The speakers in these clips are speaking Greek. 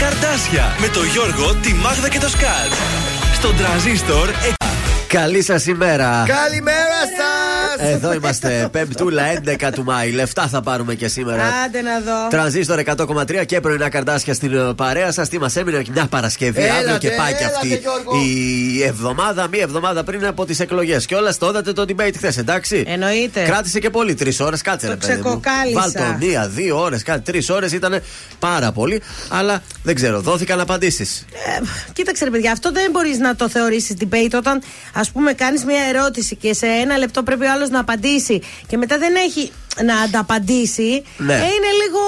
Καρτάσια με το Γιώργο, τη Μάγδα και το Σκάτ. Στον τραζίστορ Καλή σας ημέρα. Καλημέρα σας. Εδώ είμαστε. Πεμπτούλα 11 του Μάη. Λεφτά θα πάρουμε και σήμερα. Άντε να δω. Τρανζίστορ 100,3 και πρωινά καρτάσια στην ε, παρέα σας. Τι μας έμεινε μια Παρασκευή. Έλατε, Αύριο και πάει και έλατε, αυτή Γιώργο. η εβδομάδα, μία εβδομάδα πριν από τις εκλογές. Και όλα το είδατε το debate χθες, εντάξει. Εννοείται. Κράτησε και πολύ. Τρεις ώρες κάτσε, Το ρε παιδί. μου. ξεκοκάλισα. Βάλτο μία, δύο ώρες, κάτι. Τρεις ώρες ήταν πάρα πολύ. Αλλά δεν ξέρω, δόθηκαν απαντήσεις. Ε, κοίταξε ρε παιδιά, αυτό δεν μπορείς να το θεωρήσεις debate όταν ας πούμε κάνεις μια ερώτηση και σε ένα λεπτό πρέπει ο άλλος να απαντήσει και μετά δεν έχει να ανταπαντήσει. Ναι. Ε, είναι λίγο.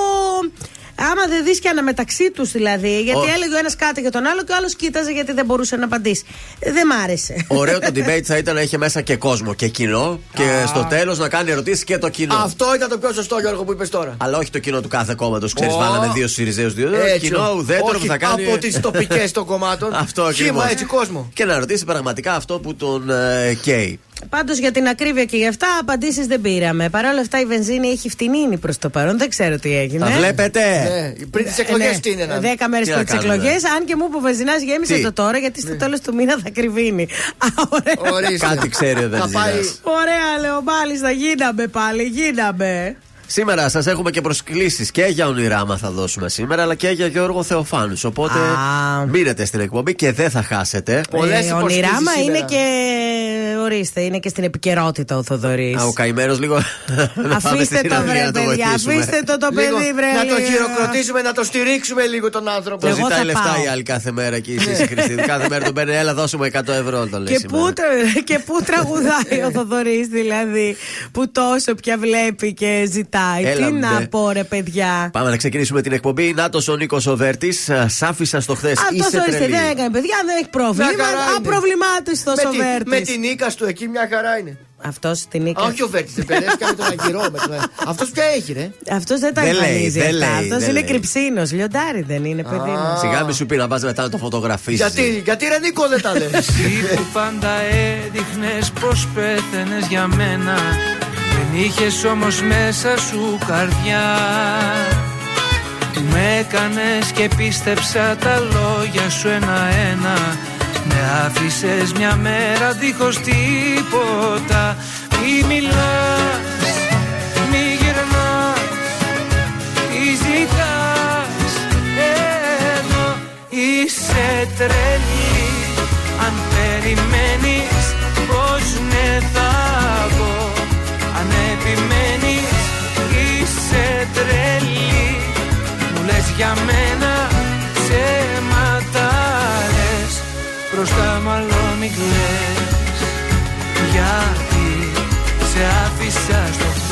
Άμα δεν δεις και αναμεταξύ τους δηλαδή, γιατί Ο- έλεγε ο ένας κάτι για τον άλλο και ο άλλος κοίταζε γιατί δεν μπορούσε να απαντήσει. Ε, δεν μ' άρεσε. Ωραίο το debate θα ήταν να είχε μέσα και κόσμο και κοινό. Και στο τέλος να κάνει ερωτήσεις και το κοινό. Αυτό ήταν το πιο σωστό, Γιώργο, που είπες τώρα. Αλλά όχι το κοινό του κάθε κόμματος. Ξέρεις, Ω. βάλαμε δύο Σιριζέους, δύο. Έτσι. κοινό ουδέτερο Όχι που θα κάνει. Από τις τοπικές των κομμάτων. Αυτό ακριβώς. Χήμα έτσι κόσμο. Και να ρωτήσει πραγματικά αυτό που τον ε, καίει. Πάντως για την ακρίβεια και γι' αυτά απαντήσεις δεν πήραμε. Παρ' όλα αυτά η βενζίνη έχει φτηνίνει προς το παρόν. Δεν ξέρω τι έγινε. Τα βλέπετε. Ναι, πριν τις εκλογές τι είναι να Δέκα μέρες Τι να πριν τις κάνουμε; εκλογές. Αν και μου είπε ο βενζινάς γέμισε Τι; το τώρα, γιατί στο τέλος του μήνα θα κρυβίνει. Α, ωραία. Ορίστε. Κάτι ξέρει ο Θα πάει. Βενζινάς. Ωραία, λέω μάλιστα, γίναμε πάλι, γίναμε. Σήμερα σας έχουμε και προσκλήσεις και για ονειράμα θα δώσουμε σήμερα, αλλά και για Γιώργο Θεοφάνους. Οπότε Α. μείνετε στην εκπομπή και δεν θα χάσετε. Πολλές Ε, υποσχέσεις ονειράμα σήμερα. είναι και. Ορίστε, είναι και στην επικαιρότητα ο Θοδωρής. Α, ο καημένος λίγο. να πάμε στη Αφήστε το συναυλία βρε, να το παιδιά. βοηθήσουμε. Αφήστε το το Λίγο παιδί, βρε. να το λίγο. χειροκροτήσουμε, να το στηρίξουμε λίγο τον άνθρωπο. Το Εγώ ζητάει θα λεφτά πάω. η άλλη κάθε μέρα και η Σύση Χριστίδη. κάθε μέρα τον παίρνει, έλα δώσουμε 100 ευρώ το λέει Και σήμερα. πού, τρα- και πού τραγουδάει ο Θοδωρής, δηλαδή, που τόσο πια βλέπει και ζητάει. Έλα, Τι μπε. να πω, ρε παιδιά. Πάμε να ξεκινήσουμε την εκπομπή. Νάτος ο Νίκος Οβέρτη. Σ' άφησα στο χθες. Αυτός ορίστε δεν έκανε, παιδιά, δεν έχει πρόβλημα. Μια χαρά είναι. Απροβλημάτιστο με, ο τη, με Βέρτη. την νίκα του εκεί μια χαρά είναι. Αυτός την Α, νίκα. όχι ο Βέρτη, δεν μπερδεύτηκα με τον Αγκυρό. Αυτός πια έχει, ρε; Αυτός δεν τα Δεν λέει, εμφανίζει δεν αυτά. λέει, Αυτός δεν είναι λέει. κρυψίνος. Λιοντάρι δεν είναι, παιδί μου. Σιγά μη σου πει να πας μετά να το φωτογραφίσεις. Γιατί, γιατί ρε Νίκο δεν τα λες; Εσύ που πάντα έδειχνες πως πέθαινες για μένα Δεν είχες όμως μέσα σου καρδιά Με έκανες και πίστεψα τα λόγια σου ένα-ένα Με άφησες μια μέρα δίχως τίποτα. Μη μιλάς, μη γυρνάς Τι ζητάς. Εδώ Είσαι τρελή Αν περιμένεις πως ναι θα πω Αν επιμένεις είσαι τρελή Μου λες για μένα Μπροστά μάλλον μην κλαις. Γιατί σε άφησα στο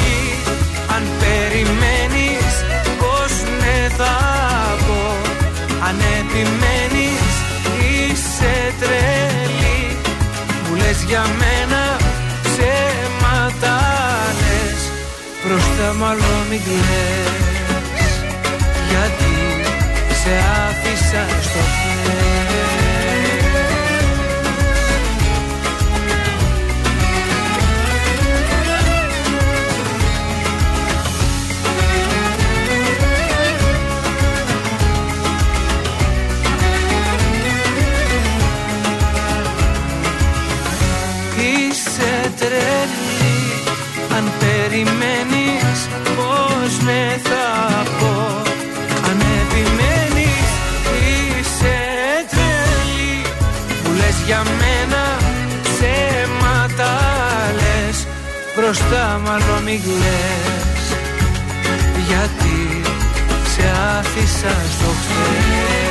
περιμένεις πως ναι θα πω. Αν επιμένεις είσαι τρελή. Μου λες για μένα ψέματα λες Μπροστά μάλλον μην κλαις. Γιατί σε άφησα στο χέρι τρελή Αν περιμένεις πως με ναι θα πω. Αν επιμένεις είσαι τρελή. Μου λες για μένα ψέματα λες. Μπροστά μάλλον μη Γιατί σε άφησα στο χθες.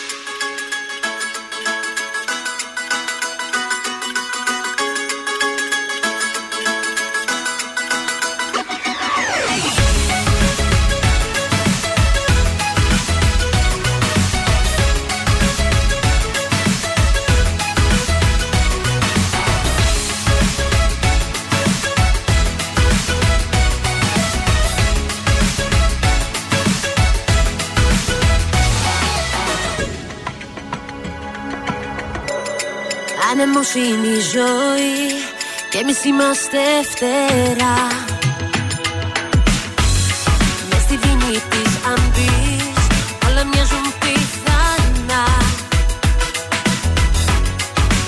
Ζωή και εμείς είμαστε φτερά. Μες στη δίνη της αμπής όλα μοιάζουν πιθανά.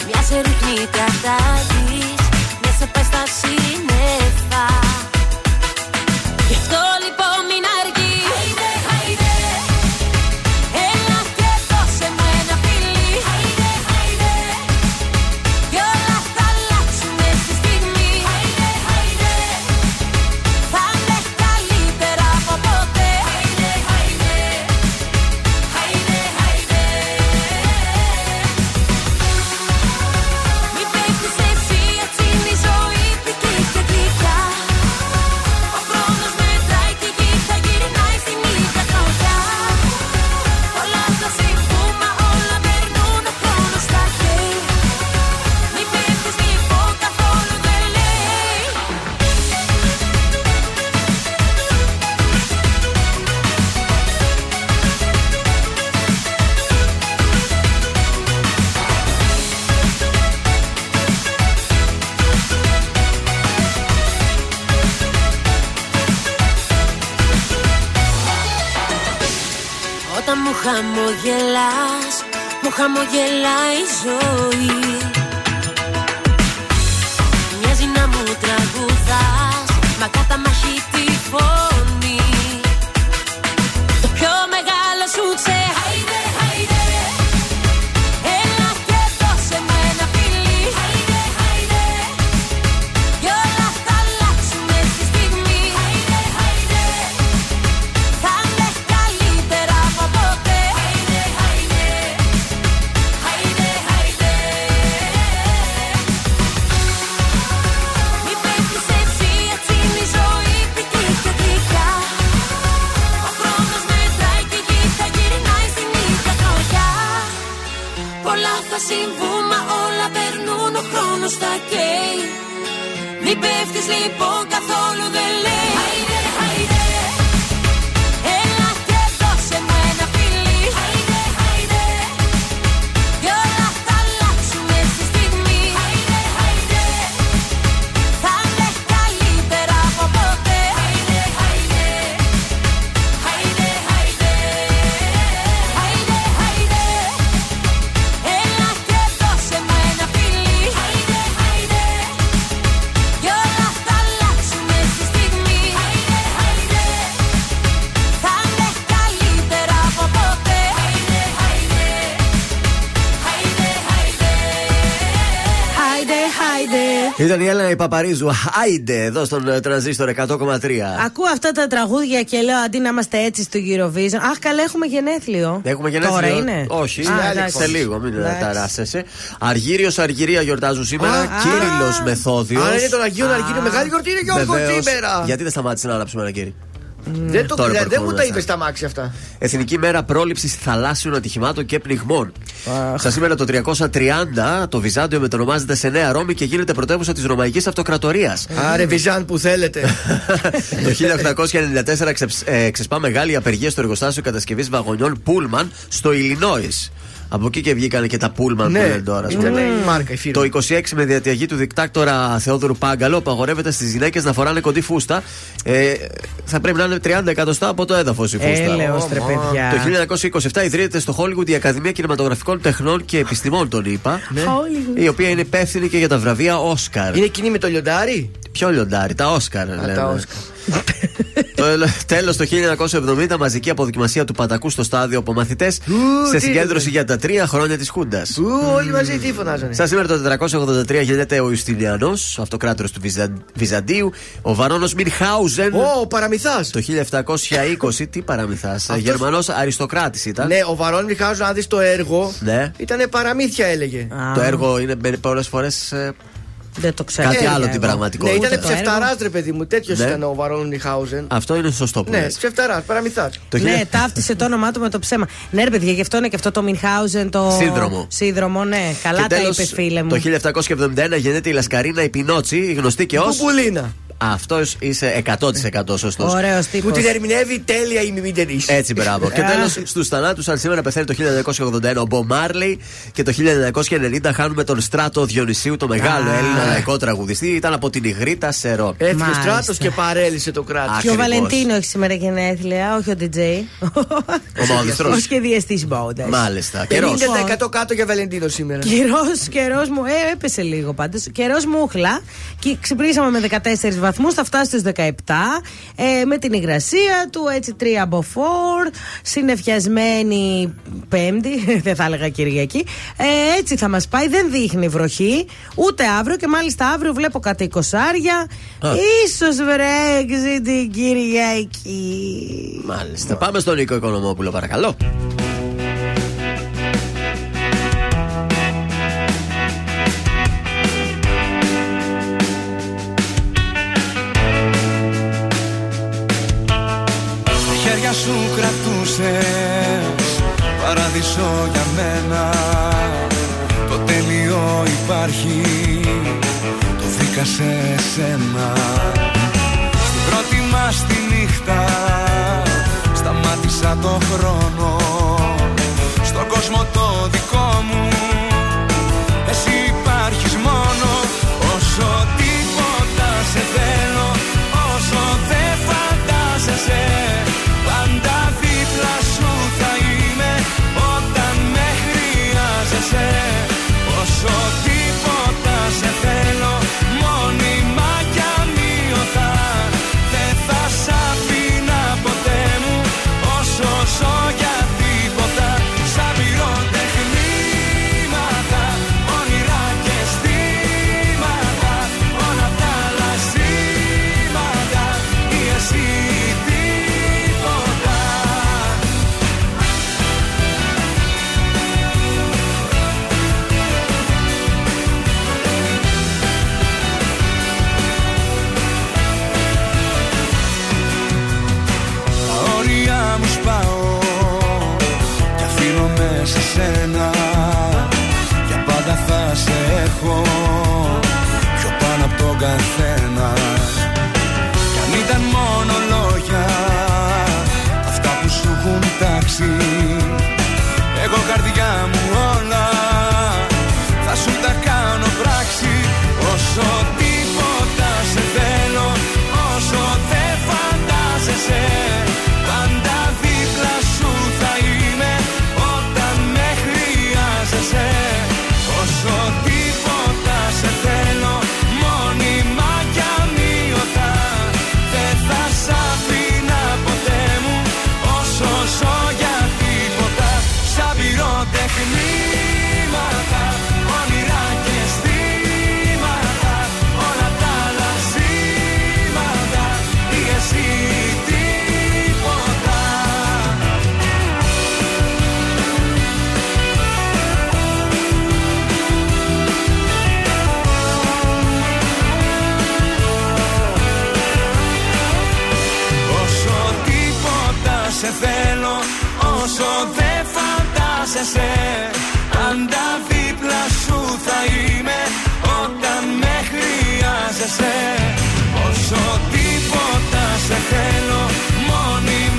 Μια σε ρίχνει κατά Παπαρίζου. Άιντε εδώ στον ε, τρανζίστορ 100,3. Ακούω αυτά τα τραγούδια και λέω αντί να είμαστε έτσι στο Eurovision. Αχ, καλά, έχουμε γενέθλιο. Έχουμε γενέθλιο. Τώρα είναι. Όχι, Α, σε εντάξει. λίγο, μην Εντάξει. ταράσεσαι. Αργύριος Αργυρία γιορτάζουν σήμερα. Α, Κύριλο Μεθόδιος. Άρα είναι τον Αγίων Αργύριο μεγάλη γιορτή, είναι Γιώργο σήμερα. Γιατί δεν σταμάτησε να ανάψουμε ένα κέρι; Δεν, το, Τώρα δεν, δεν μου προχωρούμε τα αυτά. είπες στα μάξια αυτά. Εθνική μέρα πρόληψης θαλάσσιων ατυχημάτων και πνιγμών. Στα σήμερα το 330 το Βυζάντιο μετονομάζεται σε Νέα Ρώμη και γίνεται πρωτεύουσα της Ρωμαϊκής Αυτοκρατορίας. Άρε, Βυζάν που θέλετε. το 1894 ξεσ- ε, ξεσπά μεγάλη απεργία στο εργοστάσιο κατασκευής βαγονιών Πούλμαν στο Ιλινόης. Από εκεί και βγήκαν και τα πούλμαν Ναι, που λένε τώρα. ας ήταν πούμε. η μάρκα, η φίρμα. Το 26 με διαταγή του δικτάκτορα Θεόδωρου Πάγκαλο απαγορεύεται στις γυναίκες να φοράνε κοντή φούστα. Ε, θα πρέπει να είναι 30 εκατοστά από το έδαφος η φούστα. Έλεος ρε παιδιά. Το 1927 ιδρύεται στο Hollywood η Ακαδημία Κινηματογραφικών Τεχνών και Επιστημών, τον είπα. Hollywood. Η οποία είναι υπεύθυνη και για τα βραβεία Όσκαρ. Είναι εκείνη με το λιοντάρι; Ποιο λιοντάρι, τα Όσκαρ. λένε. τα Όσκαρ. το τέλος το 1970 μαζική αποδοκιμασία του Πατακού στο στάδιο από μαθητές σε τι συγκέντρωση για τα τρία χρόνια της Χούντας. Ου, όλοι μαζί τι φωνάζανε. Στα σήμερα το 483 γεννιέται ο Ιουστινιανός, αυτοκράτορο του Βυζαν- Βυζαντίου, ο Βαρόνος Μινχάουζεν. Ω, ο παραμυθάς. Το 1720, τι παραμυθάς. Γερμανός αριστοκράτης ήταν. Ναι, ο Βαρόν Μιχάζο, αν δεις το έργο. Ναι. Ήταν παραμύθια, έλεγε. Το έργο είναι πολλές φορές Δεν το ξέρω. κάτι Ε, άλλο ναι, την Ναι, πραγματικότητα. ήταν το ψευταράς, ρε παιδί μου. Τέτοιος Ναι. ήταν ο Βαρόν Μιχάουζεν. Αυτό είναι σωστό που Ναι, λες. ψευταράς, παραμυθάς. Το Ναι, 1000 ταύτισε το όνομά του με το ψέμα. Ναι, ρε παιδιά, γι' αυτό είναι και αυτό το Μινχάουζεν το. Σύνδρομο. Σύνδρομο, ναι. Καλά Και τα τέλος, είπε, φίλε μου. Το 1771 γεννιέται η Λασκαρίνα η Πινότσι, γνωστή και ω. Κουμπουλίνα. Αυτός είσαι 100% σωστός. Ωραίος Που τύπος. την ερμηνεύει τέλεια η Μιμίντερη. Έτσι, μπράβο. και τέλος, στους θανάτους, αν σήμερα πεθαίνει το 1981 ο Μπο Μάρλεϊ και το 1990 χάνουμε τον Στράτο Διονυσίου, το μεγάλο Α. Έλληνα λαϊκό τραγουδιστή. Ήταν από την Ιγρήτα Σερών. Έφυγε ο Μάλιστα. στράτος και παρέλυσε το κράτος. Και ο Ακριβώς. Βαλεντίνο έχεις σήμερα γενέθλια, όχι ο DJ. Ο Μαουδιστρός. Ο σχεδιαστής μπόντας. Μάλιστα. Καιρός. 50% κάτω για Βαλεντίνο σήμερα. Καιρός, καιρός μου. Ε, έπεσε λίγο πάντως. Καιρός μούχλα. Και ξυπνήσαμε με 14 βαθμούς, θα φτάσει στους 17. Ε, με την υγρασία του, έτσι 3 από 4. Συνεφιασμένη Πέμπτη, δεν θα έλεγα Κυριακή. Ε, έτσι θα μας πάει. Δεν δείχνει βροχή. Ούτε αύριο και μάλιστα αύριο βλέπω κάτι εικοσάρια. Ίσως βρέξει την Κυριακή. Μάλιστα. Πάμε στον Νίκο Οικονομόπουλο, παρακαλώ. Στα χέρια σου κρατούσες Παράδεισο για μένα Το τέλειο υπάρχει Το βρήκα σε σένα. Στην πρώτη μας τη νύχτα Σταμάτησα το χρόνο. Στον κόσμο το δικό θέλω Όσο δεν φαντάζεσαι. Πάντα δίπλα σου θα είμαι Όταν με χρειάζεσαι. Όσο τίποτα σε θέλω Μόνιμα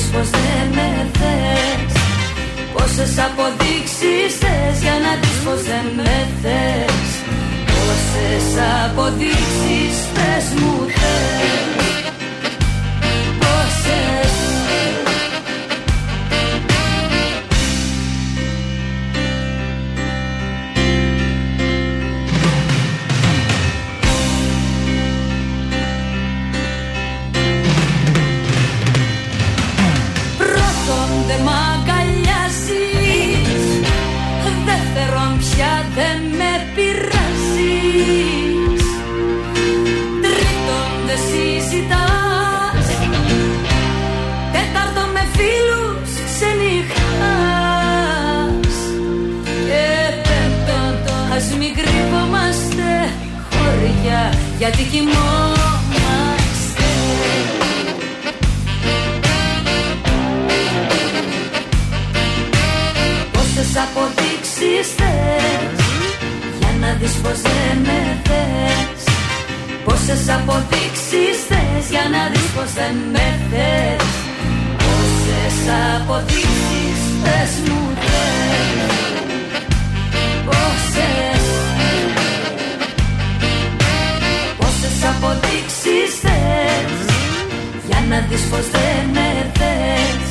Για να δεις πως δεν με θες. Πόσες αποδείξεις θες Για να δεις πως δεν με θες. Πόσες αποδείξεις θες μου θες Γιατί κοιμόμαστε. Πόσες αποδείξεις θες Για να δεις πως δεν με θες. Πόσες αποδείξεις θες Για να δεις πως δεν με θες. Πόσες αποδείξεις θες μου θες. Πόσες Πόσες να δεις πως δεν με θες.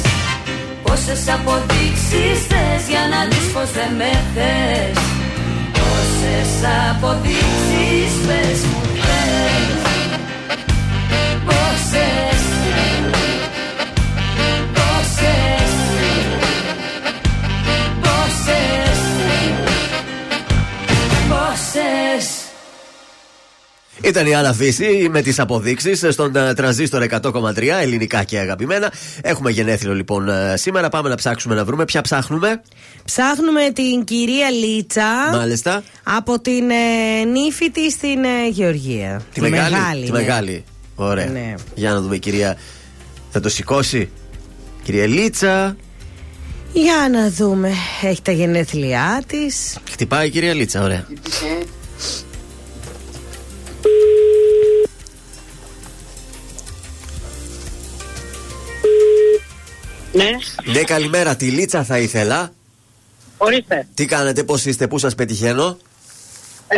Πόσες αποδείξεις θες για να δεις πως δεν με θες. Πόσες αποδείξεις πες μου θες Ήταν η Άννα Φύση με τις αποδείξεις στον ε, τρανζίστορ 100,3 ελληνικά και αγαπημένα. Έχουμε γενέθλιο λοιπόν ε, σήμερα. Πάμε να ψάξουμε να βρούμε. Ποια ψάχνουμε; Ψάχνουμε την κυρία Λίτσα Μάλιστα. από την ε, νύφη της στην ε, Γεωργία. Τη, μεγάλη. Τη ναι. μεγάλη. Ωραία. Ναι. Για να δούμε, κυρία. Θα το σηκώσει. Κυρία Λίτσα. Για να δούμε. Έχει τα γενέθλιά της. Χτυπάει η κυρία Λίτσα, ωραία. Ναι, Ναι, καλημέρα. Τη Λίτσα θα ήθελα. ορίστε. Τι κάνετε, πώς είστε, πού σας πετυχαίνω; Ε,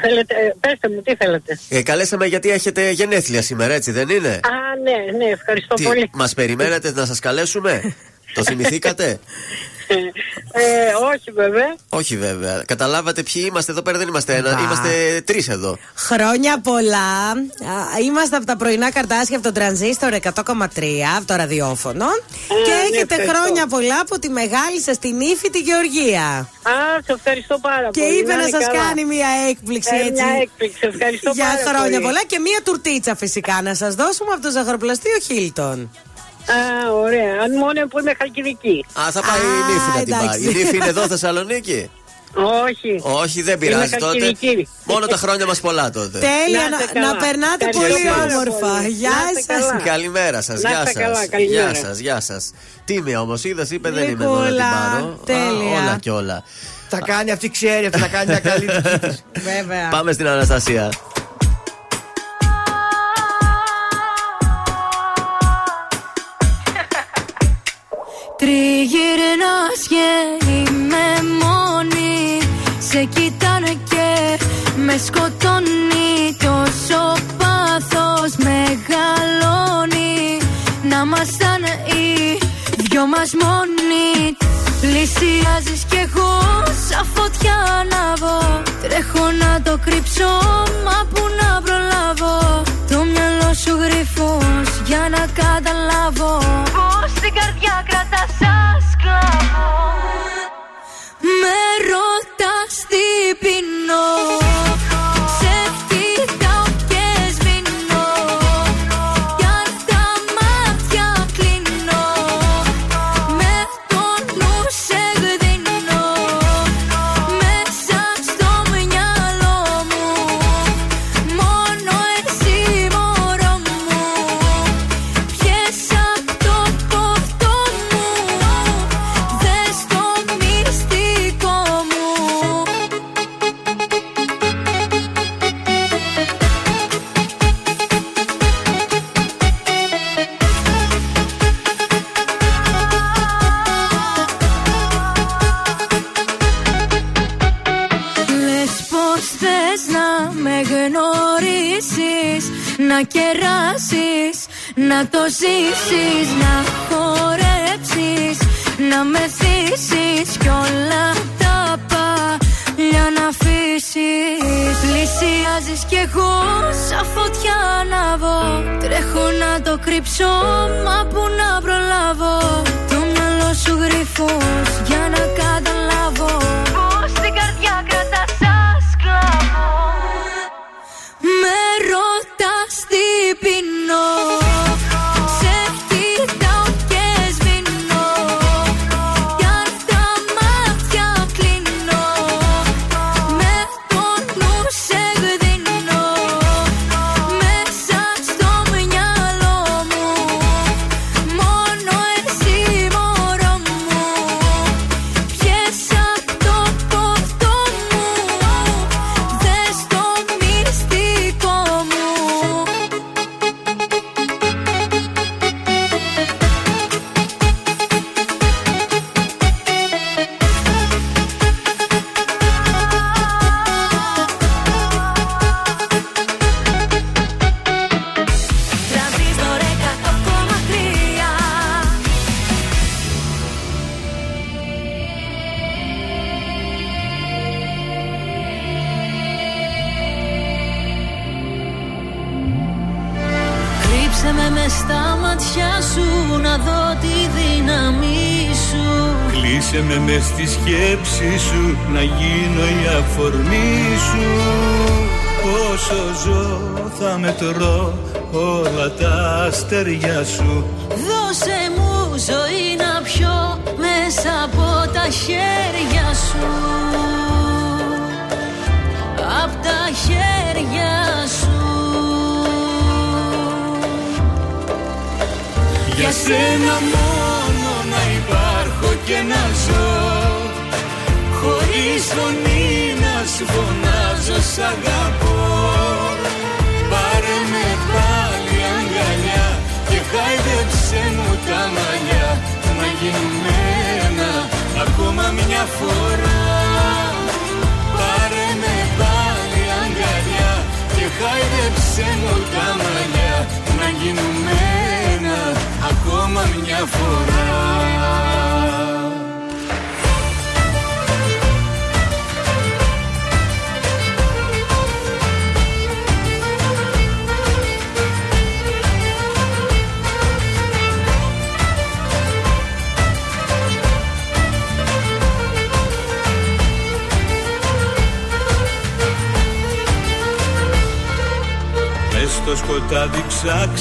θέλετε, ε, πέστε μου, τι θέλετε; Ε, καλέσαμε γιατί έχετε γενέθλια σήμερα, έτσι δεν είναι; Α, ναι, ναι, ευχαριστώ Τι, πολύ. μας περιμένετε να σας καλέσουμε; Το θυμηθήκατε; Ε, όχι βέβαια. Όχι βέβαια. Καταλάβατε ποιοι είμαστε εδώ πέρα, δεν είμαστε ένα. Μπα. Είμαστε τρεις εδώ. Χρόνια πολλά. Α, Είμαστε από τα πρωινά καρτάσια από το τρανζίστορ 100,3 από το ραδιόφωνο. και ναι, έχετε ευχαριστώ. χρόνια πολλά από τη μεγάλη σας την ύφη τη Γεωργία. Α, σε ευχαριστώ πάρα Και πολύ. είπε να είναι σας καλά. κάνει μια έκπληξη Ε, έτσι. Μια έκπληξη, ευχαριστώ Για πάρα χρόνια πολύ. πολλά και μια τουρτίτσα φυσικά να σας δώσουμε από το ζαχαροπλαστείο Χίλτον. Α, ωραία. Αν μόνο που είμαι χαλκιδική. Α, θα πάει η Α, νύφη να την εντάξει. πάει. Η νύφη είναι εδώ Θεσσαλονίκη; Όχι. Όχι, δεν πειράζει τότε. χαλκιδική. Μόνο τα χρόνια μας πολλά τότε. Τέλεια, Να να, είστε καλά. να περνάτε Ευχαριστώ πολύ πάρα όμορφα. πολύ. Γεια Να είστε σα. καλά. Καλημέρα σας, Να γεια είστε καλά, σας. καλημέρα. Γεια σας, γεια σας. Τίμια όμως, είδες, είπε δεν είμαι εδώ να την Νικόλα, πάρω. τέλεια. Α, όλα και όλα. Τα κάνει αυτή, ξέρει αυτή, θα κάνει μια καλή δική της. Βέβαια. Πάμε στην Αναστασία. Τριγυρνάς και είμαι μόνη. Σε κοιτάνε και με σκοτώνει. Τόσο πάθος μεγαλώνει. Να μαζαν οι δυο μας μόνοι. Πλησιάζεις κι εγώ σαν φωτιά ανάβω Τρέχω να το κρύψω μα που να προλάβω. Το μυαλό σου γρυφός για να καταλάβω Να το ζήσεις Να χορέψεις Να με θύσεις Κι όλα τα παλιά να αφήσεις. Πλησιάζεις κι εγώ Σαν φωτιά ανάβω Τρέχω να το κρύψω Μα που να προλάβω. Το μυαλό σου γρυφός Για να καταλάβω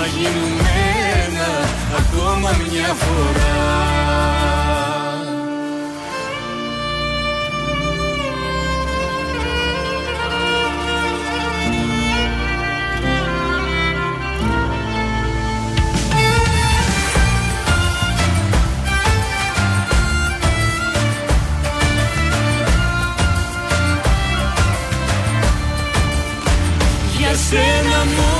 Να γίνουμε ένα ακόμα μια φορά. Για σένα μόνο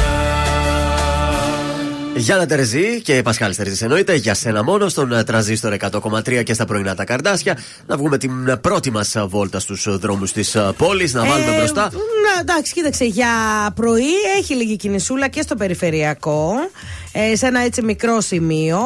Γιάννα Τερζή και Πασχάλης Τερζής εννοείται για σένα μόνο στον ε, τραζίστορ 100,3 και στα πρωινά τα καρδάσια. Να βγούμε την ε, πρώτη μας βόλτα στους δρόμους της πόλης, να βάλουμε Ε, μπροστά. Να, εντάξει, κοίταξε. Για πρωί έχει λίγη κινησούλα και στο περιφερειακό. Ε, σε ένα έτσι μικρό σημείο.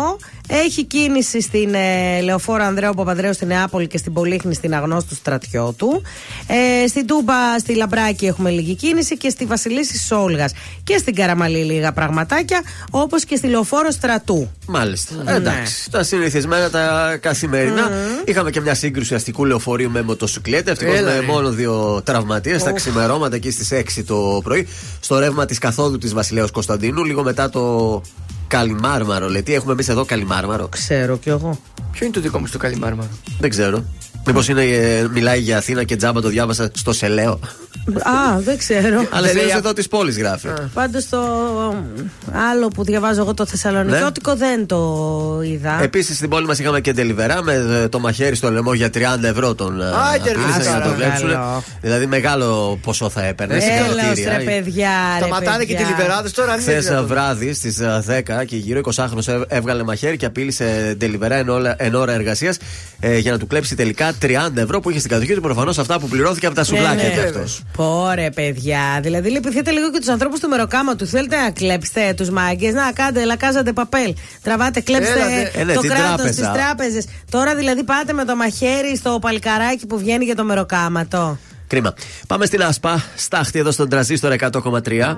Έχει κίνηση στην ε, Λεωφόρο Ανδρέου Παπανδρέου στην Νεάπολη και στην Πολύχνη στην Αγνώστου Στρατιώτου. Ε, στην Τούμπα, στη Λαμπράκη έχουμε λίγη κίνηση και στη Βασιλίση Σόλγας. Και στην Καραμαλή λίγα πραγματάκια, όπως και στη Λεωφόρο Στρατού. Μάλιστα. Ναι. Εντάξει. Τα συνηθισμένα τα καθημερινά. Είχαμε και μια σύγκρουση αστικού λεωφορείου με μοτοσυκλέτα. Ευτυχώς Έλα, με ρε. μόνο δύο τραυματίες. Τα Οφ. ξημερώματα εκεί στις 6 το πρωί. Στο ρεύμα της καθόδου της Βασιλέως Κωνσταντίνου. Λίγο μετά το Καλιμάρμαρο. Λέει, τι έχουμε εμείς εδώ, Καλιμάρμαρο. Ξέρω κι εγώ. Ποιο είναι το δικό μου στο Καλιμάρμαρο. Δεν ξέρω. Μήπως μιλάει για Αθήνα και τζάμπα το διάβασα στο Σελαίο. Α, δεν ξέρω. Αλλά λέει συνήθω α- εδώ της πόλης γράφει. Πάντως το άλλο που διαβάζω εγώ το Θεσσαλονικιώτικο δεν το είδα. Επίσης στην πόλη μας είχαμε και ντελιβερά με ε, το μαχαίρι στο λαιμό για 30 ευρώ τον ε, Άντε, ρε, απείλησαν για να το παρακαλώ. βλέψουν. Δηλαδή μεγάλο ποσό θα έπαιρνε. Έλα, Συγχαρητήρια. ρε παιδιά. ρε, Σταματάνε και παιδιά. τη λιβεράδε τώρα. αν είναι Χθε δυνατόν. βράδυ στις 10 και γύρω 20χρονο έβγαλε μαχαίρι και απείλησε ντελιβερά εν, όλα- εν ώρα εργασίας για να του κλέψει τελικά 30 ευρώ που είχε στην κατοχή του. Προφανώς αυτά που πληρώθηκε από τα σουβλάκια ναι. κι αυτός. Πόρε, παιδιά. Δηλαδή, λυπηθείτε λίγο και τους ανθρώπους του μεροκάμα του. Θέλετε να κλέψετε τους μάγκες. Να κάντε, λακάζατε παπέλ. Τραβάτε, κλέψτε Έλατε. Ε, ναι, το την κράτος, τράπεζα. τι τράπεζες. Τώρα δηλαδή πάτε με το μαχαίρι στο παλικαράκι που βγαίνει για το μεροκάματο. Κρίμα. Πάμε στην Άσπα. Στάχτη εδώ στον τραζίστορ 100,3.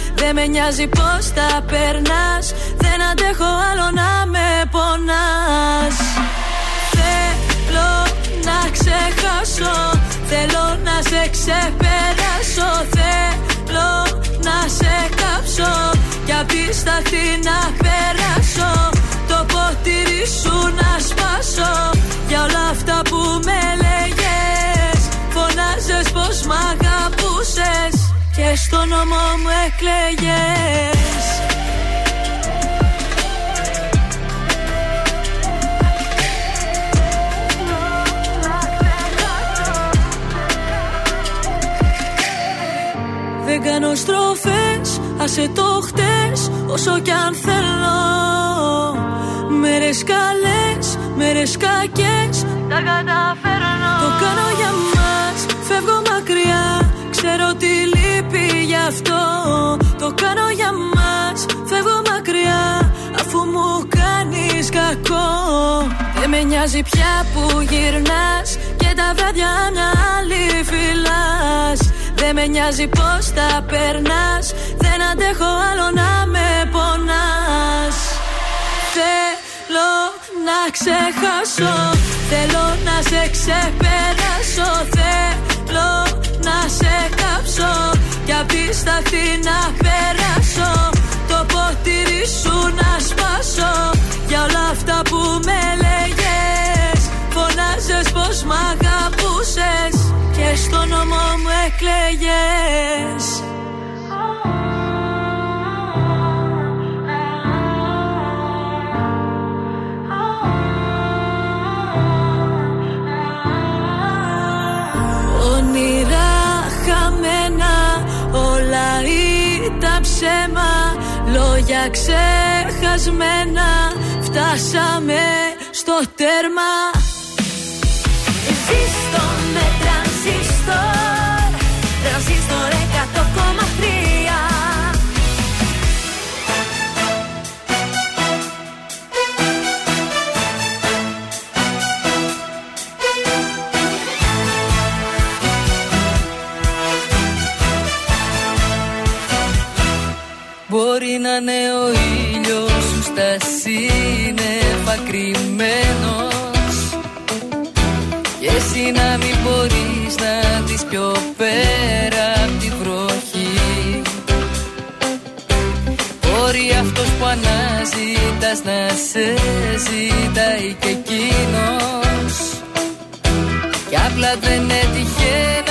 Δεν με νοιάζει πως τα περνάς. Δεν αντέχω άλλο να με πονάς. Θέλω να ξεχάσω Θέλω να σε ξεπεράσω. Θέλω να σε κάψω Κι απ' τη σταχτή να περάσω. Το ποτήρι σου να σπάσω Για όλα αυτά που με λέγες. Φωνάζες πως μ' αγαπούσες Και στο νόμο μου εκλέγες. Δεν κάνω στροφές, άσε το χτες Όσο κι αν θέλω. Μέρες καλές, μέρες κακές Τα καταφέρνω. Το κάνω για μας, φεύγω μακριά Ξέρω τι λείπει γι' αυτό. Το κάνω για μας, φεύγω μακριά Αφού μου κάνεις κακό. Δεν με νοιάζει πια που γυρνάς Και τα βράδια μια άλλη φυλάς δεν με νοιάζει πως τα περνάς Δεν αντέχω άλλο να με πονάς. Θέλω να ξεχάσω Θέλω να σε ξεπεράσω. Θέλω να σε κάψω Κι απ' τη σταχτή να περάσω Το ποτήρι σου να σπάσω. Για όλα αυτά που με λέγες Φωνάζες πως μ' αγαπούσες. Και στο νόμο μου εκλέγες Λόγια ξεχασμένα. Φτάσαμε στο τέρμα. Ζήστο με τρανζίστορ. Τρανζίστορ 100,3 Μπορεί να είναι ο ήλιος σου στα σύννεφα κρυμμένος. Εσύ να μην μπορείς να δεις πιο πέρα απ' τη βροχή. Μπορεί αυτός που αναζητάς να σε ζητάει και εκείνος. Κι απλά δεν έτυχε να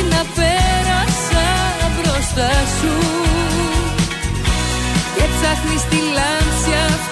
σαν λάμψη να πέρασα μπροστά σου. Και ψάχνεις τη λάμψη αυτή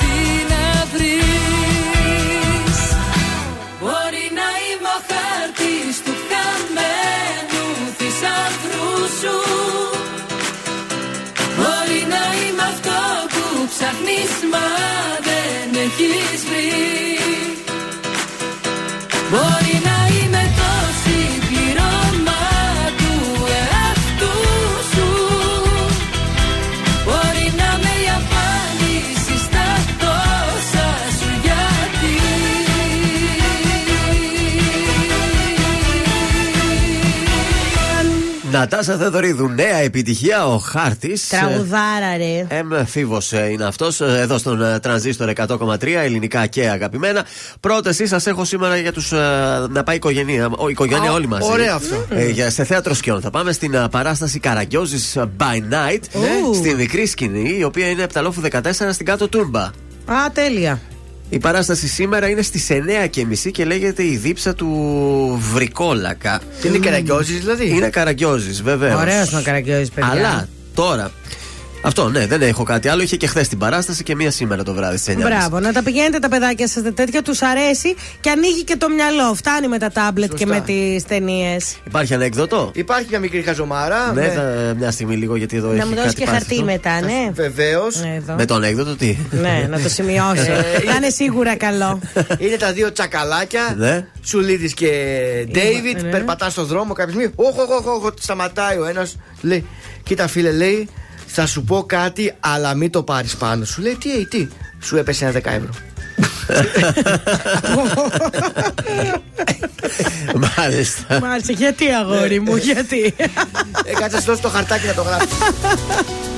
Νατάσα Θεοδωρίδου, νέα επιτυχία, ο χάρτης. Τραγουδάρα, ρε. Εμ Φίβος είναι αυτός, εδώ στον ε, τρανζίστορ 100,3, ελληνικά και αγαπημένα. Πρόταση σας έχω σήμερα για τους. να πάει η οικογένεια, ο, η οικογένεια Α, όλοι μαζί. ωραίο αυτό. Ε, για, σε θέατρο σκιών. Θα πάμε στην α, παράσταση Καραγκιόζης by Night, Ου. στην μικρή σκηνή, η οποία είναι Επταλόφου 14 στην κάτω τούρμπα. Α, τέλεια. Η παράσταση σήμερα είναι στις 9.30 και λέγεται Η δίψα του Βρικόλακα. Τι είναι καραγκιόζης δηλαδή; Είναι Καραγκιόζης, βεβαίως. Ωραίος να καραγκιόζης, παιδιά. Αλλά τώρα. Αυτό, ναι, δεν έχω κάτι άλλο. Είχε και χθες την παράσταση και μία σήμερα το βράδυ στις 9. Μπράβο, να τα πηγαίνετε τα παιδάκια σας τέτοια, τους αρέσει και ανοίγει και το μυαλό. Φτάνει με τα τάμπλετ και Σωστά. με τις ταινίες. Υπάρχει ανέκδοτο; Υπάρχει μια μικρή χαζομάρα. Ναι, θα- μια στιγμή λίγο γιατί εδώ Να έχει μου δώσεις κάτι και πάθει χαρτί αυτό. μετά, ναι. Βεβαίως. Ναι, εδώ. Με το ανέκδοτο τι; Ναι, να το σημειώσει. Να είναι σίγουρα καλό. Είναι τα δύο τσακαλάκια. Ναι. Σουλίδης και Ντέιβιτ. ναι. Περπατάς στον δρόμο κάποια στιγμή. Όχι, όχι, όχι, όχι. Σταματάει ο ένας. Λέει, κοίτα φίλε, λέει, θα σου πω κάτι, αλλά μην το πάρεις πάνω. Σου λέει, τι, ε, τι. Σου έπεσε ένα 10 ευρώ. Μάλιστα. Μάλιστα, γιατί αγόρι μου, γιατί; ε, κάτσε να σου δώσω το χαρτάκι να το γράψει.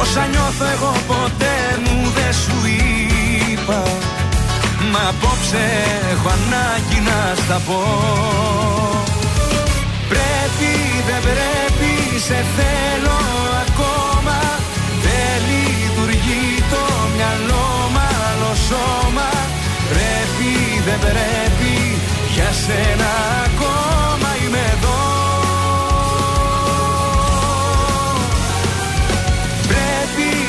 Όσα νιώθω εγώ ποτέ μου δεν σου είπα. Μα απόψε έχω ανάγκη να στα πω. Πρέπει δεν πρέπει σε θέλω ακόμα. Δεν λειτουργεί το μυαλό μάλλον σώμα. Πρέπει δεν πρέπει για σένα ακόμα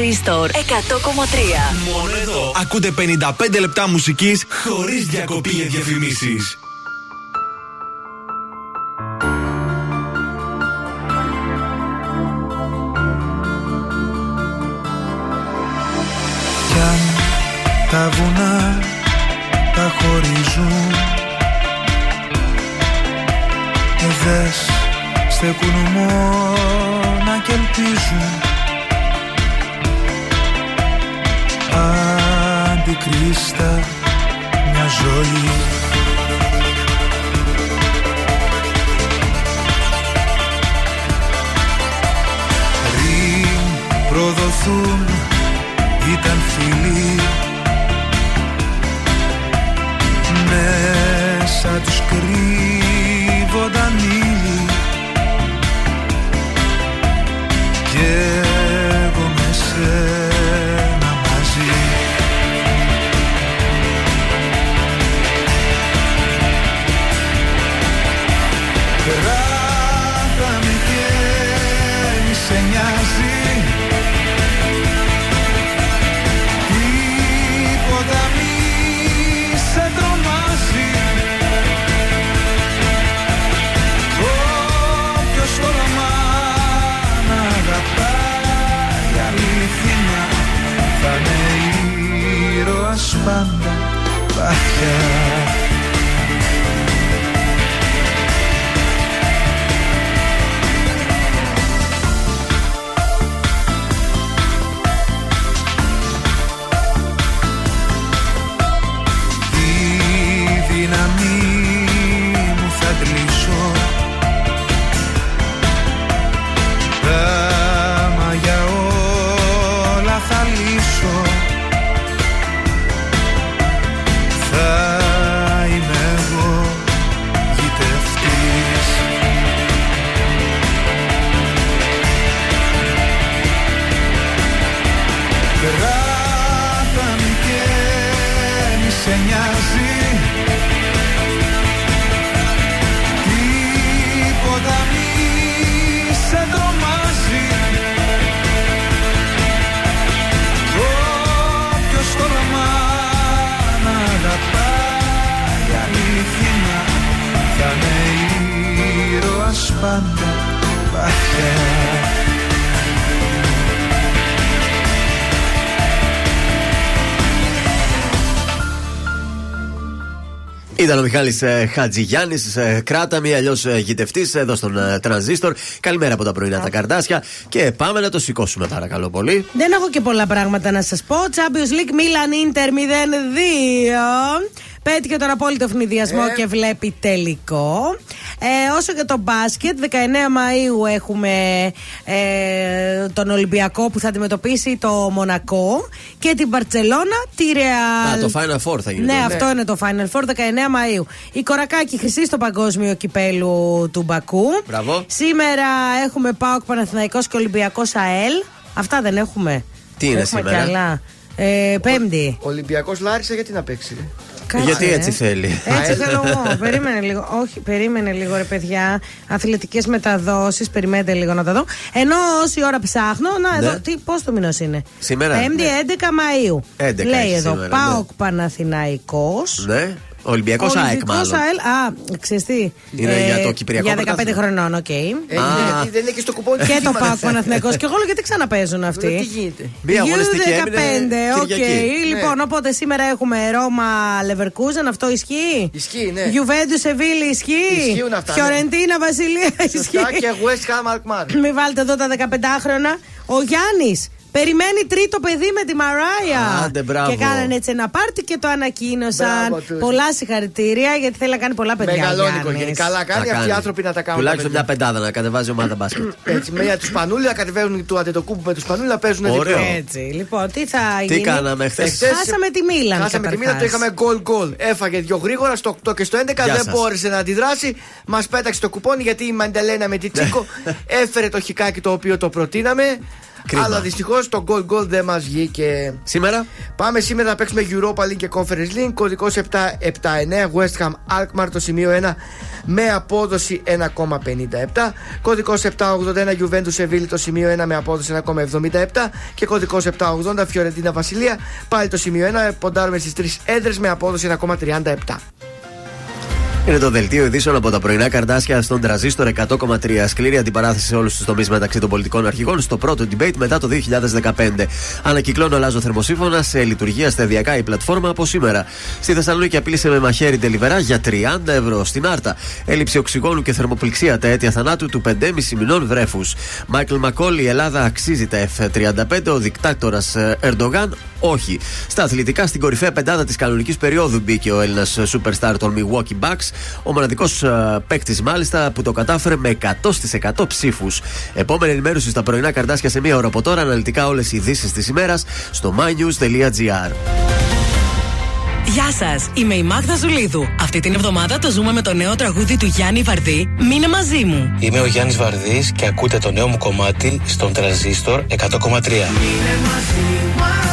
Τρανζίστορ 100,3 Μόνο εδώ. Ακούτε 55 λεπτά μουσικής χωρίς διακοπή για διαφημίσεις. Κι αν τα βουνά τα χωρίζουν Και δες στεκούν μόνα και ελπίζουν Αντικρίστα μια ζωή. Πριν προδοθούν ο Μιχάλης ε, Χατζηγιάννης, ε, κράταμι, αλλιώς ε, γητευτής εδώ στον ε, Τρανζίστορ. Καλημέρα από τα πρωινά τα καρδάσια. Και πάμε να το σηκώσουμε, παρακαλώ πολύ. Δεν έχω και πολλά πράγματα να σας πω. Champions League Milan Inter 0-2. Πέτυχε τον απόλυτο ευνηδιασμό Ε. και βλέπει τελικό. Ε, όσο και το μπάσκετ, 19 Μαΐου έχουμε ε, τον Ολυμπιακό που θα αντιμετωπίσει το Μονακό και την Μπαρτσελώνα, τη Ρεάλ. Α, το Final Four θα γίνει. Ναι, τώρα. αυτό είναι το Final Four, 19 Μαΐου. Η Κορακάκη χρυσή στο παγκόσμιο κυπέλου του Μπακού. Μπράβο. Σήμερα έχουμε ΠΑΟΚ Παναθηναϊκός και Ολυμπιακός ΑΕΛ. Αυτά δεν έχουμε. Τι είναι έχουμε σήμερα; Κι άλλα. Ε, πέμπτη. Ολυμπιακός Λάρισα γιατί να παίξει. Ρε; Κάτσε, Γιατί ε. έτσι θέλει. Έτσι θέλω εγώ. περίμενε λίγο. Όχι, περίμενε λίγο, ρε παιδιά. Αθλητικές μεταδόσεις. Περιμένετε λίγο να τα δω. Ενώ όση ώρα ψάχνω. Να, Ναι. εδώ. Τι, πώς το μηνός είναι; Σήμερα. Πέμπτη 11 Μαΐου. 11 Λέει έχει εδώ. σήμερα, Πάοκ Παναθηναϊκός Ναι. Ολυμπιακός ΑΕΚ Ολυμπιακός μάλλον. ΑΕΛ. Α, ξέρεις τι. Είναι για το Κυπριακό Για 15 πρωτάθλημα. χρονών, οκ. Ε, γιατί δεν έχει στο κουπόνι Και το τίποτα. Πάοκ Παναθηναϊκός και εγώ λέω γιατί ξαναπαίζουν Ρε, αυτοί. Τι γίνεται; Μία αγωνιστική έμεινε U15, OK. Κυριακή. Λοιπόν, Ναι. οπότε σήμερα έχουμε Ρώμα Leverkusen, αυτό ισχύει; Ισχύει, ναι. Juventus Σεβίλη ισχύει; Ισχύουν αυτά, ναι. Φιωρεντίνα Βασιλεία ισχύει; Σωστά και West Ham Alkmaar. Μην βάλετε εδώ τα 15χρονα. Ο Γιάννης περιμένει τρίτο παιδί με τη Μαράια. Άντε, μπράβο. Και κάνανε έτσι ένα πάρτι και το ανακοίνωσαν. Μπράβο τους. Πολλά συγχαρητήρια γιατί θέλει να κάνει πολλά παιδιά. Μεγαλώνει η Γιάννης. οικογένεια. Καλά Θα κάνει αυτοί οι κάνει. άνθρωποι να τα κάνουν. Τουλάχιστον τα μια παιδιά. πεντάδα να κατεβάζει ομάδα μπάσκετ. Έτσι, με τους Πανούλια κατεβαίνουν του Αντετοκούμπου με τους Πανούλια παίζουν Ωραίο. διπλό. Έτσι, λοιπόν, τι θα Τι γίνει; κάναμε χθες; Εχθές- Χάσαμε τη Μίλαν. Χάσαμε τη Μίλαν, το καταρχάς. είχαμε γκολ γκολ. Έφαγε δύο γρήγορα στο 8 και στο 11. Γεια δεν σας. μπόρεσε να αντιδράσει. Μας πέταξε το κουπόνι γιατί η Μαντελένα με τη Τσίκο έφερε το χικάκι το οποίο το προτείναμε. Κρίμα. Αλλά δυστυχώς το γκολ γκολ δεν μας βγήκε. Σήμερα; Πάμε σήμερα να παίξουμε Europa League και Conference League. Κωδικός 779 West Ham Alkmaar το σημείο 1 με απόδοση 1,57. Κωδικός 781 Juventus Seville το σημείο 1 με απόδοση 1,77. Και κωδικός 780 Fiorentina Βασιλεία πάλι το σημείο 1. Ποντάρουμε στις τρεις έδρες με απόδοση 1,37. Είναι το δελτίο ειδήσεων από τα πρωινά καρδάσια στον τραζίστορ 100,3. Σκληρή αντιπαράθεση σε όλους τους τομείς μεταξύ των πολιτικών αρχηγών στο πρώτο debate μετά το 2015. Ανακυκλώνω αλλάζω θερμοσύμφωνα σε λειτουργία σταδιακά η πλατφόρμα από σήμερα. Στη Θεσσαλονίκη απείλησε με μαχαίρι τελιβερά για 30 ευρώ. Στην Άρτα έλλειψη οξυγόνου και θερμοπληξία τα αίτια θανάτου του 5,5 μηνών βρέφους. Μάικλ Μακόλ, η Ελλάδα αξίζει τα F35. Ο δικτάκτορας Ερντογάν, όχι. Στα αθλητικά, στην κορυφαία πεντάδα της κανονικής περίοδου μπήκε ο Έλληνας superstar των Milwaukee Bucks. Ο μοναδικός παίκτης, μάλιστα, που το κατάφερε με 100% ψήφους. Επόμενη ενημέρωση στα πρωινά καρτάσια σε μία ώρα από τώρα. Αναλυτικά όλες οι ειδήσεις της ημέρας στο mynews.gr. Γεια σας, είμαι η Μάγδα Ζουλίδου. Αυτή την εβδομάδα το ζούμε με το νέο τραγούδι του Γιάννη Βαρδί. Μείνε μαζί μου. Είμαι ο Γιάννης Βαρδής και ακούτε το νέο μου κομμάτι στον Τραζίστορ 100,3. στην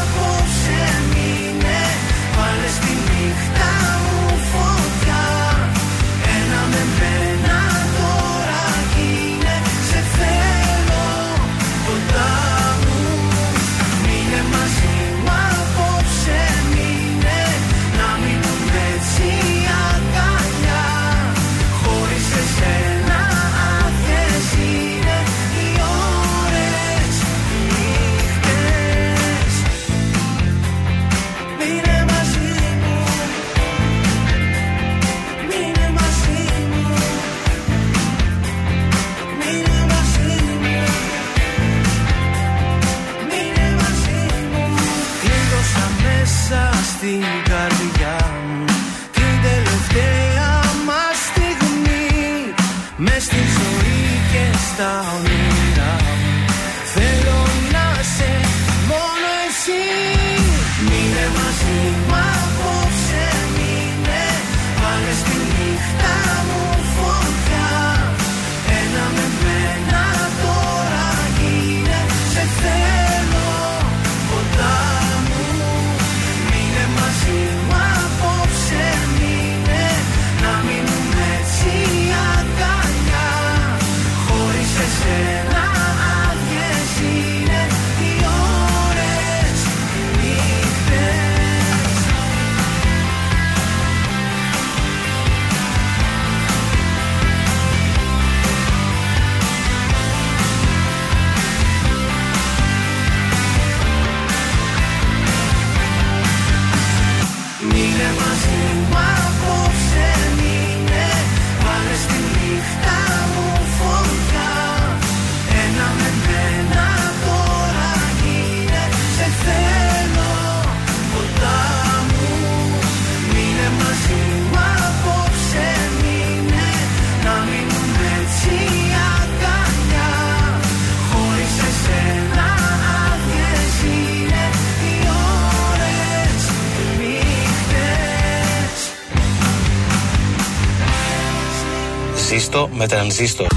Ζήστο με τρανζίστορ.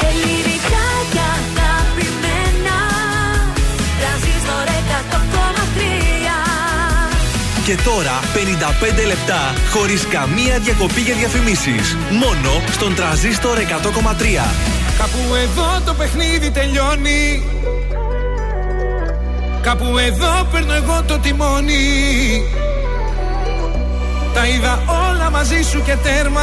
Ελληνικά και αγαπημένα Τρανζίστορ 100,3 Και τώρα 55 λεπτά χωρίς καμία διακοπή για διαφημίσεις. Μόνο στον τραζίστορ 100,3. Κάπου εδώ το παιχνίδι τελειώνει Κάπου εδώ παίρνω εγώ το τιμόνι Τα είδα όλα μαζί σου και τέρμα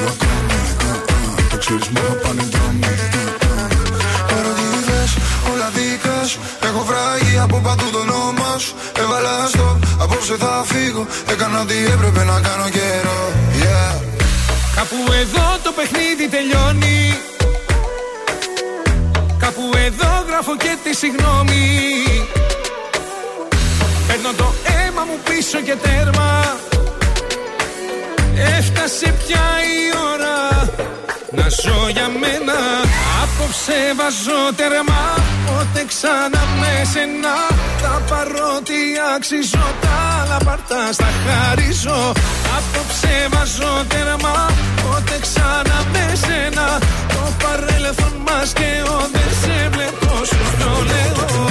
ακόμη Το ξέρεις μόνο πάνε δρόμοι Παρότι είδες όλα δικά σου Έχω βράγει από παντού το όνομα σου. Έβαλα στο απόψε θα φύγω. Έκανα ό,τι έπρεπε να κάνω καιρό. Yeah. Κάπου εδώ το παιχνίδι τελειώνει. Κάπου εδώ γράφω και τη συγγνώμη Παίρνω το αίμα μου πίσω και τέρμα. Έφτασε πια η ώρα να ζω για μένα. Απόψε βάζω τέρμα Πότε ξανά με σένα. Θα πάρω τι αξίζω Τα άλλα πάρτα στα χαρίζω. Απόψε βάζω τέρμα Πότε ξανά με σένα. Το παρέλθον μας και ο Δεν σε βλέπω σου το λέω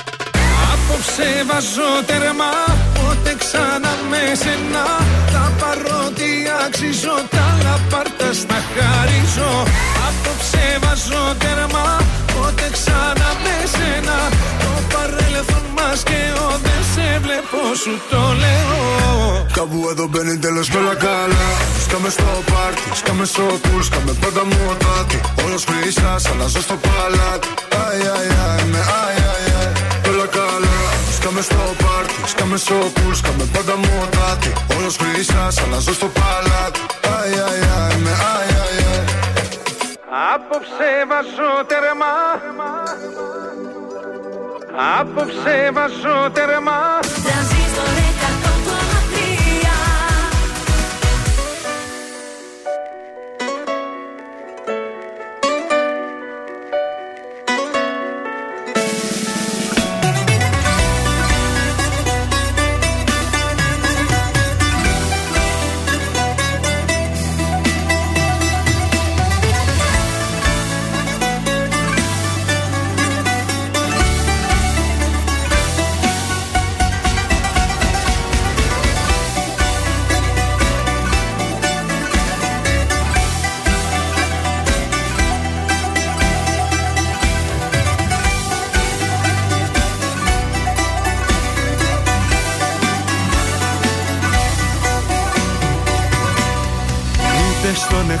Απόψε βάζω τέρμα Πότε ξανά με σένα. Θα πάρω τι αξίζω Τα λαπάρτα στα χαρίζω. Απόψε βάζω τέρμα Πότε ξανά με σένα. Το παρέλθον μας και ο Δεν σε βλέπω σου το λέω. Κάπου εδώ μπαίνει τέλος και όλα καλά. Σκάμε στο πάρτι, σκάμε στο πουλ Σκάμε πάντα μοτάτι Όλος χρυσάς, αλλάζω στο παλάτι. Αι, αι, αι, με αι, αι, αι. Όλα καλά Σκάμε στο πάρτι, σκάμε στο πουλ Σκάμε πάντα μοτάτι. Όλος χρυσάς, αλλάζω στο παλάτι. Αι, αι, αι, με αι, αι, αι. Απόψε βάζω τέρμα Απόψε βάζω τέρμα Τρανζίστορ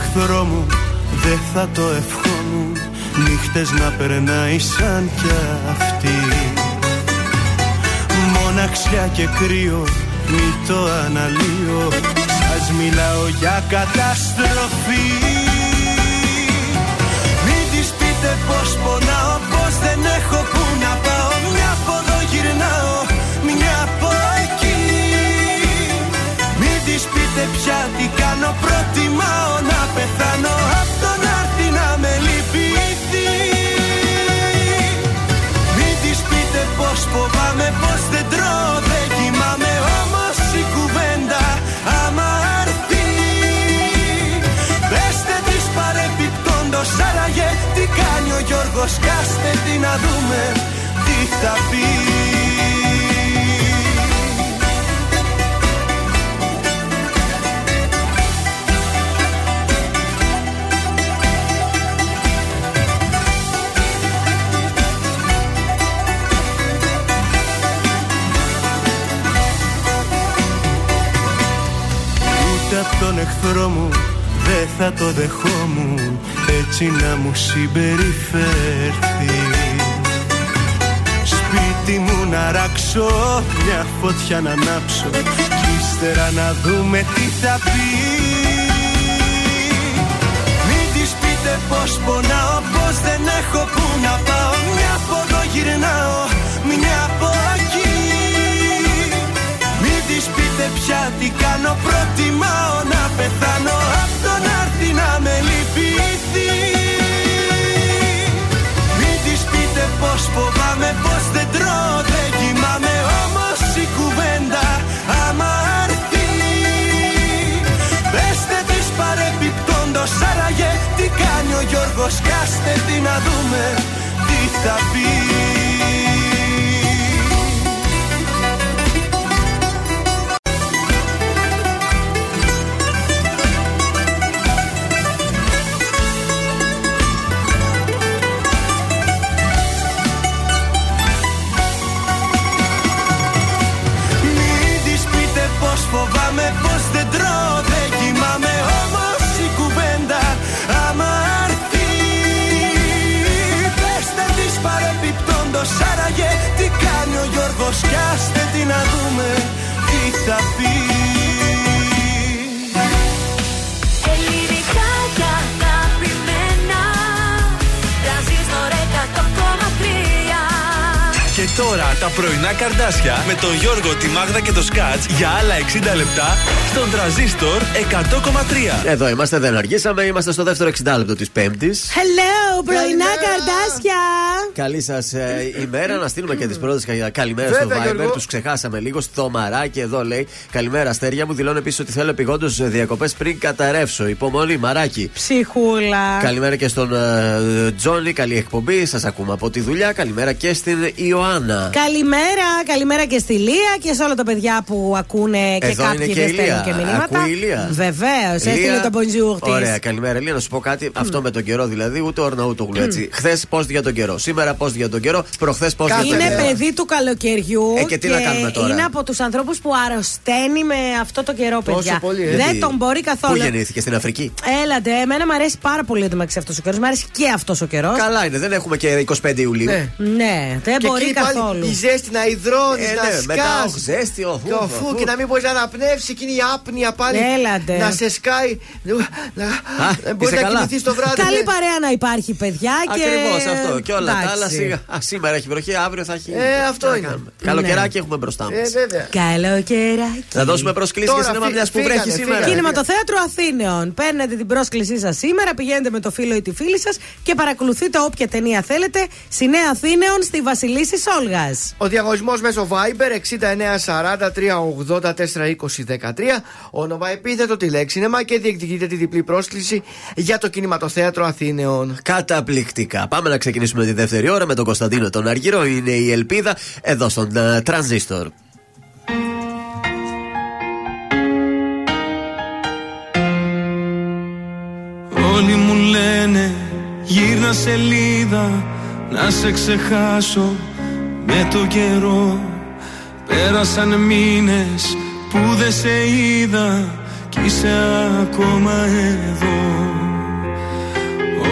εχθρό μου δεν θα το ευχόμουν. Νύχτες να περνάει σαν κι αυτή. Μοναξιά και κρύο μη το αναλύω. Σας μιλάω για καταστροφή. Μην της πείτε πως πονάω Πως δεν έχω που να πάω. Μια από εδώ γυρνάω Μια από εκεί. Μην της πείτε πια τι κάνω Προτιμάω να πεθάνω Απ' το να έρθει να με λυπηθεί. Μην της πείτε πως φοβάμαι Πως δεν τρώω δεν κοιμάμαι Όμως η κουβέντα άμα έρθει. Πεστε της παρεπιπτόντος άραγε Τι κάνει ο Γιώργος Κάστε τι να δούμε Τι θα πει τον εχθρό μου δεν θα το δεχόμουν. Έτσι να μου συμπεριφέρθεις. Σπίτι μου να ράξω, μια φωτιά να ανάψω κι ύστερα να δούμε τι θα πει. Μην της πείτε πως πονάω, πως δεν έχω που να πάω. Μια από εδώ γυρνάω, μια από πια τι κάνω, προτιμάω να πεθάνω Απ' το να έρθει να με λυπηθεί. Μην της πείτε πως φοβάμαι, πως δεν τρώω, δεν κοιμάμαι. Όμως η κουβέντα άμα έρθει. Πεστε της παρεπιπτόντος άραγε. Τι κάνει ο Γιώργος Κάστε τι να δούμε τι θα πει καρδάσια με τον Γιώργο, τη Μάγδα και το Σκάτς για άλλα 60 λεπτά στον τραζίστορ 100,3. Εδώ είμαστε, δεν αργήσαμε. Είμαστε στο δεύτερο 60 λεπτό της Πέμπτης. Hello, πρωινά καρδάσια. Καλή σας ημέρα. Να στείλουμε και τις πρώτες καλημέρα στο Βέβαια, Viber. Γιώργο. Τους ξεχάσαμε λίγο. Στο μαράκι εδώ λέει Καλημέρα, αστέρια μου. Δηλώνω επίσης ότι θέλω επιγόντως διακοπές πριν καταρρεύσω. Υπομονή, μαράκι. Ψυχούλα. Καλημέρα και στον ε, Τζόνι, καλή εκπομπή. Σας ακούμε από τη δουλειά. Καλημέρα και στην Ιωάννα. Καλημέρα, καλημέρα και στη Λία και σε όλα τα παιδιά που ακούνε και Εδώ είναι κάποιοι και δεν η Λία. στέλνουν και μηνύματα. Ακούει η Λία. Βεβαίως, έστειλε Λία, το bonjour της. Ωραία, καλημέρα. Λία, να σου πω κάτι. Αυτό με τον καιρό δηλαδή, ούτε όρνα ούτε γλου έτσι. Χθες πώς για τον καιρό. Σήμερα πώς για τον καιρό. Προχθές πώς για τον Είναι καιρό. παιδί του καλοκαιριού Ε, και τι να κάνουμε τώρα; είναι από τους ανθρώπους που αρρωσταίνει με αυτό το καιρό, παιδιά. πολύ, ε. Δεν Γιατί; τον μπορεί Πού καθόλου. γεννήθηκε στην Αφρική; Έλατε, εμένα μου αρέσει πάρα πολύ το μεταξύ αυτός ο καιρός. Μου αρέσει και αυτός ο καιρός. Καλά είναι, δεν έχουμε και 25 Ιουλίου. Ναι. Ναι, δεν Και μπορεί εκεί πάλι καθόλου. Η ζέστη να υδρώνει, Ε, να ναι, μετά σκάς. ο ζέστη, ο Και ο φου, φου φου. και να μην μπορεί να αναπνεύσει εκείνη η άπνοια πάλι. Έλατε. Να σε σκάει. Να, δεν μπορεί είσαι να καλά. κοιμηθεί το βράδυ. Καλή ναι. παρέα να υπάρχει, παιδιά. και... Ακριβώς αυτό. Και όλα τα Εντάξει. άλλα σιγά. Α, σήμερα έχει βροχή, αύριο θα έχει. Ε, αυτό Τι να είναι. κάνουμε. Καλοκαιράκι έχουμε μπροστά μας. Ε, βέβαια. Καλοκαιράκι. Να δώσουμε προσκλήσει Τώρα για σινέμα φύ- μιας που φύγανε, βρέχει φύγανε. σήμερα. Κίνημα το θέατρο Αθήνεων. Παίρνετε την πρόσκλησή σας σήμερα, πηγαίνετε με το φίλο ή τη φίλη σας και παρακολουθείτε όποια ταινία θέλετε στη Νέα Αθήνεων στη Βασιλίση Σόλγας. Ο διαγωνισμός μέσω Viber 6943842013. Όνομα επίθετο τη λέξη νεμά και διεκδικείτε τη διπλή πρόσκληση για το κινηματοθέατρο Αθήνεων. Καταπληκτικά. Πάμε να ξεκινήσουμε τη δεύτερη ώρα με τον Κωνσταντίνο τον Αργύρο. Είναι η ελπίδα εδώ στον ε, Τρανζίστορ. Όλοι μου λένε γύρνα σελίδα να σε ξεχάσω με το καιρό Πέρασαν μήνες που δεν σε είδα κι είσαι ακόμα εδώ.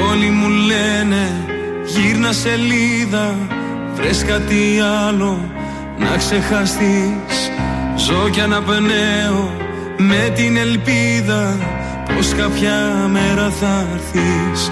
Όλοι μου λένε γύρνα σελίδα Βρες κάτι άλλο να ξεχαστείς. Ζω κι αναπνέω με την ελπίδα Πως κάποια μέρα θα έρθεις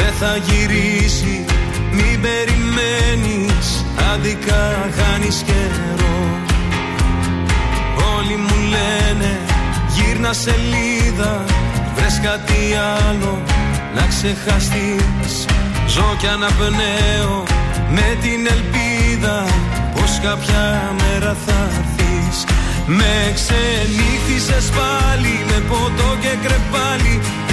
Δεν θα γυρίσει μην περιμένεις Άδικα χάνεις καιρό. Όλοι μου λένε γύρνα σελίδα Βρες κάτι άλλο να ξεχαστείς. Ζω κι αναπνέω με την ελπίδα Πως κάποια μέρα θα έρθεις. Με ξενύχτησες πάλι Με ποτό και κρεπάλι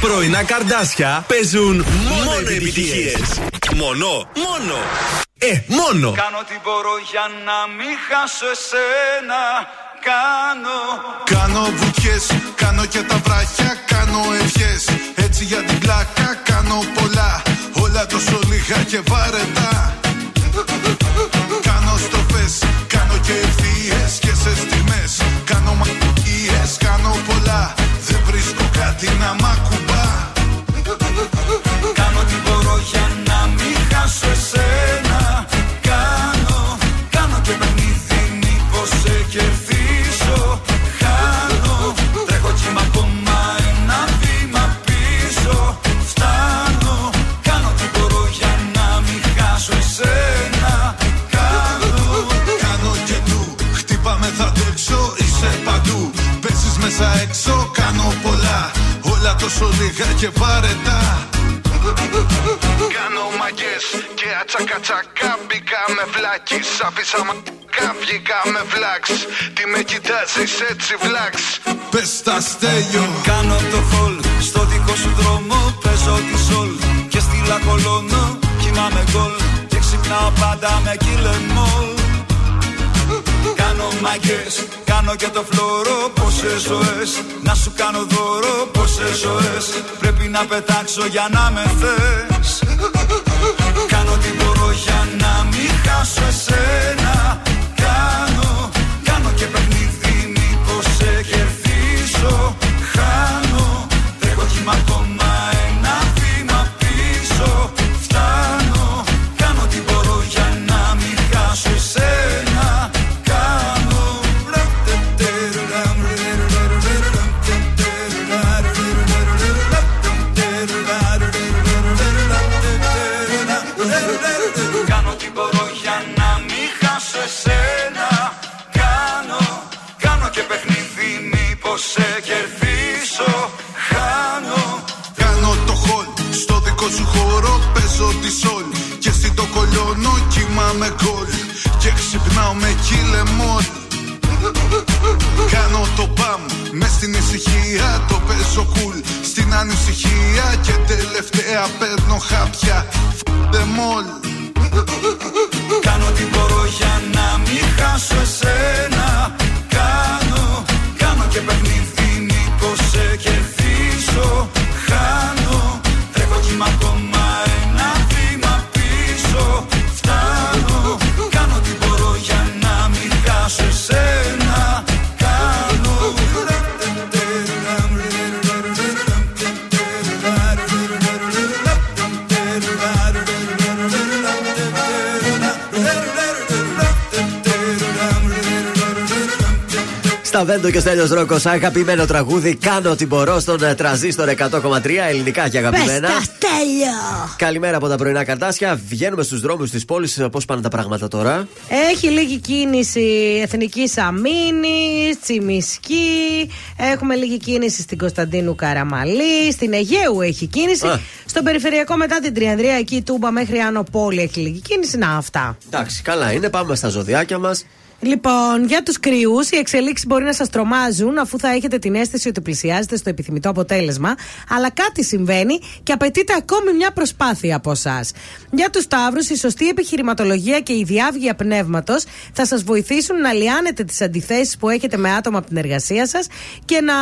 πρωινά καρδάσια παίζουν μόνο επιτυχίες. Μόνο, μόνο. Ε, μόνο. Κάνω τι μπορώ για να μην χάσω εσένα. Κάνω. Κάνω βουτιές, κάνω και τα βράχια, κάνω ευχές. Έτσι για την πλάκα κάνω πολλά. Όλα τόσο λίγα και βαρετά. Κάνω στροφές, κάνω και ευθείες και σε στιγμές. Κάνω μαγικές, κάνω πολλά. Δεν βρίσκω κάτι να μ' μην χάσω εσένα. Κάνω, κάνω και με μη δίνει πως σε κερδίσω. Χάνω, τρέχω κι είμαι ακόμα ένα βήμα πίσω. Φτάνω, κάνω τι μπορώ για να μην χάσω εσένα. Κάνω, κάνω και του Χτύπαμε θα τρέξω, είσαι παντού. Παίζεις μέσα έξω, κάνω πολλά. Όλα τόσο λίγα και βαρετά Κάνω μαγιές και ατσακατσακά Μπήκα με βλάκης, άφησα μαγικά Βγήκα με βλάξ. Τι με κοιτάζεις έτσι βλάξ. Πες τα στέλιο. Κάνω το χολ στο δικό σου δρόμο Παίζω τη σολ. Και στη λακολώνω Κοιμάμαι γκολ. Και ξυπνάω πάντα με κιλεμόλ κάνω μαγκές Κάνω και το φλόρο πόσες ζωές. Να σου κάνω δώρο πόσες ζωές. Πρέπει να πετάξω για να με θες. Κάνω τι μπορώ για να μην χάσω εσένα. Κάνω, κάνω και παιχνίδι Κάνω το μπαμ μες στην ησυχία Το παίζω κουλ στην ανησυχία Και τελευταία παίρνω χάπια. Φ***δε μόλ. Κάνω τι μπορώ για να μην χάσω εσένα. Κάνω, κάνω και παιχνίδι Στα Βέντο και Στέλιος Ρόκος, αγαπημένο τραγούδι. Κάνω ό,τι μπορώ στον ε, τραζίστορ 100,3 ελληνικά και αγαπημένα. Πες τα τέλειο! Καλημέρα από τα πρωινά καρτάσια. Βγαίνουμε στους δρόμους της πόλης. Πώς πάνε τα πράγματα τώρα; Έχει λίγη κίνηση Εθνική Αμήνη, Τσιμισκή. Έχουμε λίγη κίνηση στην Κωνσταντίνου Καραμαλή. Στην Αιγαίου έχει κίνηση. Α. Στο περιφερειακό μετά την Τριανδρία, εκεί η Τούμπα μέχρι Άνω Πόλη έχει λίγη κίνηση. Να, αυτά. Εντάξει, καλά είναι. Πάμε στα ζωδιάκια μας. Λοιπόν, για τους κρυού, οι εξελίξεις μπορεί να σας τρομάζουν αφού θα έχετε την αίσθηση ότι πλησιάζετε στο επιθυμητό αποτέλεσμα. Αλλά κάτι συμβαίνει και απαιτείται ακόμη μια προσπάθεια από εσά. Για τους Ταύρου, η σωστή επιχειρηματολογία και η διάβγεια πνεύματος θα σας βοηθήσουν να λιάνετε τις αντιθέσεις που έχετε με άτομα από την εργασία σας και να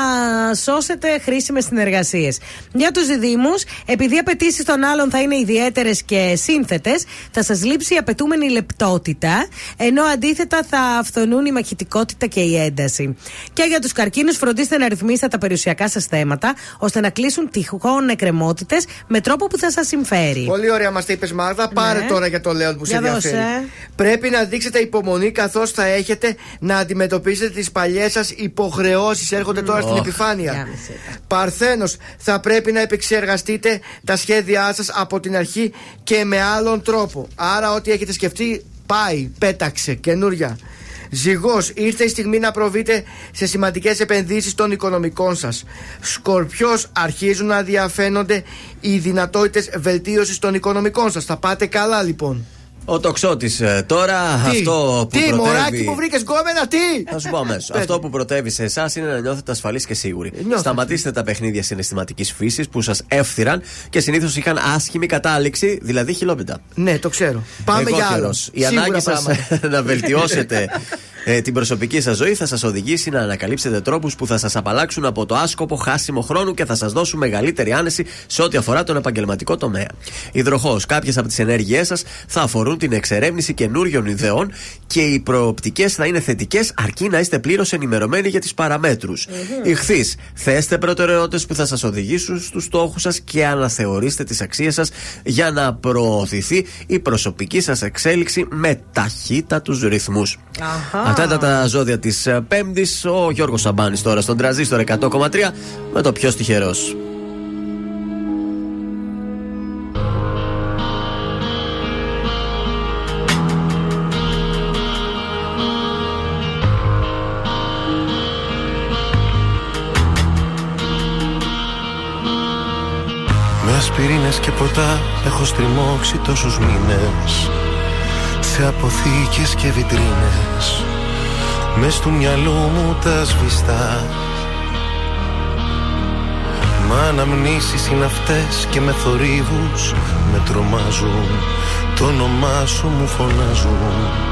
σώσετε χρήσιμες συνεργασίες. Για τους Διδήμου, επειδή οι απαιτήσεις των άλλων θα είναι ιδιαίτερες και σύνθετες, θα σας λείψει η απαιτούμενη λεπτότητα, ενώ αντίθετα θα αυθονούν η μαχητικότητα και η ένταση. Και για τους καρκίνους, φροντίστε να ρυθμίσετε τα περιουσιακά σας θέματα, ώστε να κλείσουν τυχόν εκκρεμότητες με τρόπο που θα σας συμφέρει. Πολύ ωραία μας τα είπες Μάγδα. Πάρε τώρα για το Λέον που σε Ναι. Για δώσε. ενδιαφέρει. Πρέπει να δείξετε υπομονή καθώς θα έχετε να αντιμετωπίσετε τις παλιές σας υποχρεώσεις. Έρχονται τώρα στην Οχ, επιφάνεια. γάμισε Παρθένος, θα πρέπει να επεξεργαστείτε τα σχέδιά σας από την αρχή και με άλλον τρόπο. Άρα, ό,τι έχετε σκεφτεί, πάει, πέταξε, καινούρια. Ζυγός, ήρθε η στιγμή να προβείτε σε σημαντικές επενδύσεις των οικονομικών σας. Σκορπιός, αρχίζουν να διαφαίνονται οι δυνατότητες βελτίωσης των οικονομικών σας. Θα πάτε καλά, λοιπόν. Ο τοξότης τώρα, Τι; αυτό που Τι, πρωτεύει. μωράκι που βρήκες γκόμενα, τι! Θα σου πω αμέσως. Πες. Αυτό που πρωτεύει σε εσάς είναι να νιώθετε ασφαλείς και σίγουροι. Νιώθω. Σταματήστε τα παιχνίδια συναισθηματικής φύσης που σας έφθυραν και συνήθως είχαν άσχημη κατάληξη, δηλαδή χιλόπιτα. Ναι, το ξέρω. Πάμε για άλλο. Εγώκερος. Η Σίγουρα ανάγκη σας πράγματα. να βελτιώσετε ε, την προσωπική σας ζωή θα σας οδηγήσει να ανακαλύψετε τρόπους που θα σας απαλλάξουν από το άσκοπο χάσιμο χρόνου και θα σας δώσουν μεγαλύτερη άνεση σε ό,τι αφορά τον επαγγελματικό τομέα. Υδροχός, κάποιες από τις ενέργειές σας θα αφορούν την εξερεύνηση καινούριων ιδεών και οι προοπτικές θα είναι θετικές αρκεί να είστε πλήρως ενημερωμένοι για τις παραμέτρους. Ηχθείς, θέστε προτεραιότητες που θα σας οδηγήσουν στους στόχους σας και αναθεωρήστε τις αξίες σας για να προωθηθεί η προσωπική σας εξέλιξη με ταχύτατους ρυθμούς. Αυτά ήταν τα ζώδια της Πέμπτης. Ο Γιώργος Σαμπάνης τώρα στον τραζίστορ 100,3 με το πιο τυχερό. Με ασπιρίνες και ποτά έχω στριμώξει τόσους μήνες Σε αποθήκες και βιτρίνες Μες του μυαλού μου τα σβηστά. Μα αναμνήσεις είναι αυτές και με θορύβους με τρομάζουν. Το όνομά σου μου φωνάζουν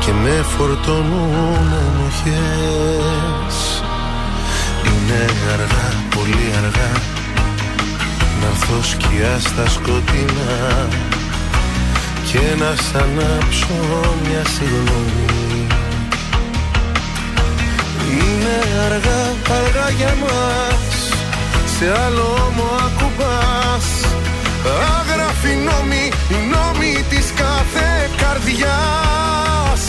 και με φορτώνουν ενοχές. Είναι αργά, πολύ αργά να έρθω σκιά στα σκοτεινά και να σ' ανάψω μια συγγνώμη Είναι αργά, αργά για μας. Σε άλλο μου ακουμπάς. Άγραφη νόμοι, νόμοι της κάθε καρδιάς.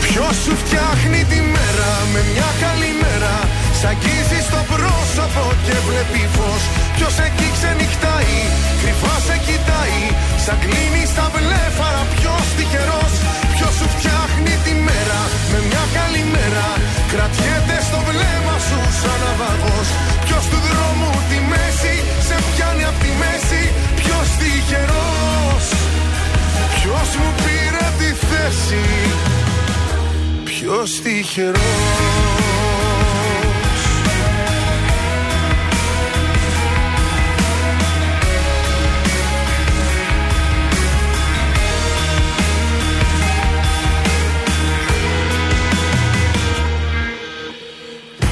Ποιος σου φτιάχνει τη μέρα με μια καλή μέρα; Σ' αγγίζει στο πρόσωπο και βλέπει φως Ποιος εκεί ξενυχτάει, κρυφά σε κοιτάει Σαν κλείνει στα βλέφαρα ποιος τυχερός Ποιος σου φτιάχνει τη μέρα με μια καλή μέρα. Κρατιέται στο βλέμμα σου σαν ναυαγός. Ποιος του δρόμου τη μέση σε πιάνει απ' τη μέση Ποιος τυχερός. Ποιος μου πήρε τη θέση Ποιος τυχερός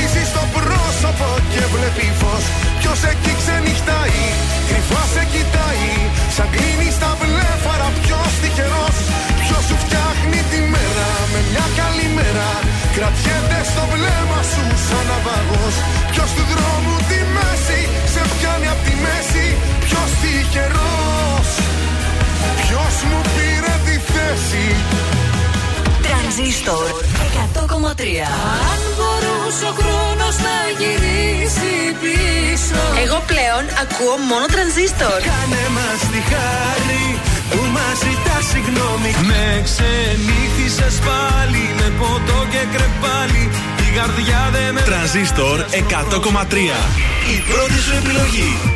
στο πρόσωπο και βλέπει φως. Ποιος εκεί ξενυχτάει, κρυφά σε κοιτάει. Σαν κλείνει στα βλέφαρα ποιος τυχερός. Ποιος σου φτιάχνει τη μέρα με μια καλή μέρα. Κρατιέται στο βλέμμα σου σαν ναυαγός. Ποιος του δρόμου τη μέση σε πιάνει απ' τη μέση. Ποιος τυχερός. Ποιος μου πήρε τη θέση. Τρανζίστορ 100,3 Αν μπορούσε ο χρόνος να γυρίσει πίσω. Εγώ πλέον ακούω μόνο τρανζίστορ. Κάνε μας τη χάρη που μας ζητά συγγνώμη. Με ξενύχτησες πάλι με ποτό και κρεπάλι. Η καρδιά δεν με Τρανζίστορ 100,3 Η πρώτη σου επιλογή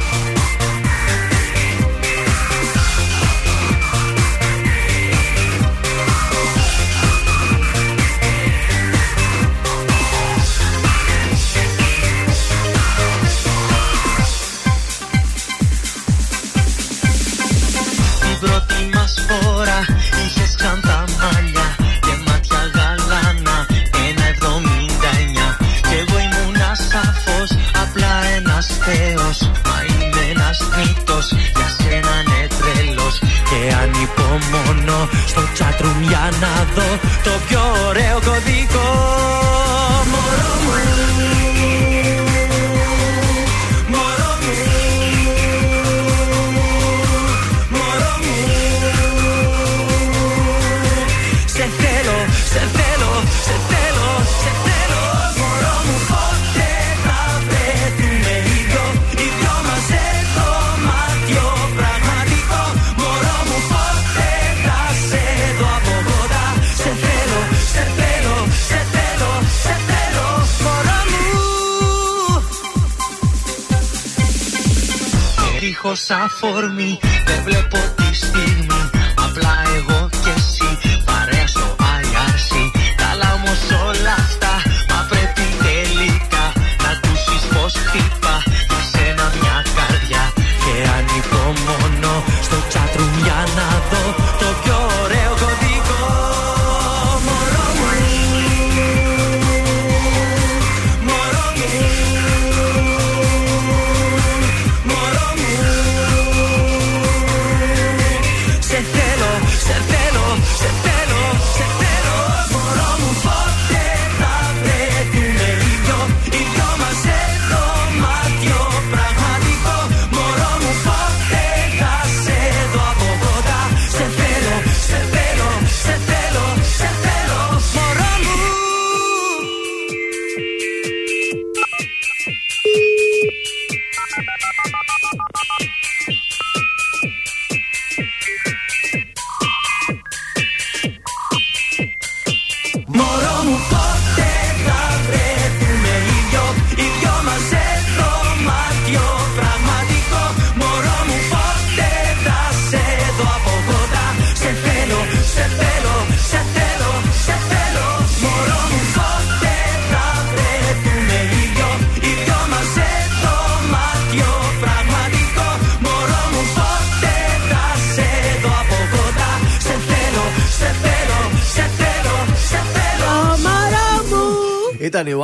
Δίχως αφορμή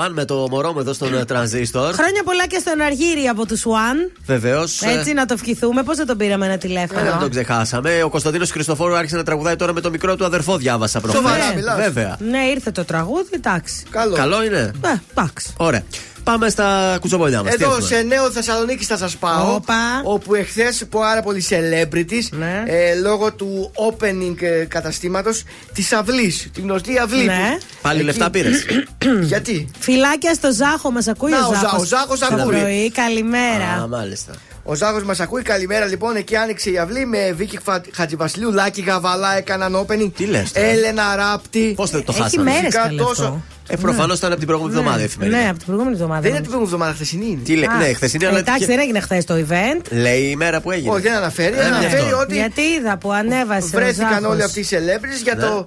One με το μωρό μου εδώ στον ε, τρανζίστορ. Χρόνια πολλά και στον Αργύρι από τους One. Βεβαίως. Έτσι να το ευχηθούμε. Πώς δεν τον πήραμε ένα τηλέφωνο; Δεν τον ξεχάσαμε. Ο Κωνσταντίνος Χριστοφόρου άρχισε να τραγουδάει τώρα με το μικρό του αδερφό, διάβασα προχθές. Σοβαρά μιλάς. Βέβαια. Ναι, ήρθε το τραγούδι, εντάξει. Καλό. Καλό είναι. Ε, εντάξει. Ωραία. Πάμε στα κουτσομπολιά μας. Εδώ σε νέο Θεσσαλονίκη θα σας πάω. Όπα. Όπου εχθές πάρα πολλοί celebrities Ναι. ε, λόγω του opening ε, καταστήματος της αυλής. Τη γνωστή αυλή. Ναι. που- Πάλι εκεί- λεφτά πήρες; Γιατί; Φιλάκια στο Ζάχο, μας ακούει Να, ο ο Ζά- Ζάχος. ο Ζάχος ακούει. πρωί, καλημέρα. Α, μάλιστα. Ο Ζάχος μας ακούει. Καλημέρα λοιπόν. Εκεί άνοιξε η αυλή με Βίκυ Φα- Χατζηβασιλείου, Λάκη Γαβαλά έκαναν opening. Τι λες τώρα; Έλενα Ράπτη. Πώς δεν το Έχει χάσαμε; μέρες Φυσικά καλές τόσο- αυτό. Ε, προφανώς ήταν από την προηγούμενη εβδομάδα η εφημερίδα. Ναι, από την προηγούμενη εβδομάδα. Δεν είναι την νομίζω. προηγούμενη εβδομάδα, χθεσινή είναι. Τι λέει, Α, ναι, χθεσινή, αλλά. Εντάξει, δεν έγινε χθες το event. Λέει η μέρα που έγινε. Όχι, δεν αναφέρει. Ε, αναφέρει αυτό. ότι Γιατί είδα που ανέβασε. ο βρέθηκαν Ζάχος. όλοι αυτοί οι celebrities για Ναι. το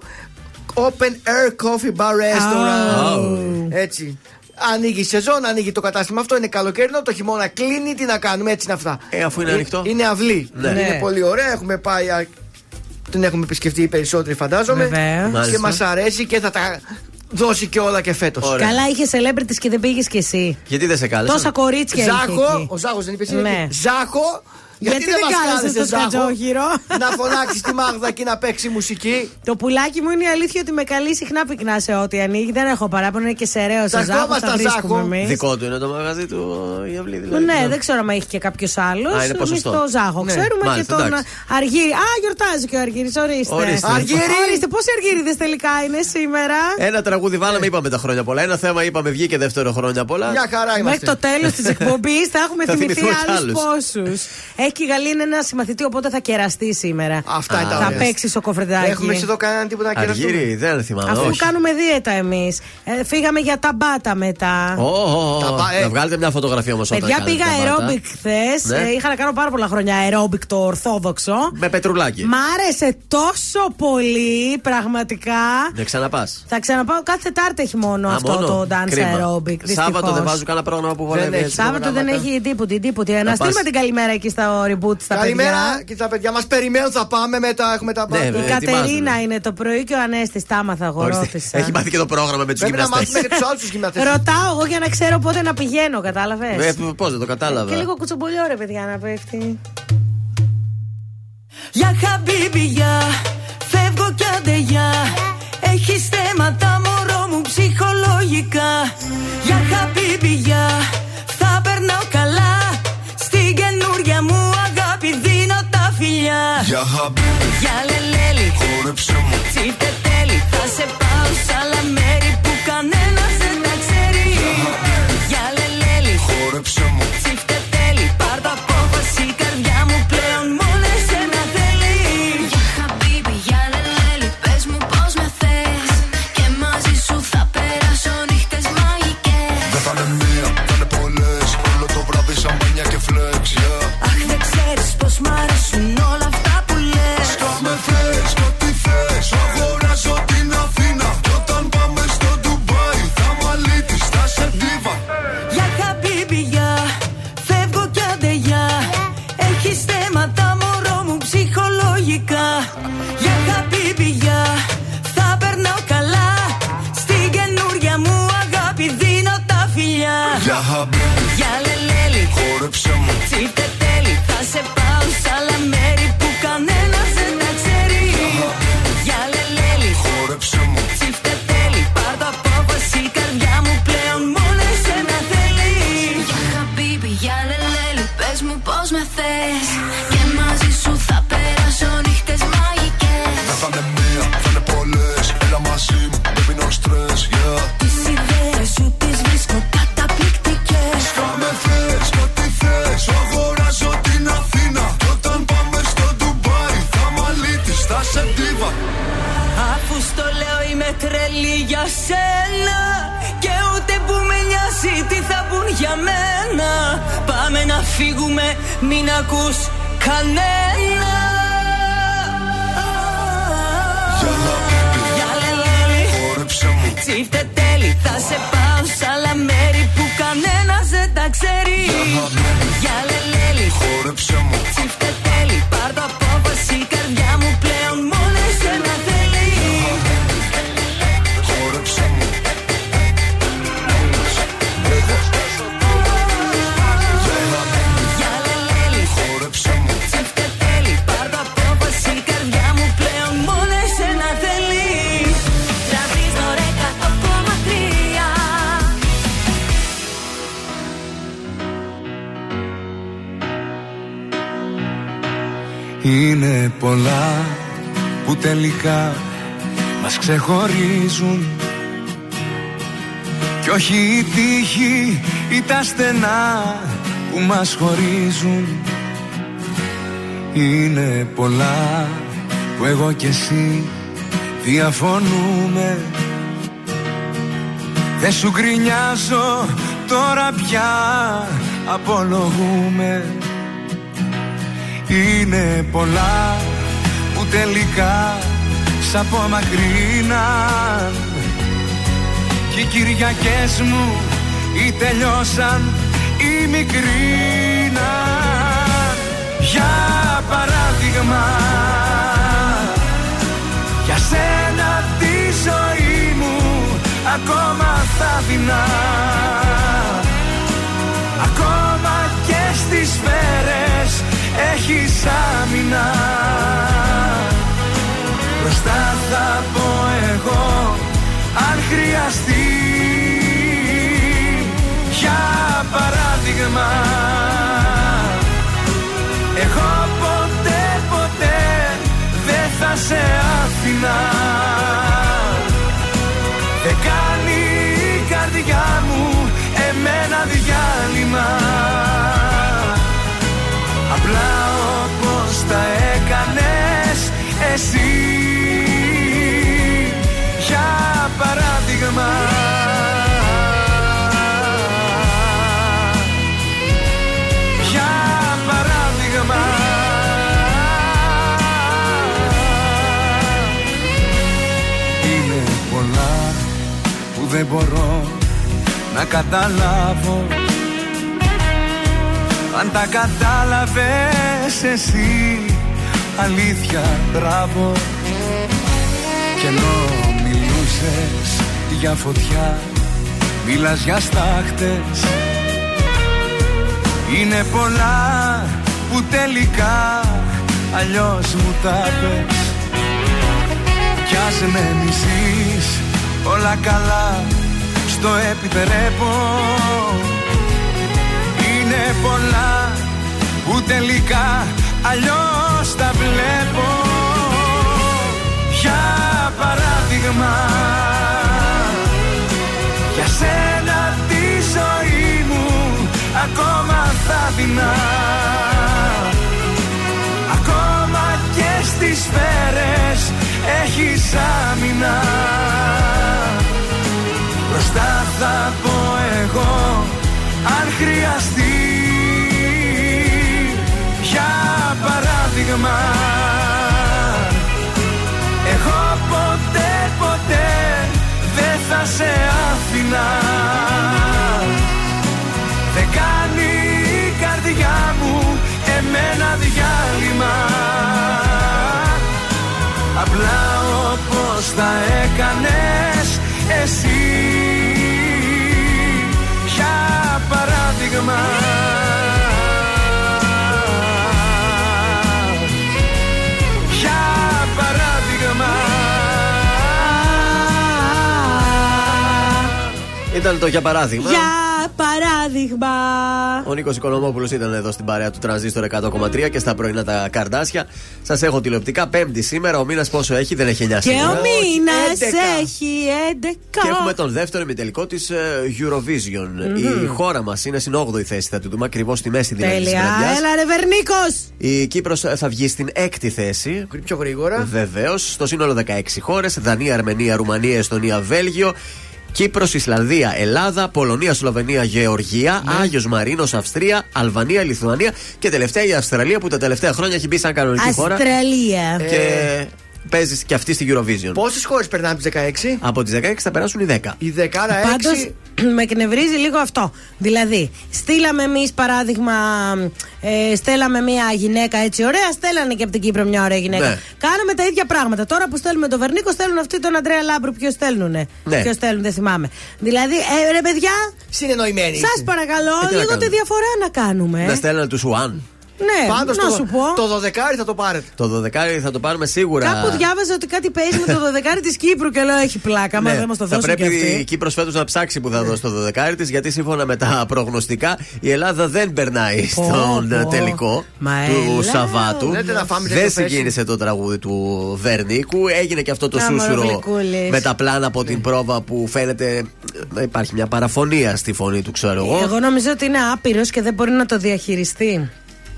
Open Air Coffee Bar Restaurant. Oh. Έτσι. Ανοίγει η σεζόν, ανοίγει το κατάστημα αυτό, είναι καλοκαιρινό, το χειμώνα κλείνει, τι να κάνουμε, έτσι είναι αυτά. Ε, αφού είναι ανοιχτό. Είναι αυλή. Ναι. Είναι Ναι. πολύ ωραία, έχουμε πάει. α, Την έχουμε επισκεφτεί οι περισσότεροι, φαντάζομαι. Βεβαίως. Και Μάλιστα. μα αρέσει και θα τα δώσει και όλα και φέτος. Ωραία. Καλά, είχες celebrities και δεν πήγες κι εσύ. Γιατί δεν σε κάλεσε. Τόσα κορίτσια είχε. Ζάχο, εκεί. ο Ζάχος δεν είπε Ναι. Ζάχο, Γιατί δεν μας κάλεσες κάλεσες, το Ζάχο, σκατζόχυρο; Να φωνάξεις τη Μάγδα και να παίξει μουσική; Το πουλάκι μου είναι η αλήθεια ότι με καλεί συχνά πυκνά σε ό,τι ανοίγει. Δεν έχω παράπονο, είναι και σεραίο ο Τα Ζάχο. χρώματα, Τα βρίσκουμε Ζάχο. εμείς. Δικό του είναι το μαγαζί του η αυλή δηλαδή. Ναι, δεν ξέρω αν έχει και κάποιος άλλος. Α, είναι Εμείς ποσοστό. το Ζάχο. Ναι. Ξέρουμε Μάλιστα, και τον εντάξει. Αργύρι. Α, γιορτάζει και ο Αργύρι, ορίστε. Ορίστε. Αργύρι! Ορίστε, πόσοι Αργύριδες τελικά είναι σήμερα; Ένα τραγούδι βάλαμε, είπαμε τα χρόνια πολλά. Ένα θέμα είπαμε βγήκε δεύτερο χρόνια πολλά. Μια χαρά Μέχρι είμαστε. το τέλος της εκπομπής θα έχουμε Θα θυμηθεί θυμηθούμε κι άλλους άλλους. πόσους. Έχει και η Γαλλία είναι ένα συμμαθητή, οπότε θα κεραστεί σήμερα. Αυτά είναι τα Θα ωραία. παίξει στο κοφρετάκι. Έχουμε εδώ κανέναν τίποτα να κεραστούμε; Αργύρι, δεν θυμάμαι. Αφού όχι. κάνουμε δίαιτα εμείς. φύγαμε για τα μπάτα μετά. Ω, ω, ω, Τα πα- ε. Να βγάλετε μια φωτογραφία όμως όταν Παιδιά, κάνετε πήγα τα μπάτα. αερόμπικ χθες. Ναι. είχα να κάνω πάρα πολλά χρόνια αερόμπικ το ορθόδοξο. Με πετρουλάκι. Μ' άρεσε τόσο πολύ, πραγματικά. Να ξαναπάς. Θα ξαναπάω κάθε Τετάρτη έχει μόνο αυτό το dance aerobic. Σάββατο δυστυχώς. δεν βάζουν κανένα πρόγραμμα που βολεύει. Δεν έχει. έτσι. Σάββατο δεν προγράμματα. έχει τίποτη, τίποτη. Να πας. στείλουμε την καλημέρα εκεί στο reboot στα Καλημέρα παιδιά. και τα παιδιά μας περιμένουν, θα πάμε μετά. Έχουμε τα Ναι, πάντα. βέβαια. Η Κατερίνα ετοιμάζουμε. είναι το πρωί και ο Ανέστη. Τα άμαθα, εγώ Ορίστε. ρώτησα. Έχει μάθει και το πρόγραμμα με τους Πρέπει να γυμναστές. μάθουμε και τους άλλους τους γυμναστές. Ρωτάω εγώ για να ξέρω πότε να πηγαίνω, κατάλαβες; Πώς δεν το κατάλαβα. Και λίγο κουτσομπολιό ρε παιδιά να πέφτει. Για χαμπίμπι, για φεύγω κι άντε για Έχεις θέματα μωρό μου ψυχολογικά Για χαμπίμπι, για θα περνάω καλά Για χαμπίπι, Για λελέλη, χόρεψε μου. Τσίφτε τέλει Θα σε πάω σ' άλλα μέρη που φύγουμε μην ακούς κανένα. Για λελέλη Χόρεψε μου. Τσίφτε τέλει θα σε πάω σ' άλλα μέρη που κανένας δεν τα ξέρει. Για λελέλη Χόρεψε μου. Τσίφτε Είναι πολλά που τελικά μας ξεχωρίζουν. Κι όχι η τύχη ή τα στενά που μας χωρίζουν. Είναι πολλά που εγώ και εσύ διαφωνούμε. Δεν σου γκρινιάζω τώρα πια απολογούμε Είναι πολλά που τελικά σ' απομακρύναν. Κι οι Κυριακές μου ή τελειώσαν ή μικρύναν. Για παράδειγμα για σένα τη ζωή μου ακόμα θα δεινά. Ακόμα και στις σφαίρες έχεις άμυνα. Μπροστά θα πω εγώ αν χρειαστεί. Για παράδειγμα Εγώ ποτέ ποτέ δεν θα σε άφηνα. Δεν κάνει η καρδιά μου εμένα διάλειμμα τα έκανες εσύ. Για παράδειγμα. Για παράδειγμα. Είναι πολλά που δεν μπορώ να καταλάβω Αν τα κατάλαβες εσύ αλήθεια μπράβο. Κι ενώ μιλούσες για φωτιά Μίλας για στάχτες. Είναι πολλά που τελικά αλλιώς μου τα πες. Κι ας με μισείς όλα καλά στο επιτρέπω Είναι πολλά που τελικά αλλιώς τα βλέπω. Για παράδειγμα Για σένα τη ζωή μου ακόμα θα δεινά. Ακόμα και στις σφαίρες έχεις άμυνα. Μπροστά θα πω εγώ αν χρειαστεί Για παράδειγμα Εγώ ποτέ ποτέ δεν θα σε άφηνα. Δεν κάνει η καρδιά μου εμένα διάλειμμα. Απλά όπως τα έκανες εσύ παράδειγμα Για παράδειγμα Ήταν το για παράδειγμα. Για παράδειγμα. Ο Νίκος Οικονομόπουλος ήταν εδώ στην παρέα του Τρανζίστορ 100,3 και στα πρωινά τα καρδάσια. Σας έχω τηλεοπτικά. Πέμπτη σήμερα. Ο μήνας πόσο έχει, δεν έχει 9 Και σήμερα. ο μήνας 11. έχει 11. Και έχουμε τον δεύτερο ημιτελικό της Eurovision. Μμμ. Η χώρα μας είναι στην 8η θέση. Θα του δούμε ακριβώς στη μέση δηλαδή της Τέλεια. βραδιάς. Έλα, ρε Βερνίκος. Η Κύπρος θα βγει στην έκτη θέση. Πιο γρήγορα. Βεβαίως. Στο σύνολο 16 χώρες. Δανία, Αρμενία, Ρουμανία, Εστονία, Βέλγιο. Κύπρος, Ισλανδία, Ελλάδα, Πολωνία, Σλοβενία, Γεωργία, Ναι. Άγιος Μαρίνος, Αυστρία, Αλβανία, Λιθουανία και τελευταία η Αυστραλία που τα τελευταία χρόνια έχει μπει σαν κανονική χώρα. Αυστραλία. Και παίζεις και αυτή στη Eurovision. Πόσες χώρες περνάνε από τις 16? Από τις 16 θα περάσουν οι 10. Οι 10, άρα Πάντως 6. με εκνευρίζει λίγο αυτό. Δηλαδή, στείλαμε εμείς παράδειγμα, ε, στέλναμε μια γυναίκα έτσι ωραία, στέλνανε και από την Κύπρο μια ωραία γυναίκα. Ναι. Κάναμε τα ίδια πράγματα. Τώρα που στέλνουμε τον Βερνίκο, στέλνουν αυτοί τον Αντρέα Λάμπρου. Ποιος στέλνουνε; Ναι. Ποιος στέλνουν, δεν θυμάμαι. Δηλαδή, ε, ρε παιδιά, Συνεννοημένοι. σας παρακαλώ, Ε, τι να λίγο τη κάνουμε; διαφορά να κάνουμε. Να στέλνανε τους Ουάν. Ναι, Πάντως να το, σου πω. το δωδεκάρι θα το πάρετε. Το 12 θα το πάρουμε σίγουρα. Κάπου διάβαζα ότι κάτι παίζει με το 12 της Κύπρου και λέω έχει πλάκα. Μα Ναι, δεν μας το θα δώσουν πρέπει και η αυτοί. Κύπρος φέτος να ψάξει που θα δώσει το 12 της, γιατί σύμφωνα με τα προγνωστικά η Ελλάδα δεν περνάει Πω, στον πω. ε, τελικό Μα του έλα. Σαββάτου. Λέτε να φάμε δεν τέτοιο πέσιμο. συγκίνησε το τραγούδι του Βερνίκου. Έγινε και αυτό το Να, μωρό, σούσουρο γλυκούλης. με τα πλάνα από την πρόβα που φαίνεται να υπάρχει μια παραφωνία στη φωνή του, ξέρω εγώ. Εγώ νομίζω ότι είναι άπειρος και δεν μπορεί να το διαχειριστεί.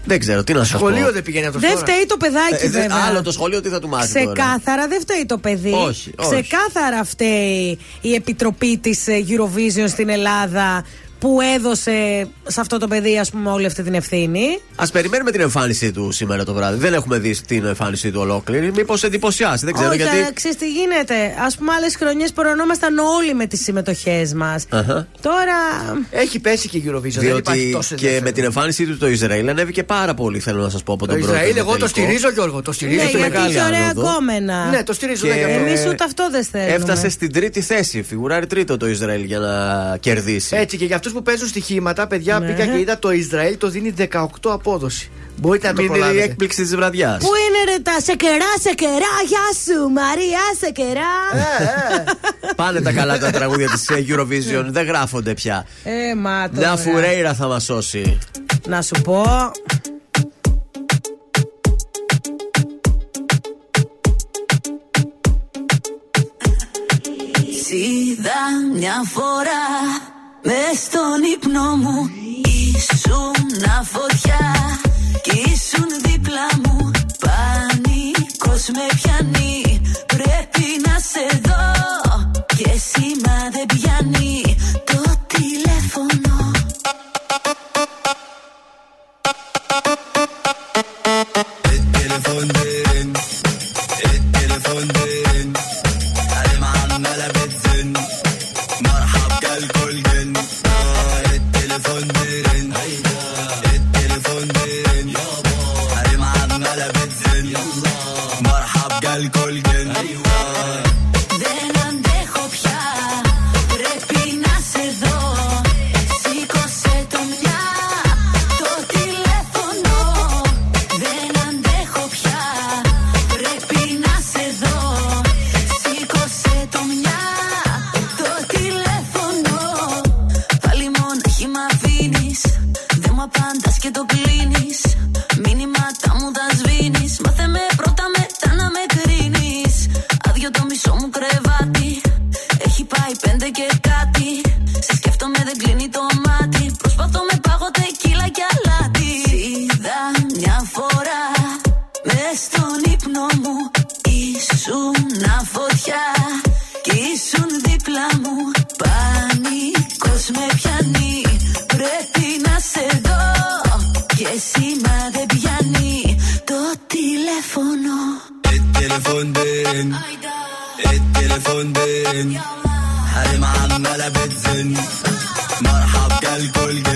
Δεν ξέρω τι να σα πω. Σχολείο δεν πηγαίνει αυτός. Δεν φταίει το παιδάκι, Ε, δε- βέβαια. άλλο το σχολείο τι θα του μάθει τώρα. Ξεκάθαρα δεν φταίει το παιδί. Όχι, όχι. Ξεκάθαρα φταίει η επιτροπή της Eurovision στην Ελλάδα που έδωσε σε αυτό το παιδί, ας πούμε, όλη αυτή την ευθύνη. Α περιμένουμε την εμφάνισή του σήμερα το βράδυ. Δεν έχουμε δει την εμφάνισή του ολόκληρη. Μήπως εντυπωσιάσει, δεν ξέρω Όχι, γιατί. αλλά ξέρεις τι γίνεται. Α πούμε, άλλες χρονιές προνόμασταν όλοι με τις συμμετοχές μας. Αχα. Τώρα. Έχει πέσει και η Eurovision. δεν υπάρχει Διότι τόσο και με την εμφάνισή του το Ισραήλ ανέβηκε πάρα πολύ, θέλω να σας πω από Το τον πρώτο. Ισραήλ, εγώ το τελικό. στηρίζω, Γιώργο. Το στηρίζω. Ναι, στο γιατί μεγάλο. έχει ωραία άνοδο. γκόμενα. Ναι, το στηρίζω. Και- δεν για αυτό. Εμείς ούτε αυτό δεν θέλουμε. Έφτασε στην τρίτη θέση. Φιγουράρει τρίτο το Ισραήλ για να κερδίσει. Έτσι και για αυτούς που παίζουν στοιχήματα, παιδιά, Ναι. πήγα και είδα το Ισραήλ το δίνει 18 απόδοση. Μπορείτε να το Μην είναι η προλάβετε. έκπληξη της βραδιάς. Πού είναι ρε τα σε κερά, σε κερά, γεια σου Μαρία, σε κερά. Ε, Πάνε τα καλά τα τραγούδια της Eurovision. Δεν γράφονται πια. Ε, μα Δα τώρα. Φουρέιρα θα μας σώσει. Να σου πω. Είδα μια φορά μες στον ύπνο μου Ήσουν φωτιά κι ήσουν δίπλα μου. Πανικός με πιάνει Πρέπει να σε δω. Και σήμα δεν πιάνει Το τηλέφωνο التليفون دين التليفون دين حريم عمالة بتزن. مرحب كالكل جن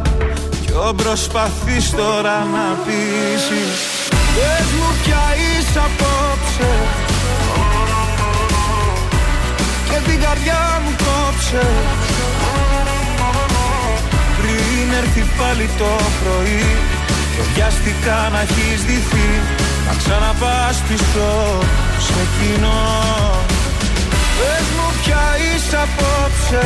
Ποιο προσπαθείς τώρα να πείσεις. Πες μου πια είσαι απόψε. Και την καρδιά μου κόψε. Πριν έρθει πάλι το πρωί Και βιάστηκα να έχεις δυθεί Να ξαναπάς πίσω σε κοινό. Πες μου πια είσαι απόψε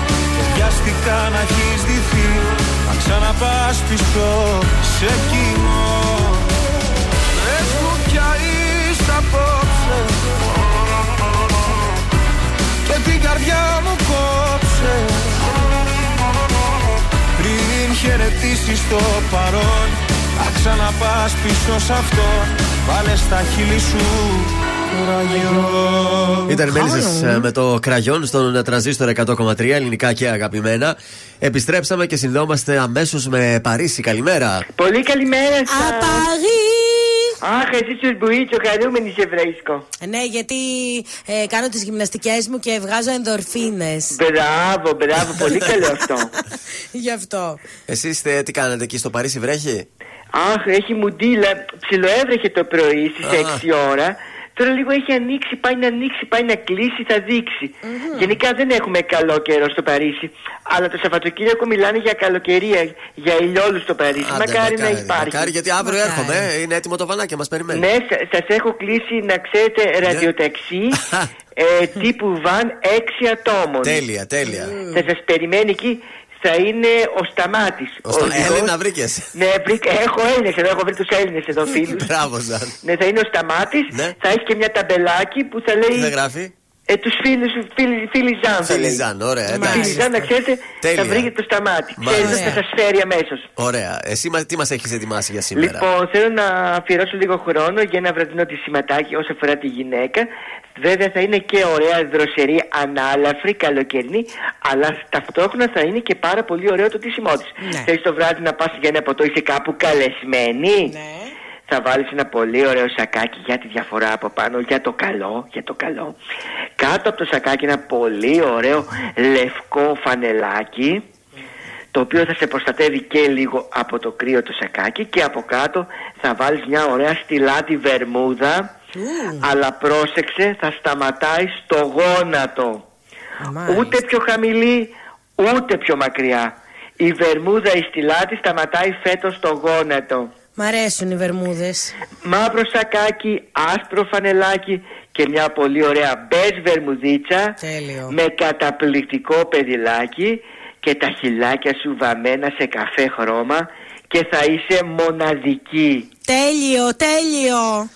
Και βιάστηκα να έχεις δυθεί Να ξαναπάς πίσω σε κοινό. Πες μου πια είσαι απόψε. Και την καρδιά μου κόψε. Πριν χαιρετήσεις το παρόν Να ξαναπάς πίσω σ' αυτό. Βάλε στα χείλη σου Ήταν οι μέλισσε με το κραγιόν στον τραζίστορ 100,3 ελληνικά και αγαπημένα. Επιστρέψαμε και συνδεόμαστε αμέσως με Παρίσι. Καλημέρα. Πολύ καλημέρα σας. Απαγή! Αχ, εσύ σου μπουίτσο, χαρούμενη σε βρίσκω. Ναι, γιατί ε, κάνω τις γυμναστικές μου και βγάζω ενδορφίνες. Μπράβο, μπράβο, πολύ καλό αυτό. Γι' αυτό. Εσείς τι κάνετε εκεί στο Παρίσι, βρέχει; Αχ, έχει μουντίλα. Ψιλοέβρεχε το πρωί στις Α. 6 ώρα. Τώρα λίγο έχει ανοίξει, πάει να ανοίξει, πάει να κλείσει, θα δειξει Γενικά δεν έχουμε καλό καιρό στο Παρίσι. Αλλά το Σαββατοκύριακο μιλάνε για καλοκαιρία, για ηλιόλους στο Παρίσι. Άντε, μακάρι, να υπάρχει. Μακάρι, γιατί αύριο έρχομαι. ε, Είναι έτοιμο το βανάκι, μας περιμένει. Ναι, σα έχω κλείσει να ξέρετε ραδιοταξί ε, τύπου βαν 6 ατόμων. Τέλεια, τέλεια. Θα σας περιμένει εκεί. Θα είναι ο Σταμάτης. Ο Στα- Έλληνα βρήκες. Ναι, βρήκα, έχω Έλληνες εδώ, έχω βρει τους Έλληνες εδώ φίλους. Μπράβο, Ζαν. ναι, θα είναι ο Σταμάτης. Θα έχει και μια ταμπελάκι που θα λέει. Τι θα γράφει; Ε, τους φίλους, φίλοι, φίλοι Ζαν. θα Φίλοι λέει. Ζαν, ωραία, εντάξει. Φίλοι Ζαν, να ξέρετε, Τέλεια. θα βρείτε το Σταμάτη. Ξέρετε, Μάλιστα. θα σα φέρει αμέσως. Ωραία. Εσύ μα- τι μας έχεις ετοιμάσει για σήμερα; Λοιπόν, θέλω να αφιερώσω λίγο χρόνο για ένα βραδινό τη σηματάκι όσο αφορά τη γυναίκα. Βέβαια θα είναι και ωραία δροσερή, ανάλαφρη, καλοκαιρινή, αλλά ταυτόχρονα θα είναι και πάρα πολύ ωραίο το τίσιμό της. Ναι. Θέλει το βράδυ να πας για ένα ποτό, είσαι κάπου καλεσμένη; Θα βάλεις ένα πολύ ωραίο σακάκι για τη διαφορά από πάνω, για το καλό, για το καλό. Κάτω από το σακάκι ένα πολύ ωραίο λευκό φανελάκι το οποίο θα σε προστατεύει και λίγο από το κρύο το σακάκι και από κάτω θα βάλεις μια ωραία στυλάτη βερμούδα. Αλλά πρόσεξε θα σταματάει στο γόνατο. Ούτε πιο χαμηλή ούτε πιο μακριά. Η βερμούδα η στυλάτη σταματάει φέτος στο γόνατο Μ' αρέσουν οι βερμούδες. Μαύρο σακάκι, άσπρο φανελάκι και μια πολύ ωραία μπες βερμουδίτσα Τέλειο. με καταπληκτικό παιδιλάκι και τα χυλάκια σου βαμμένα σε καφέ χρώμα και θα είσαι μοναδική. Τέλειο, τέλειο.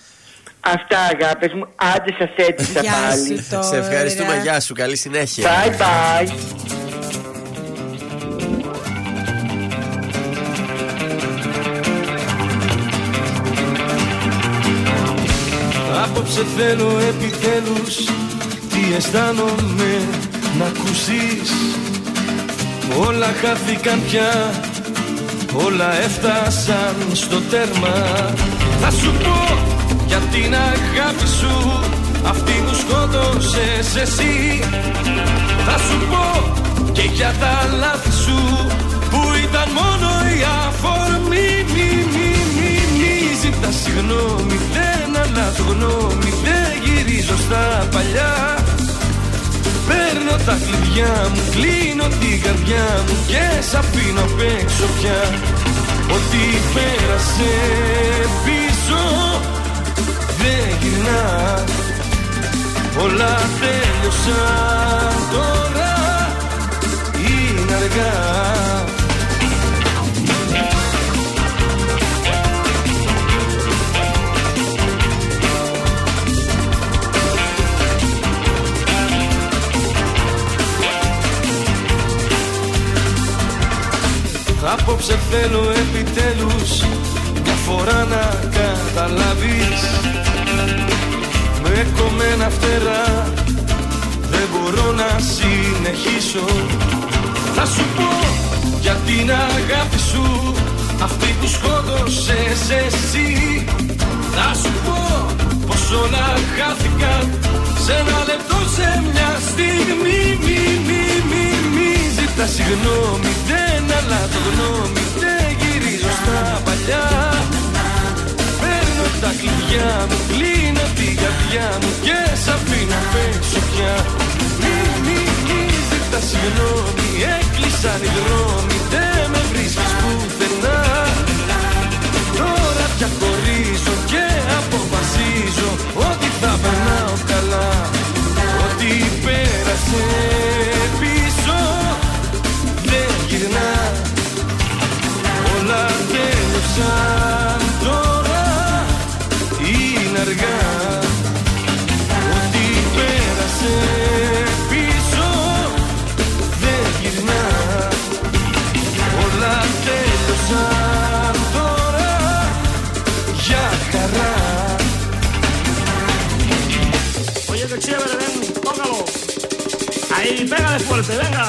Αυτά αγάπες μου, άντε σας έτυχα Γεια πάλι. σου τώρα. Σε ευχαριστούμε, γεια σου, καλή συνέχεια. Bye bye. Απόψε θέλω επιτέλους Τι αισθάνομαι να ακούσεις Όλα χάθηκαν πια Όλα έφτασαν στο τέρμα. Θα σου πω για την αγάπη σου Αυτή που σκότωσες εσύ. Θα σου πω και για τα λάθη σου Που ήταν μόνο η αφορμή. Μη, μη, μη, μη ζητάς συγγνώμη Δεν αλλάζω γνώμη Δεν γυρίζω στα παλιά. Παίρνω τα κλειδιά μου, κλείνω την καρδιά μου και σ' αφήνω απ' έξω πια. Ό,τι πέρασε πίσω δεν γυρνά. Όλα τέλειωσαν τώρα είναι αργά Απόψε θέλω επιτέλους Μια φορά να καταλάβεις. Με κομμένα φτερά Δεν μπορώ να συνεχίσω. Θα σου πω για την αγάπη σου Αυτή που σκότωσες εσύ. Θα σου πω πως όλα χάθηκαν Σε ένα λεπτό σε μια στιγμή. Μη, μη, μη, μη ζητά συγγνώμη Δεν αλλάζω γνώμη Δεν γυρίζω στα παλιά. Παίρνω τα κλειδιά μου Κλείνω την καρδιά μου Και σ' αφήνω απ' έξω πια. Μη, μη, μη ζητά συγγνώμη Έκλεισαν οι δρόμοι Δεν με βρίσκεις πουθενά. Τώρα πια χωρίζω και αποφασίζω Ότι θα περνάω καλά. Ότι πέρασε πίσω δεν γυρνά Όλα τέλειωσαν τώρα είναι αργά Ό,τι πέρασε πίσω δεν γυρνά Όλα τέλειωσαν τώρα για χαρά Oye, qué chévere, ven, tócalo. Ahí, pégale fuerte, venga.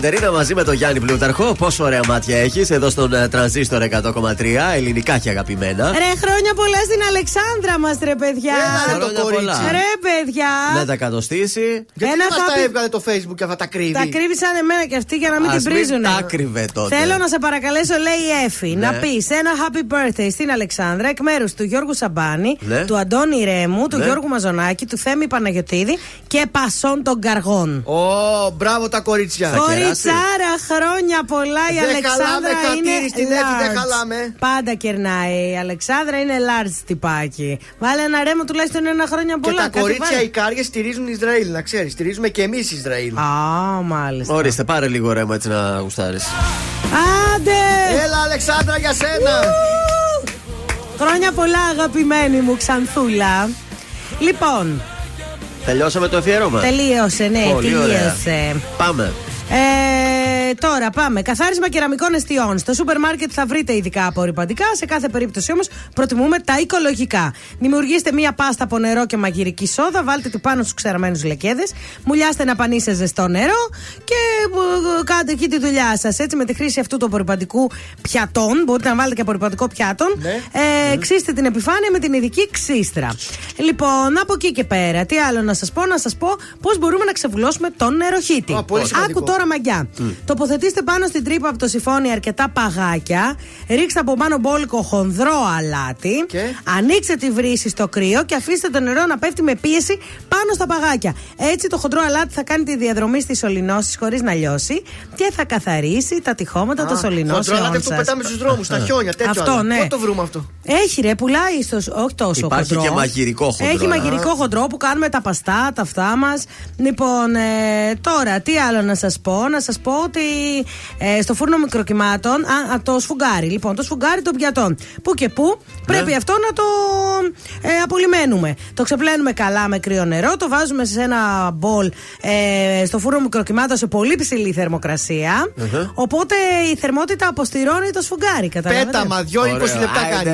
Κατερίνα μαζί με τον Γιάννη Πλούταρχο. Πόσο ωραία μάτια έχεις εδώ στον ε, τρανζίστορ 100,3. Ελληνικά και αγαπημένα. Ρε, χρόνια πολλά στην Αλεξάνδρα μας, ρε παιδιά. Έλα, ρε, το Χρόνια κορίτσι. πολλά. Ρε, παιδιά. Να τα κατοστήσει. Γιατί Ένα δεν μας τα happy- έβγαλε το facebook και αυτά τα κρύβει; Τα κρύβει σαν εμένα και αυτή για να μην Ας την μην πρίζουν. τα κρύβε τότε. Θέλω να σε παρακαλέσω, λέει η Εφη, Ναι. να πεις ένα happy birthday στην Αλεξάνδρα εκ μέρους του Γιώργου Σαμπάνη, Ναι. του Αντώνη Ρέμου, του Ναι. Γιώργου Μαζονάκη, του Θέμη Παναγιοτήδη και Πασών των Καργών. Ω, μπράβο τα κορίτσια. Κοριτσάρα, χρόνια πολλά η Δεν Αλεξάνδρα χαλάμε, είναι χατήρι στην Εφη, δεν large. χαλάμε. Πάντα κερνάει. Η Αλεξάνδρα είναι large τυπάκι. Βάλε ένα ρέμο τουλάχιστον ένα χρόνια Και πολλά. τα κάτι κορίτσια βάλε. οι κάριες στηρίζουν Ισραήλ, να ξέρεις. Στηρίζουμε και εμείς Ισραήλ. Α, μάλιστα. Ορίστε, πάρε λίγο ρέμα έτσι να γουστάρεις. Άντε! Έλα, Αλεξάνδρα, για σένα. Χρόνια πολλά, αγαπημένη μου Ξανθούλα. Λοιπόν, Τελειώσαμε το αφιέρωμα. τελείωσε, ναι, Πολύ ωραία. τελείωσε. Πάμε. Ε, τώρα πάμε. Καθάρισμα κεραμικών εστιών. Στο σούπερ μάρκετ θα βρείτε ειδικά απορριπαντικά. Σε κάθε περίπτωση όμως προτιμούμε τα οικολογικά. Δημιουργήστε μία πάστα από νερό και μαγειρική σόδα. Βάλτε τη πάνω στους ξεραμένους λεκέδες. Μουλιάστε να πανί σε ζεστό νερό. Και ε, κάντε εκεί τη δουλειά σας. Έτσι με τη χρήση αυτού του απορριπαντικού πιατών. Μπορείτε να βάλετε και απορριπαντικό πιάτων. Ε, Ξύστε την επιφάνεια με την ειδική ξύστρα. Λοιπόν, από εκεί και πέρα, τι άλλο να σας πω, να σας πω πώς μπορούμε να ξεβουλώσουμε τον νεροχύτη. Α, πολύ σημαντικό. Άκου τώρα μαγιά. Τοποθετήστε πάνω στην τρύπα από το σιφόνι αρκετά παγάκια. Ρίξτε από πάνω μπόλικο χονδρό αλάτι. Ανοίξτε τη βρύση στο κρύο και αφήστε το νερό να πέφτει με πίεση πάνω στα παγάκια. Έτσι το χοντρό αλάτι θα κάνει τη διαδρομή στις σωληνώσεις χωρίς να λιώσει και θα καθαρίσει τα τυχώματα των σωληνώσεων. Χοντρόλατε αυτό που σας. πετάμε στους δρόμους, στα χιόνια, τέτοιο. Αυτό, άλλο. ναι. Πού το βρούμε αυτό; Έχει ρε, πουλάει στο. Όχι τόσο Υπάρχει χοντρό. και μαγειρικό χοντρό, Έχει ε. μαγειρικό χοντρό που κάνουμε τα παστά, τα αυτά μας. Λοιπόν, ε, τώρα, τι άλλο να σας πω; Να σας πω ότι ε, στο φούρνο μικροκυμάτων. Α, α, το σφουγγάρι. Λοιπόν, το σφουγγάρι των πιατών. Πού και πού πρέπει αυτό να το ε, απολυμμένουμε. Το ξεπλένουμε καλά με κρύο νερό. Το βάζουμε σε ένα μπολ ε, στο φούρνο μικροκυμάτων σε πολύ ψηλή θερμοκρασία. Οπότε η θερμότητα αποστηρώνει το σφουγγάρι. Καταλαβαίνετε. Πέταμα, δυο 20 λεπτά κάνει.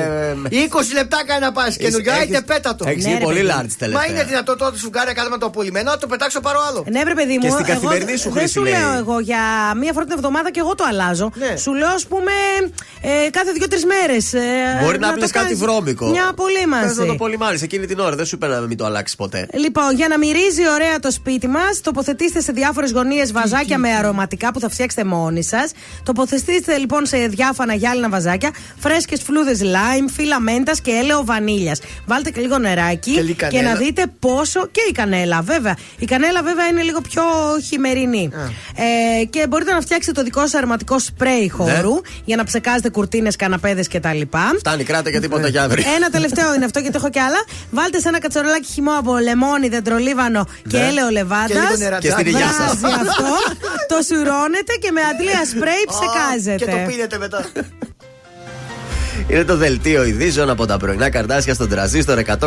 20 λεπτά κάνει να πας καινούργια, έχεις- είτε πέτα το. έχεις Ναι, γίνει ρε, πολύ παιδί. large τελευταία. Μα είναι δυνατό τότε σου κάνει κάτω με το απολυμμένο, να το πετάξω πάρω άλλο. Ναι, βρε παιδί μου. Και στην εγώ καθημερινή σου Δεν χρήση, σου λέει. λέω εγώ για μία φορά την εβδομάδα και εγώ το αλλάζω. Ναι. Σου λέω, ας πούμε, ε, κάθε δύο-τρεις μέρες. Μπορεί να πει κάτι βρώμικο. Μια Θες να το απολύμανση. πολυμάνεις εκείνη την ώρα. Δεν σου είπε να μην το αλλάξεις ποτέ. Λοιπόν, για να μυρίζει ωραία το σπίτι μας, τοποθετήστε σε διάφορες γωνίες βαζάκια με αρωματικά που θα φτιάξετε μόνοι σας. Τοποθετήστε λοιπόν σε διάφανα γυάλινα βαζάκια, φρέσκες φλούδες lime, φύλλα μέντα και έλαιο βανίλιας. Βάλτε και λίγο νεράκι Και λίγη και κανέλα. να δείτε πόσο. και η κανέλα, βέβαια. Η κανέλα, βέβαια, είναι λίγο πιο χειμερινή. Ε, και μπορείτε να φτιάξετε το δικό σα αρωματικό σπρέι χώρου για να ψεκάζετε κουρτίνες, καναπέδες κτλ. Φτάνει, κράτα και τίποτα για αύριο. Ένα τελευταίο είναι αυτό γιατί έχω και άλλα. Βάλτε σε ένα κατσαρολάκι χυμό από λεμόνι, δεντρολίβανο και Ναι. έλαιο Και λεβάντα. λίγο νερατζάκι. Και στην υγεία σας. αυτό. το σουρώνετε και με αντλία σπρέι ψεκάζετε. Και το πίνετε μετά. Είναι το δελτίο ειδήσεων από τα πρωινά καρτάσια στον τραζίστορ 100,3.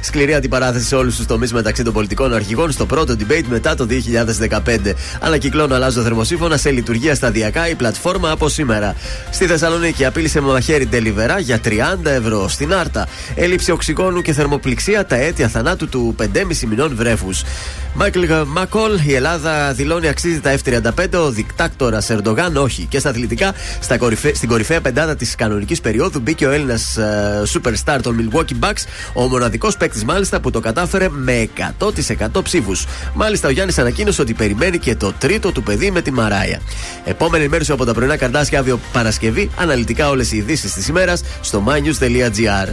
Σκληρή αντιπαράθεση σε όλους τους τομείς μεταξύ των πολιτικών αρχηγών στο πρώτο debate μετά το 2015. Ανακυκλώνω αλλάζω θερμοσύφωνα σε λειτουργία σταδιακά η πλατφόρμα από σήμερα. Στη Θεσσαλονίκη απείλησε με μαχαίρι ντελιβερά για 30 ευρώ. Στην Άρτα έλλειψη οξυγόνου και θερμοπληξία τα αίτια θανάτου του 5,5 μηνών βρέφους. Μάικλ Μακόλ, η Ελλάδα δηλώνει αξίζει τα F35, ο δικτάκτορας Ερντογάν όχι. Και στα αθλητικά, στα κορυφέ, στην κορυφαία πεντάδα της κανονικής περίοδου μπήκε ο Έλληνας superstar των Milwaukee Bucks, ο μοναδικός παίκτης μάλιστα που το κατάφερε με 100% ψήφους. Μάλιστα, ο Γιάννης ανακοίνωσε ότι περιμένει και το τρίτο του παιδί με τη Μαράια. Επόμενη ενημέρωση από τα πρωινά καρτάσια αύριο Παρασκευή, αναλυτικά όλες οι ειδήσεις της ημέρας στο mynews.gr.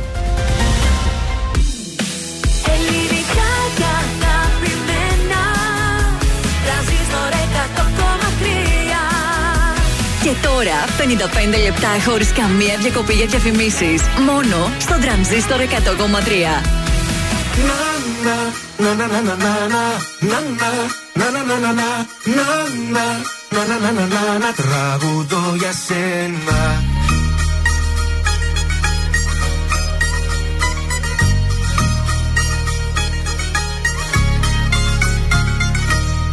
55 λεπτά χωρίς καμία διακοπή για διαφημίσεις. Μόνο στο τρανζίστορ 100,3. Να τραγουδώ για σένα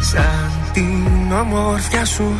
Σαν την ομορφιά σου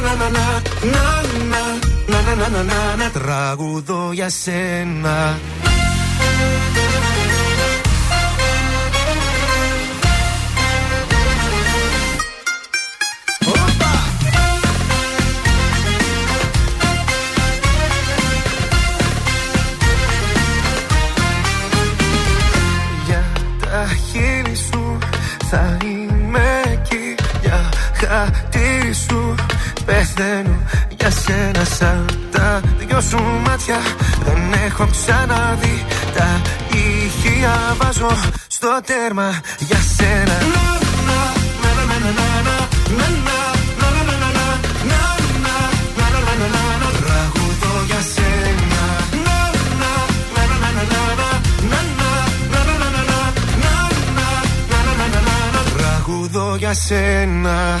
να να να να να να να να να να να να να τραγουδώ για σένα Για τα χείλη σου θα είμαι εκεί Για χατήρι σου πεθαίνω για σένα Σαν τα δυο σου μάτια. Δεν έχω ξαναδεί Τα ηχεία βάζω στο τέρμα για σένα. Τραγουδώ για σένα. Τραγουδώ για σένα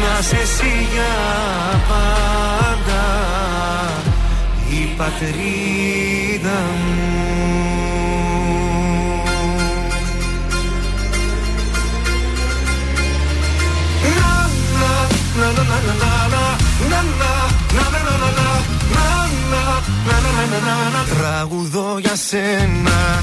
Να σε εσύ για πάντα Η πατρίδα μου Τραγουδώ για σένα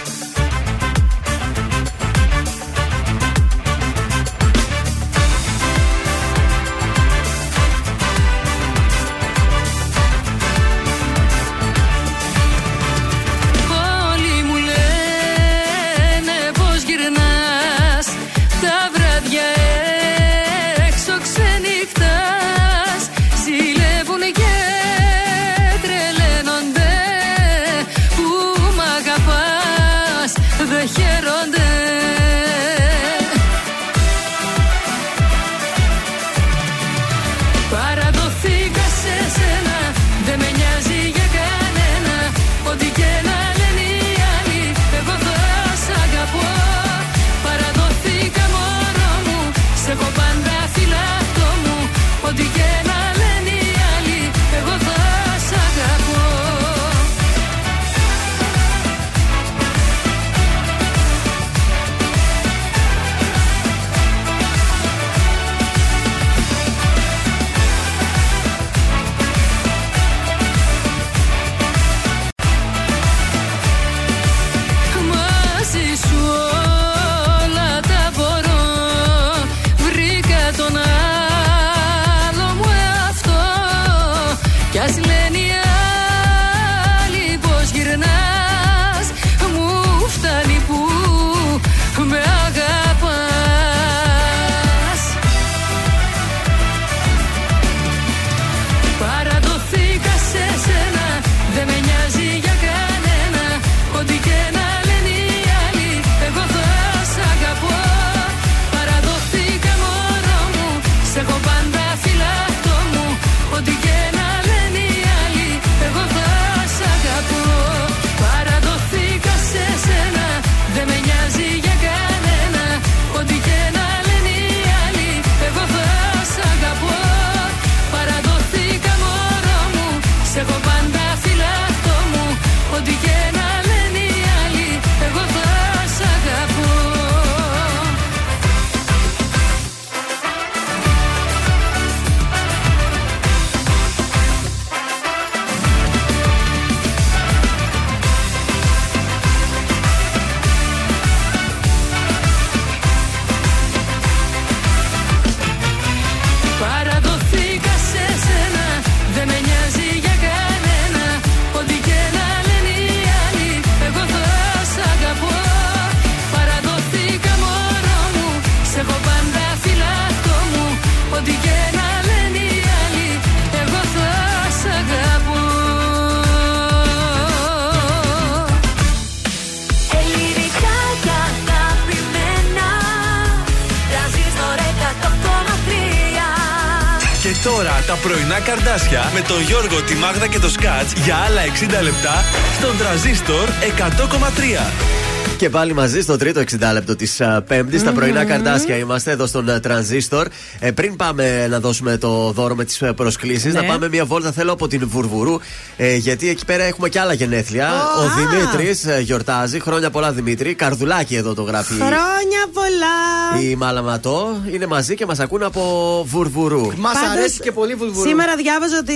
Καρδάσια με τον Γιώργο, τη Μάγδα και το Σκάτς για άλλα 60 λεπτά στον τραζίστορ 100,3. Και πάλι μαζί στο τρίτο 60 λεπτό της Πέμπτης. Στα πρωινά καρτάσια είμαστε εδώ στον Τρανζίστορ. Ε, πριν πάμε να δώσουμε το δώρο με τις προσκλήσεις, Ναι. να πάμε μια βόλτα θέλω από την Βουρβουρού. Ε, γιατί εκεί πέρα έχουμε και άλλα γενέθλια. Ο Δημήτρης γιορτάζει. Χρόνια πολλά Δημήτρη. Καρδουλάκι εδώ το γράφει. Χρόνια πολλά! Η Μαλαματό είναι μαζί και μας ακούν από Βουρβουρού. Μας Πάντως, αρέσει και πολύ βουλβουρού. Σήμερα διάβαζα ότι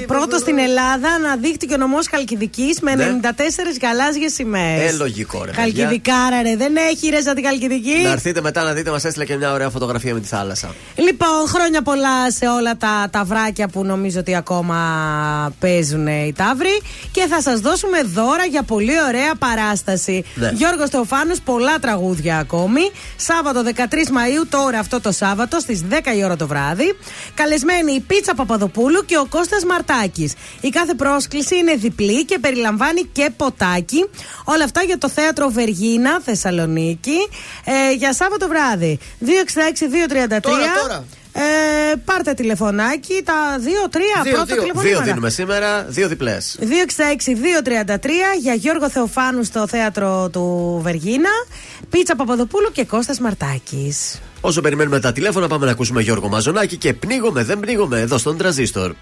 πρώτος στην Ελλάδα αναδείχθηκε ο νομός Χαλκιδικής με Ναι. 94 γαλάζιες σημαίες. Ε, λογικό, ρε. παιδιά. Χαλκιδικάρα, ρε. Δεν έχει ρε σαν τη Χαλκιδική. Να έρθετε μετά να δείτε, μας έστειλε και μια ωραία φωτογραφία με τη θάλασσα. Λοιπόν, χρόνια πολλά σε όλα τα ταυράκια που νομίζω ότι ακόμα παίζουν οι ταύροι. Και θα σας δώσουμε δώρα για πολύ ωραία παράσταση. Ναι. Γιώργος Θεοφάνου, πολλά τραγούδια ακόμη. Σάββατο 13 Μαου, τώρα αυτό το Σάββατο στις 10 η ώρα το βράδυ. Καλεσμένοι η Πίτσα Παπαδοπούλου και ο Κώστας Μαρτάκης. Η κάθε πρόσκληση είναι διπλή και περιλαμβάνει και ποτάκι. Όλα αυτά για το θέατρο Βεργίνα, Θεσσαλονίκη. Ε, για Σάββατο βράδυ. 266-233. Τώρα, τώρα. Ε, πάρτε τηλεφωνάκι, τα 2-3 Δύο, πρώτα δύο. Δύο τηλεφωνήματα. δίνουμε σήμερα, δύο διπλές. 266-233 για Γιώργο Θεοφάνου στο θέατρο του Βεργίνα, Πίτσα Παπαδοπούλου και Κώστας Μαρτάκης. Όσο περιμένουμε τα τηλέφωνα, πάμε να ακούσουμε Γιώργο Μαζονάκη και πνίγομαι, δεν πνίγομαι εδώ στον τραζίστορ.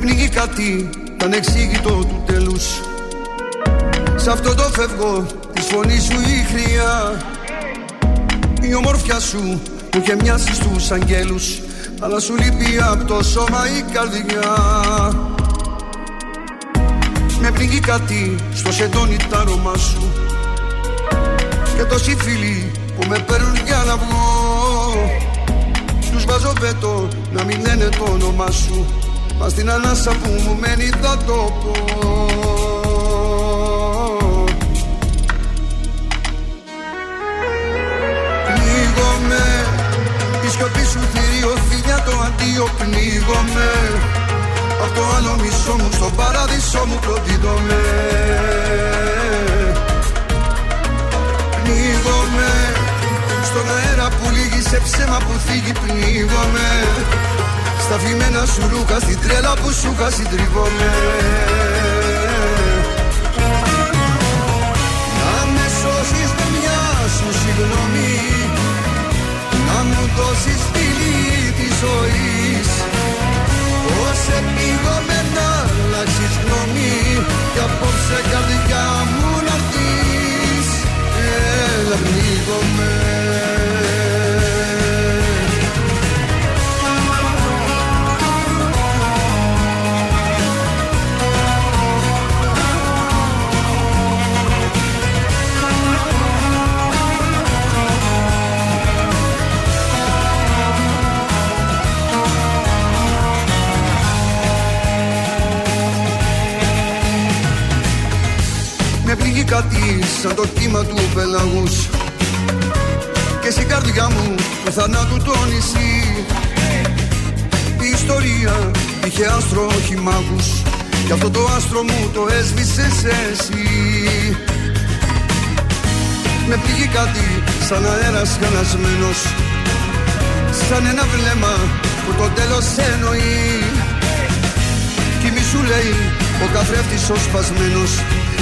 Με πνίγει κάτι ανεξήγητο του τέλους. Σ' αυτό το φεύγω της φωνής σου η χρειά. Η ομορφιά σου που είχε μοιάσει στους αγγέλους Αλλά σου λείπει από το σώμα η καρδιά. Με πνίγει κάτι στο σεντόνι τ' άρωμά σου. Και τόσοι φίλοι που με παίρνουν για να βγω. Τους βάζω βέτο να μην λένε το όνομά σου Μα στην ανάσα που μου μένει θα το πω. Πνίγομαι Η σιωπή σου θηρίο φιλιά το αντίο πνίγομαι. Απ' το άλλο μισό μου στο παράδεισο μου προδίδομαι Πνίγομαι Στον αέρα που λύγει σε ψέμα που θίγει πνίγομαι στα φημένα σου ρούχα, στην τρέλα που σου είχα συντριβόμαι Να με σώσεις με μια σου συγγνώμη. Να μου δώσεις φίλη της ζωής. Πώς επίγομαι να αλλάξεις γνώμη. Κι απόψε καρδιά μου να δεις Έλα πνίγομαι κάτι σαν το κύμα του πελαγούς. Και στην καρδιά μου του θανάτου το νησί. Η ιστορία είχε άστρο όχι μάγους. Κι αυτό το άστρο μου το έσβησες εσύ. Με πνίγει κάτι σαν αέρας χαλασμένος. Σαν ένα βλέμμα που το τέλος εννοεί. Κι μη σου λέει ο καθρέφτης ο σπασμένος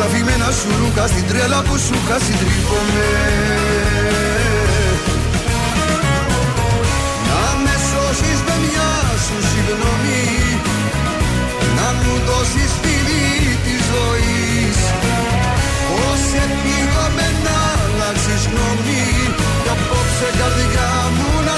Στα φημένα σου ρούχα στην τρέλα που σου είχα συντριβόμαι Να με σώσεις με μια σου συγγνώμη Να μου δώσεις φίλη της ζωής. Πώς επίγομαι να αλλάξεις γνώμη Κι απόψε καρδιά μου να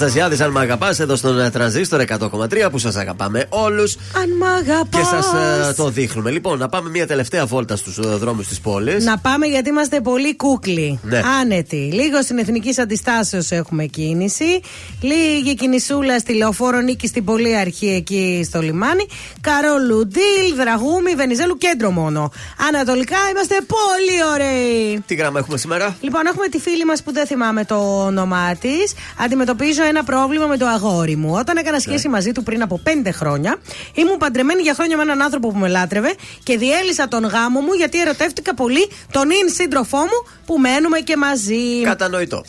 Αναστασιάδης, αν με αγαπάς, εδώ στον ε, τρανζίστορ 100,3 που σας αγαπάμε όλους Αν μ' αγαπάς και σας το δείχνουμε. Λοιπόν, να πάμε μια τελευταία βόλτα στους δρόμους της πόλης. Να πάμε γιατί είμαστε πολύ κούκλοι. Ναι. Άνετοι. Λίγο στην Εθνική Αντιστάσεως έχουμε κίνηση. Λίγη κινησούλα στη Λεωφόρο Νίκη στην Πολύ Αρχή εκεί στο λιμάνι. Καρόλου Ντίλ, Δραγούμη, Βενιζέλου κέντρο μόνο. Ανατολικά είμαστε πολύ ωραίοι. Τι γράμμα έχουμε σήμερα; Λοιπόν, έχουμε τη φίλη μας που δεν θυμάμαι το όνομά της. Αντιμετωπίζω ένα πρόβλημα με το αγόρι μου. Όταν έκανα σχέση μαζί του πριν από πέντε χρόνια, ήμουν παντρεμένη για χρόνια με έναν άνθρωπο που με λάτρευε και διέλυσα τον γάμο μου γιατί ερωτεύτηκα πολύ τον ίν σύντροφό μου που μένουμε και μαζί. Κατανοητό.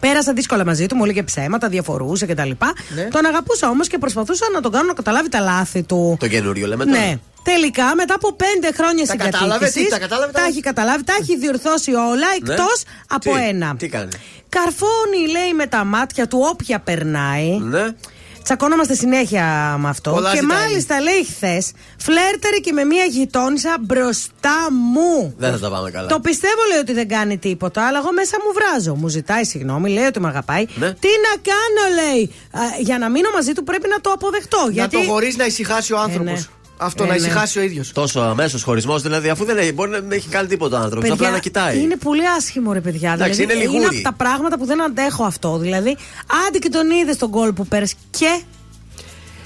Πέρασα δύσκολα μαζί του, μου έλεγε ψέματα, διαφορούσε κτλ. Ναι. Τον αγαπούσα όμως και προσπαθούσα να τον κάνω να καταλάβει τα λάθη του. Το καινούριο λέμε τώρα. Ναι. Τελικά, μετά από πέντε χρόνια Τα κατάλαβε, συγκατοίκησης, τι, τα κατάλαβε, τα- έχει καταλάβει, τα έχει διορθώσει όλα Ναι. εκτός από Τι, ένα. Τι κάνει; Καρφώνει, λέει, με τα μάτια του όποια περνάει. Ναι. Τσακώνομαστε συνέχεια με αυτό. Πολλά και ζητάει. μάλιστα λέει χθες, φλέρτερε και με μία γειτόνισσα μπροστά μου. Δεν θα τα πάμε καλά. Το πιστεύω, λέει ότι δεν κάνει τίποτα, αλλά εγώ μέσα μου βράζω. Μου ζητάει συγγνώμη, λέει ότι με αγαπάει. Ναι. Τι να κάνω, λέει. Α, για να μείνω μαζί του πρέπει να το αποδεχτώ. γιατί... Να το χωρίς να ησυχάσει ο άνθρωπο. ναι. Αυτό Ε, να ναι. ησυχάσει ο ίδιος. Τόσο αμέσως χωρισμός, δηλαδή, αφού δεν έχει, μπορεί να μην έχει κάνει τίποτα ο άνθρωπος. Παιδιά, Απλά να κοιτάει. Είναι πολύ άσχημο, ρε παιδιά. Εντάξει, δηλαδή, είναι λιγούρι. από τα πράγματα που δεν αντέχω αυτό. Δηλαδή, άντε και τον είδες τον κόλ που πέρασε. Και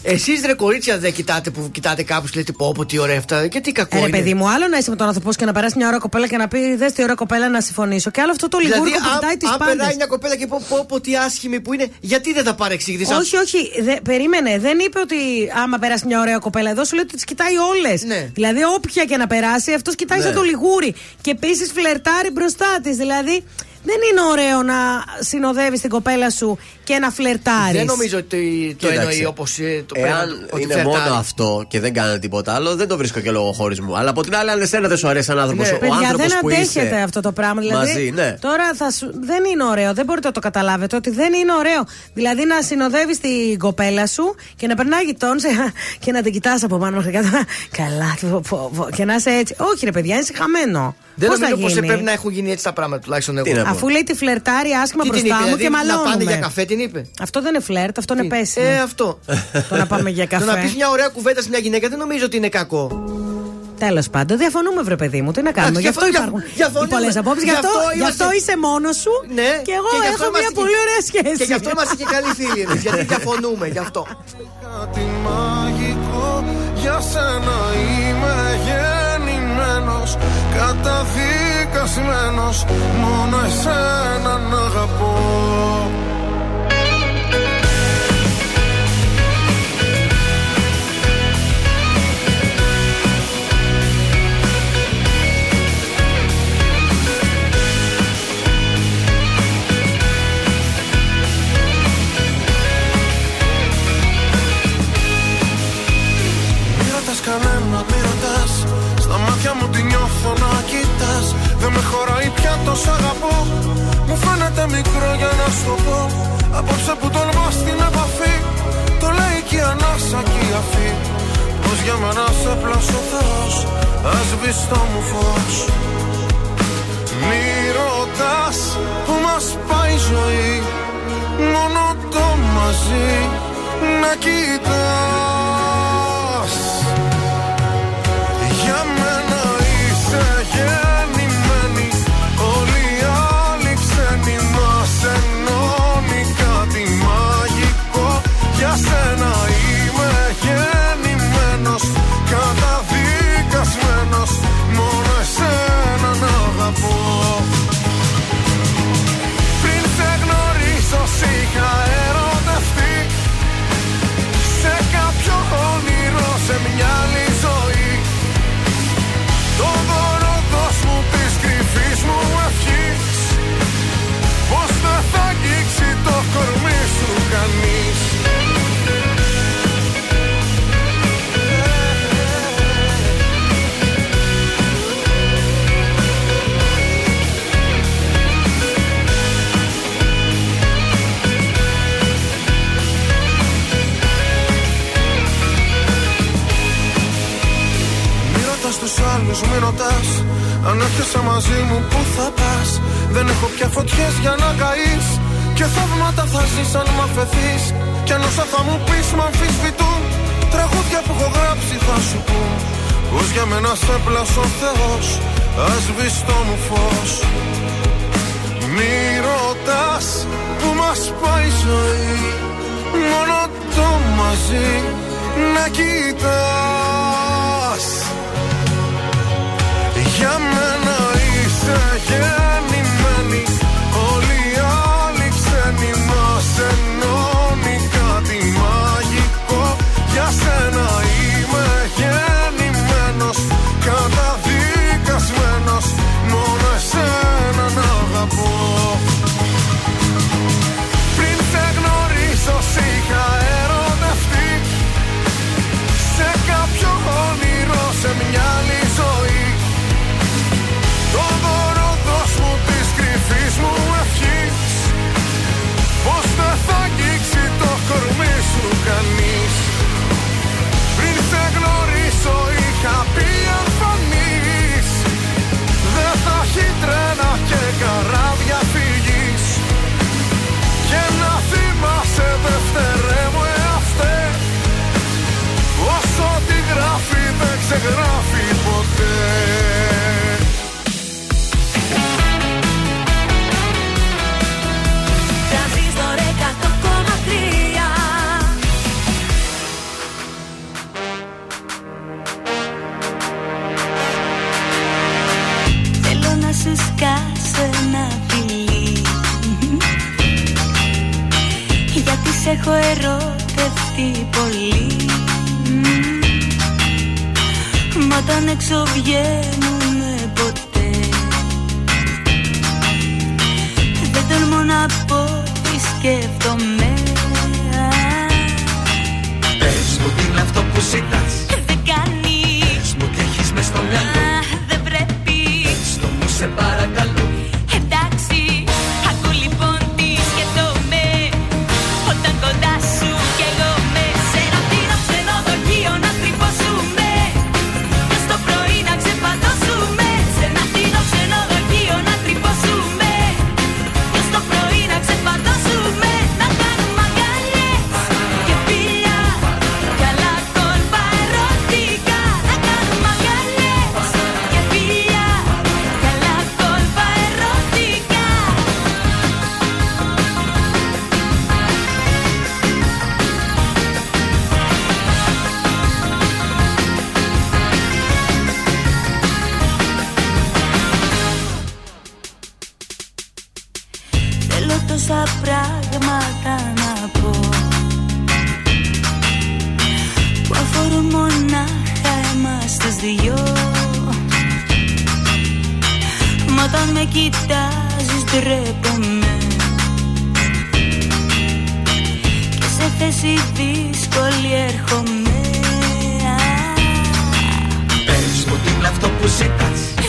Εσείς ρε κορίτσια δεν κοιτάτε που κοιτάτε κάπου και λέτε πω πω τι ωραία αυτά και τι κακό Ε, ρε είναι. παιδί μου, άλλο να είσαι με τον άνθρωπό σου και να περάσει μια ώρα κοπέλα και να πει Δες τι ώρα κοπέλα να συμφωνήσω. Και άλλο αυτό το Δηλαδή, λιγούρι που αν, κοιτάει τις αν περνάει πάντε. μια κοπέλα και πω, πω, πω τι άσχημη που είναι, γιατί δεν τα παρεξήγησε. Όχι, όχι, δε, περίμενε. Δεν είπε ότι άμα περάσει μια ωραία κοπέλα εδώ, σου λέει ότι τις κοιτάει όλες. Ναι. Δηλαδή, όποια και να περάσει, αυτός κοιτάει Ναι. σαν το λιγούρι. Και επίσης φλερτάρει μπροστά της. Δηλαδή, δεν είναι ωραίο να συνοδεύεις την κοπέλα σου και να φλερτάρεις. Δεν νομίζω ότι το Κοίταξε. εννοεί όπως το πρέπει Εάν να- ότι είναι φλερτάρει. μόνο αυτό και δεν κάνει τίποτα άλλο, δεν το βρίσκω και λόγω χωρισμού. Αλλά από την άλλη, αν εσένα δεν σου αρέσει ένα άνθρωπος, Ναι. ο Παιδιά, άνθρωπος δεν που αντέχετε είσαι. αυτό το πράγμα. Δηλαδή, Μαζί, ναι. Τώρα θα σου... δεν είναι ωραίο. Δεν μπορείτε να το καταλάβετε ότι δεν είναι ωραίο. Δηλαδή να συνοδεύεις την κοπέλα σου και να περνάει γειτόνι και να την κοιτάς από πάνω μέχρι κάτω. Καλά, πω, πω, πω, και να είσαι έτσι. Όχι, ρε παιδιά, είναι συχαμένο. Δεν Πώς νομίζω θα πως γίνει; πρέπει να έχουν γίνει έτσι τα πράγματα τουλάχιστον εγώ. Τι να πω. Αφού λέει τη φλερτάρει άσχημα Τι την μπροστά είπε, μου δηλαδή, και να μαλώνουμε. πάνε για καφέ την είπε; Αυτό δεν είναι φλερτ, αυτό είναι πέσιμο. Ε, αυτό. Το να πάμε για Το να πεις καφέ. μια ωραία κουβέντα σε μια γυναίκα δεν νομίζω ότι είναι κακό. Τέλος πάντων, διαφωνούμε, βρε παιδί μου. Τι να κάνουμε. Εντάξει, Γι' αυτό διαφο- υπάρχουν διαφωνούμε. οι πολλές απόψεις. Γι' Γι' αυτό, αυτό γι' είμαστε- αυτό είσαι μόνος σου. Ναι, Και εγώ γι' αυτό έχω μια είμαστε πολύ και- ωραία σχέση. Και γι' αυτό είμαστε και καλοί φίλοι εμείς, γιατί διαφωνούμε γι' αυτό. Κάτι μαγικό για σένα είμαι γεννημένος Καταδικασμένος μόνο εσένα να αγαπώ με κοιτάζεις ντρέπομαι. Και σε θέση δύσκολη έρχομαι. Πες μου τι είναι αυτό που ζητάς.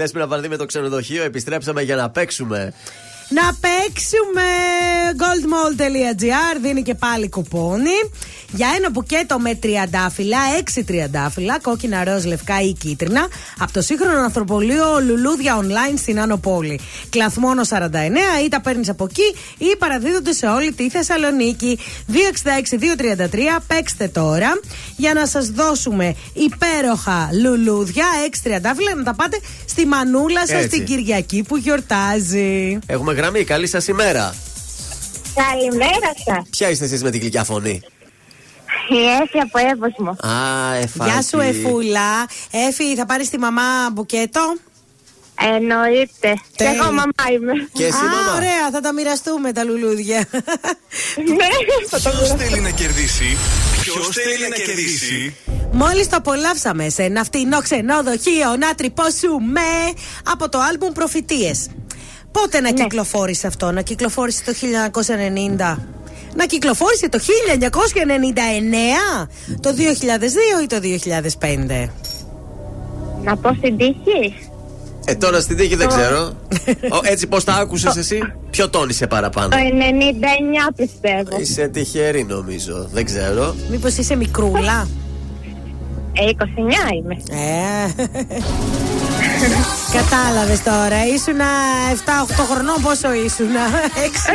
Ήταν η Δέσποινα Βαρδί με το ξενοδοχείο. Επιστρέψαμε για να παίξουμε. Να παίξουμε goldmall.gr δίνει και πάλι κουπόνι για ένα μπουκέτο με τριαντάφυλλα, έξι τριαντάφυλλα, κόκκινα, ροζ, λευκά ή κίτρινα από το σύγχρονο ανθρωπολείο Λουλούδια Online στην Άνω Πόλη. Κλαθμόνο 49 ή τα παίρνεις από εκεί ή παραδίδονται σε όλη τη Θεσσαλονίκη. 266-233, παίξτε τώρα για να σας δώσουμε υπέροχα λουλούδια, έξι τριαντάφυλλα να τα πάτε στη μανούλα σας Έτσι. την Κυριακή που γιορτάζει. Έχουμε γραμμή. Καλή σας ημέρα. Καλημέρα σας. Ποια είστε εσείς με την γλυκιά φωνή; Η Έφη από Εύωσμο. Α, εφάκι. Γεια σου, Εφούλα. Έφη, θα πάρεις τη μαμά μπουκέτο; Εννοείται. Και εγώ μαμά είμαι. Και εσύ, Α, μαμά. ωραία, θα τα μοιραστούμε τα λουλούδια. Ποιος θέλει να κερδίσει; Ποιος θέλει να κερδίσει; Μόλις το απολαύσαμε σε ένα φτηνό ξενοδοχείο να τρυπώσουμε από το άλμπουμ Προφητείες. Πότε να κυκλοφόρησε αυτό, να κυκλοφόρησε το 1990. Να κυκλοφόρησε το 1999, το 2002 ή το 2005. Να πω στην τύχη. Ε, τώρα στην τύχη δεν ξέρω. Ο, έτσι πώς τα άκουσες εσύ; Ποιο τόνισε παραπάνω; Το 99 πιστεύω. Είσαι τυχερή νομίζω. Δεν ξέρω. Μήπως είσαι μικρούλα; Ε, 29 είμαι. Ε. Κατάλαβες τώρα. Ήσουνα 7-8 χρονών. Πόσο ήσουνα, 6.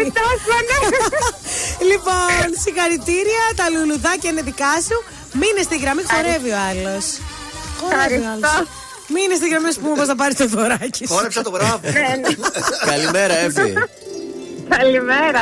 λοιπόν, συγχαρητήρια. Τα λουλουδάκια είναι δικά σου. Μείνε στη γραμμή, χορεύει ο άλλος. Χορεύει ο άλλος. Μείνε στη γραμμή, σου πούμε πώς θα πάρεις το δωράκι σου. Χόρεψα το μπράβο. Καλημέρα, Εύη. Καλημέρα.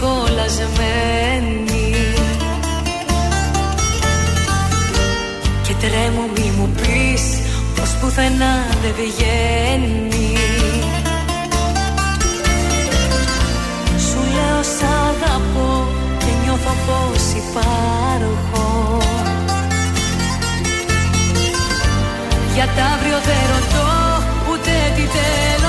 κολλασμένη. Και τρέμω μη μου πεις πως πουθενά δεν βγαίνει Σου λέω σ' αγαπώ και νιώθω πως υπάρχω. Για τα αύριο δεν ρωτώ ούτε τι τέλος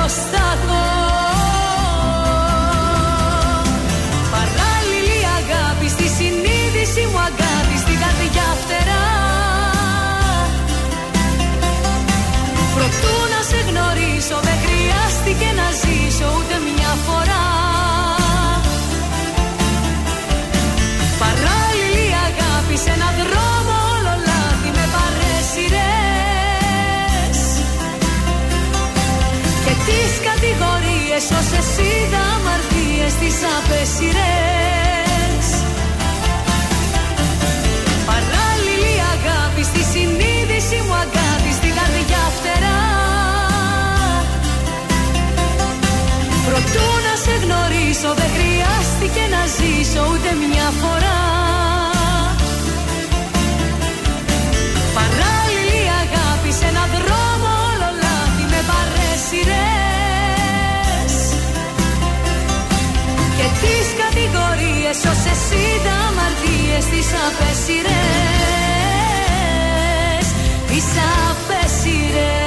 γνωρίσω δεν χρειάστηκε να ζήσω ούτε μια φορά. Παράλληλη αγάπη σε έναν δρόμο όλο λάθη με παρέσιρες Και τις κατηγορίες όσες είδα αμαρτίες τις απέσιρες γνωρίσω δεν χρειάστηκε να ζήσω ούτε μια φορά. Παράλληλη αγάπη σε έναν δρόμο όλο λάθη με παρέσιρες Και τις κατηγορίες όσες είδα αμαρτίες τις απέσιρες Τις απέσιρες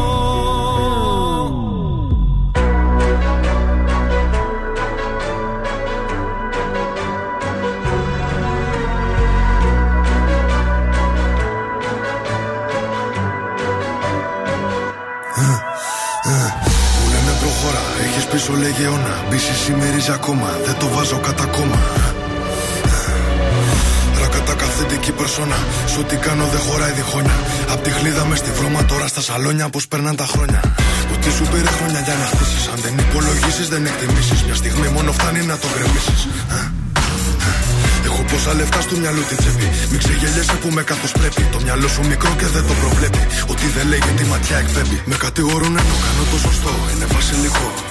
λέγε αιώνα Μπίση σημερίζει ακόμα, δεν το βάζω κατά κόμμα Ρακατά καθεντική περσόνα Σ' ό,τι κάνω δεν χωράει διχόνια Απ' τη χλίδα μες στη βρώμα τώρα στα σαλόνια Πως περνάνε τα χρόνια Ότι σου πήρε χρόνια για να χτίσεις Αν δεν υπολογίσεις δεν εκτιμήσεις Μια στιγμή μόνο φτάνει να το γκρεμίσεις Έχω πόσα λεφτά στο μυαλό τη τσέπη. Μην ξεγελιέσαι που με καθώ πρέπει. Το μυαλό σου μικρό και δεν το προβλέπει. Ότι δεν λέει και τη ματιά εκπέμπει. Με κατηγορούν ενώ κάνω το σωστό. Είναι βασιλικό.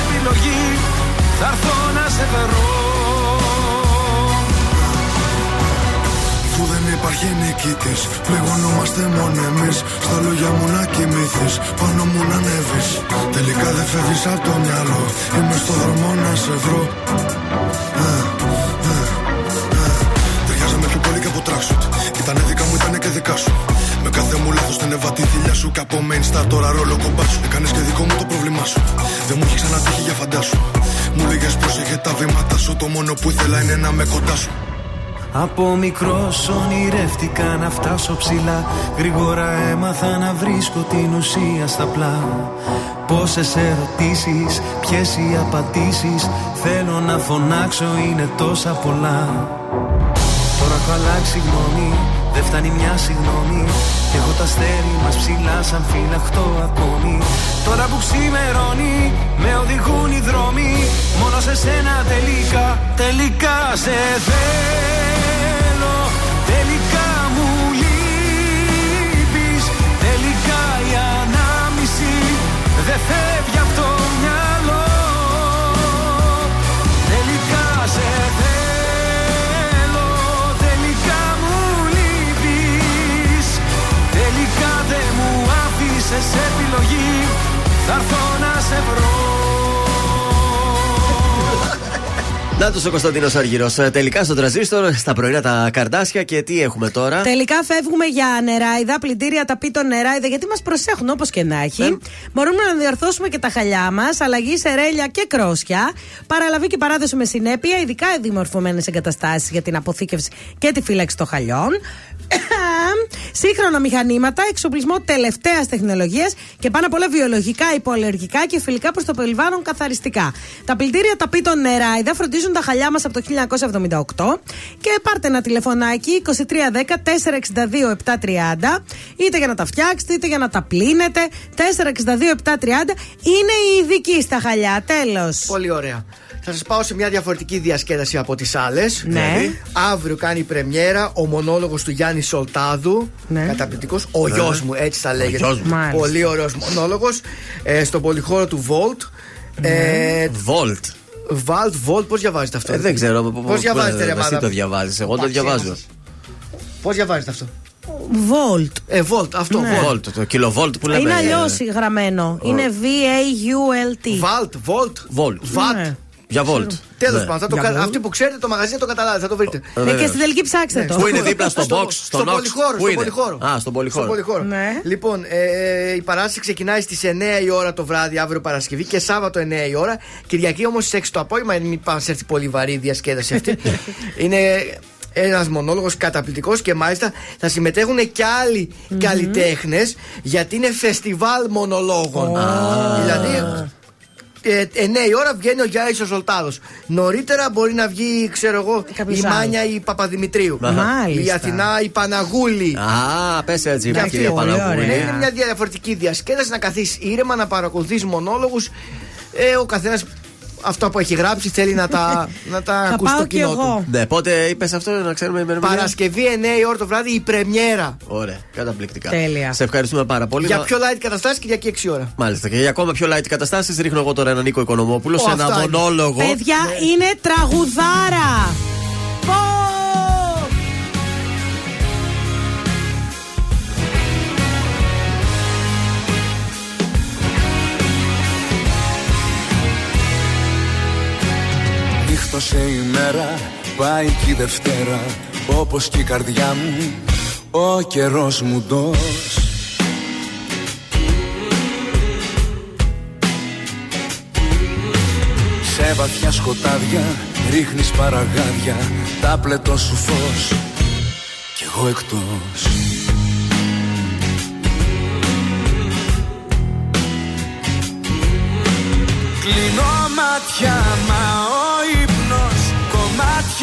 επιλογή Θα έρθω να σε βρω Αφού δεν υπάρχει νικητής, πληγωνόμαστε μόνο εμείς. Στα λόγια μου να κοιμηθείς, πάνω μου να ανέβεις. Τελικά δεν φεύγεις από το μυαλό. Είμαι στο δρόμο να σε βρω. Α, α, α. Ταιριάζαμε πιο πολύ και από tracksuit. Ήτανε δικά μου, ήτανε και δικά σου. Με κάθε μου λάθο την εβατή θηλιά σου. Και από main star τώρα ρόλο κομπάς σου. Έκανες και δικό μου το πρόβλημά σου. Δεν μου έχει ξανατύχει για φαντάσου. Μου λέγες πρόσεχε τα βήματα σου. Το μόνο που ήθελα είναι να με κοντά σου. Από μικρός ονειρεύτηκα να φτάσω ψηλά Γρήγορα έμαθα να βρίσκω την ουσία στα πλά Πόσες ερωτήσεις, ποιες οι απαντήσεις Θέλω να φωνάξω είναι τόσα πολλά Τώρα έχω αλλάξει γνώμη, Δεν φτάνει μια συγγνώμη. Κι έχω τα αστέρι μας ψηλά σαν φυλαχτό ακόμη. Τώρα που ξημερώνει με οδηγούν οι δρόμοι. Μόνο σε σένα τελικά, τελικά σε θέλω άφησες επιλογή Θα έρθω να σε βρω Να τους ο Κωνσταντίνος Αργυρός. Τελικά στο τραζίστορ, στα πρωινά τα καρδάσια και τι έχουμε τώρα; Τελικά φεύγουμε για νεράιδα, πλυντήρια, ταπίτων νεράιδα, γιατί μας προσέχουν όπως και να έχει. Ναι. Μπορούμε να διορθώσουμε και τα χαλιά μας, αλλαγή σε ρέλια και κρόσια. Παραλαβή και παράδοση με συνέπεια, ειδικά δημορφωμένες εγκαταστάσεις για την αποθήκευση και τη φύλαξη των χαλιών. Σύγχρονα μηχανήματα, εξοπλισμό τελευταίας τεχνολογίας και πάνω απ' όλα βιολογικά, υποαλλεργικά και φιλικά προς το περιβάλλον καθαριστικά. Τα πλυντήρια ταπίτων νεράιδα φροντίζουν τα χαλιά μας από το 1978 και πάρτε ένα τηλεφωνάκι 2310-462-730 είτε για να τα φτιάξετε είτε για να τα πλύνετε. 462-730 είναι η ειδική στα χαλιά. Τέλος. Πολύ ωραία. Θα σας πάω σε μια διαφορετική διασκέδαση από τις άλλες. Ναι. Αύριο κάνει πρεμιέρα ο μονόλογος του Γιάννη Σολτάδου. Ναι. Καταπληκτικός. Ο Ναι. γιος μου, έτσι θα λέγεται. γιος μου. Μάλιστα. Πολύ ωραίος μονόλογος. Ε, στον πολυχώρο του Volt. Ναι. Ε, Volt. Βαλτ, Volt, πώς διαβάζετε αυτό; Ε, δεν ξέρω. Πώς διαβάζετε, ρε Εσύ μάνα; το διαβάζεις. Εγώ το διαβάζω. Πώς διαβάζετε αυτό; Volt. Ε, Volt, αυτό. Ναι. Volt. Volt, το κιλοβόλτ που λέμε. Είναι αλλιώς γραμμένο. Είναι V-A-U-L-T. Βαλτ, Volt. Volt. Βατ. Ναι. Για Volt. Τέλο Ναι. πάντων, θα το Για κα- Volt. αυτοί που ξέρετε το μαγαζί θα το καταλάβετε, θα το βρείτε. Ε, Ε, και βεβαίως. στην τελική ψάξτε το. Πού είναι δίπλα στο Στο- box, στο στον Nox. πολυχώρο, Πού στον είναι; πολυχώρο. Α, στον πολυχώρο. Στον πολυχώρο. Ναι. Λοιπόν, ε, η παράσταση ξεκινάει στις 9 η ώρα το βράδυ, αύριο Παρασκευή και Σάββατο 9 η ώρα. Κυριακή όμως στις 6 το απόγευμα, μην πας έρθει πολύ βαρύ η διασκέδαση αυτή. είναι ένας μονόλογος καταπληκτικός και μάλιστα θα συμμετέχουν και άλλοι καλλιτέχνε γιατί είναι φεστιβάλ μονολόγων. Δηλαδή. Ε, 9 η ώρα βγαίνει ο Γιάννη ο Ζολτάδο. Νωρίτερα μπορεί να βγει, ξέρω εγώ, Κάποιος η άλλος. Μάνια η Παπαδημητρίου. Μάλιστα. Η Αθηνά η Παναγούλη. Α, πες έτσι, Και κυρία αυτή, Παναγούλη. Ναι, είναι μια διαφορετική διασκέδαση να καθίσεις ήρεμα, να παρακολουθείς μονόλογους. Ε, ο καθένας αυτό που έχει γράψει θέλει να τα, να τα Θα ακούσει πάω το κι κοινό εγώ. του. Ναι, πότε είπες αυτό να ξέρουμε η ημερομηνία. Παρασκευή 9 η ώρα το βράδυ η πρεμιέρα. Ωραία, καταπληκτικά. Τέλεια. Σε ευχαριστούμε πάρα πολύ. Για Να- πιο light καταστάσεις Κυριακή 6 ώρα. Μάλιστα. Και για ακόμα πιο light καταστάσεις ρίχνω εγώ τώρα έναν Νίκο Οικονομόπουλο Ω, σε ένα αυτά είναι. μονόλογο. Παιδιά, είναι τραγουδάρα. Πω! Νύχτωσε η μέρα, πάει και η Δευτέρα. Όπως και η καρδιά μου, ο καιρός μου ντός. Σε βαθιά σκοτάδια ρίχνεις παραγάδια Τα πλετό σου φως. Κι εγώ εκτός. Κλείνω μάτια μα ο ύπνος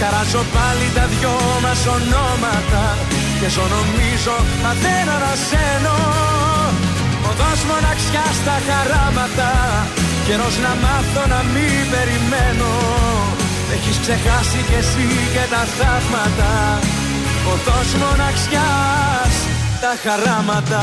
Καράζω πάλι τα δυο μας ονόματα Και ζω νομίζω μα δεν ανασένω Οδός μοναξιάς στα χαράματα Καιρός να μάθω να μην περιμένω. Έχεις ξεχάσει κι εσύ και τα θαύματα Οδός μοναξιάς τα χαράματα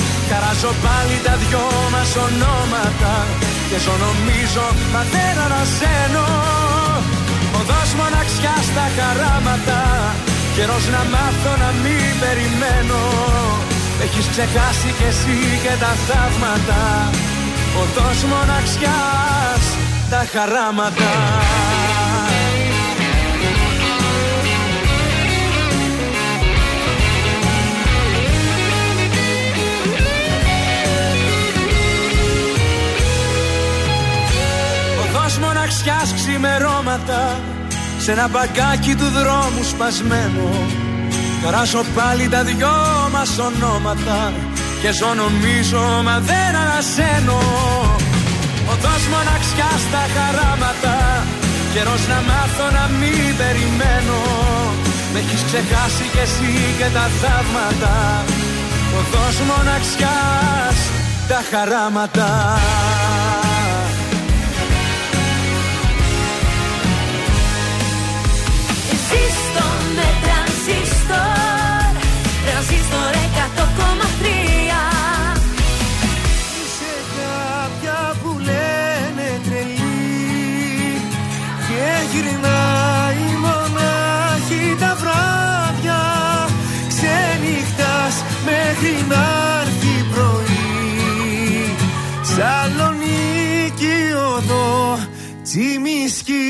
Χαράζω πάλι τα δυο μας ονόματα Και ζω νομίζω μα δεν ανασένω Οδός μοναξιάς στα χαράματα Καιρός να μάθω να μην περιμένω. Έχεις ξεχάσει κι εσύ και τα θαύματα Οδός μοναξιάς τα χαράματα μοναξιάς ξημερώματα Σε ένα μπαγκάκι του δρόμου σπασμένο. Καράσω πάλι τα δυο μας ονόματα Και ζω νομίζω μα δεν ανασένω. Οδός μοναξιά στα χαράματα Καιρός να μάθω να μην περιμένω. Με έχεις ξεχάσει κι εσύ και τα θαύματα. Οδός μοναξιάς τα χαράματα Ζήστο με τρανζίστορ. Τρανζίστορ 100,3 Είσαι κάποια που λένε τρελή. Και γυρνάει μονάχη τα βράδια. Ξενυχτάς μέχρι να έρθει πρωί. Σαλονίκη οδό Τσιμισκή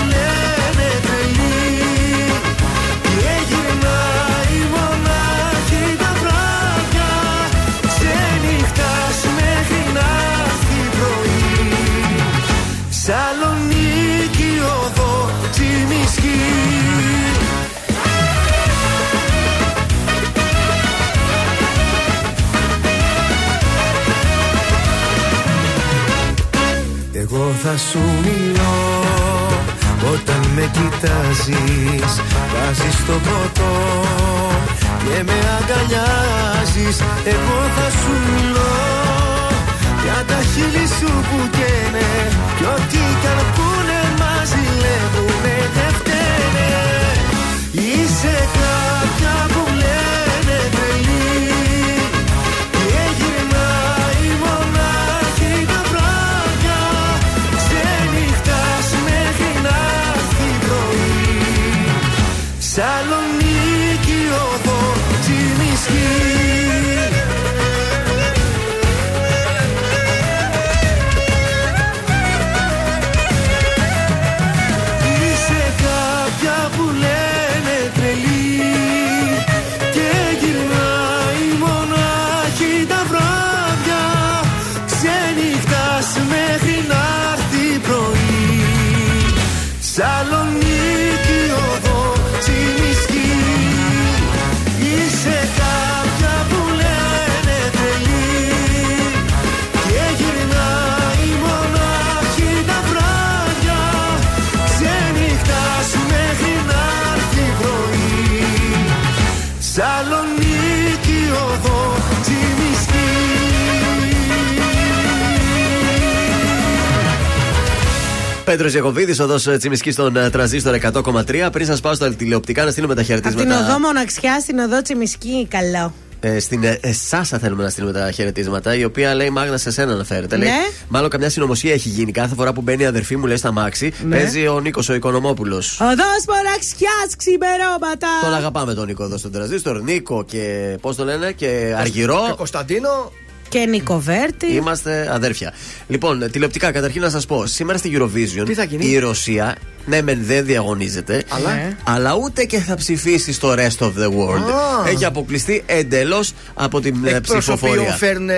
Σαλονίκη οδό Τσιμισκή. Εγώ θα σου μιλώ όταν με κοιτάζεις. Βάζεις το ποτό και με αγκαλιάζεις. Εγώ θα σου μιλώ για τα χείλη σου που καίνε Κι ό,τι κι αν πούνε μας ζηλεύουνε δεν φταίνε. Είσαι κάποια που Πέτρος Γιακοβίδης, οδός Τσιμισκής στον ε, τραζίστορ 100,3. Πριν σας πάω στα τηλεοπτικά να στείλουμε τα Από την χαιρετίσματα. οδό Μοναξιά στην οδό Τσιμισκή, καλό. Ε, στην ε, ε, Σάσα θέλουμε να στείλουμε τα χαιρετίσματα, η οποία λέει Μάγνα σε σένα αναφέρεται. Ναι. Λέει, μάλλον καμιά συνωμοσία έχει γίνει. Κάθε φορά που μπαίνει η αδερφή μου, λέει στα μάξι, Ναι. παίζει ο Νίκος ο Οικονομόπουλος. Οδός Μοναξιάς, ξημερώματα. Τον αγαπάμε τον Νίκο εδώ στον τραζίστορ. Νίκο και πώς το λένε, και Αργυρό. Κωνσταντίνο. Και Νικοβέρτη. Είμαστε αδέρφια. Λοιπόν, τηλεοπτικά, καταρχήν να σας πω. Σήμερα στη Eurovision Τι θα γίνει; η Ρωσία, ναι, μεν δεν διαγωνίζεται, Αλλά; Ναι. αλλά ούτε και θα ψηφίσει στο rest of the world. Α. Έχει αποκλειστεί εντελώς από την ε, Εκπροσωπείων ψηφοφορία. φέρνουν ε,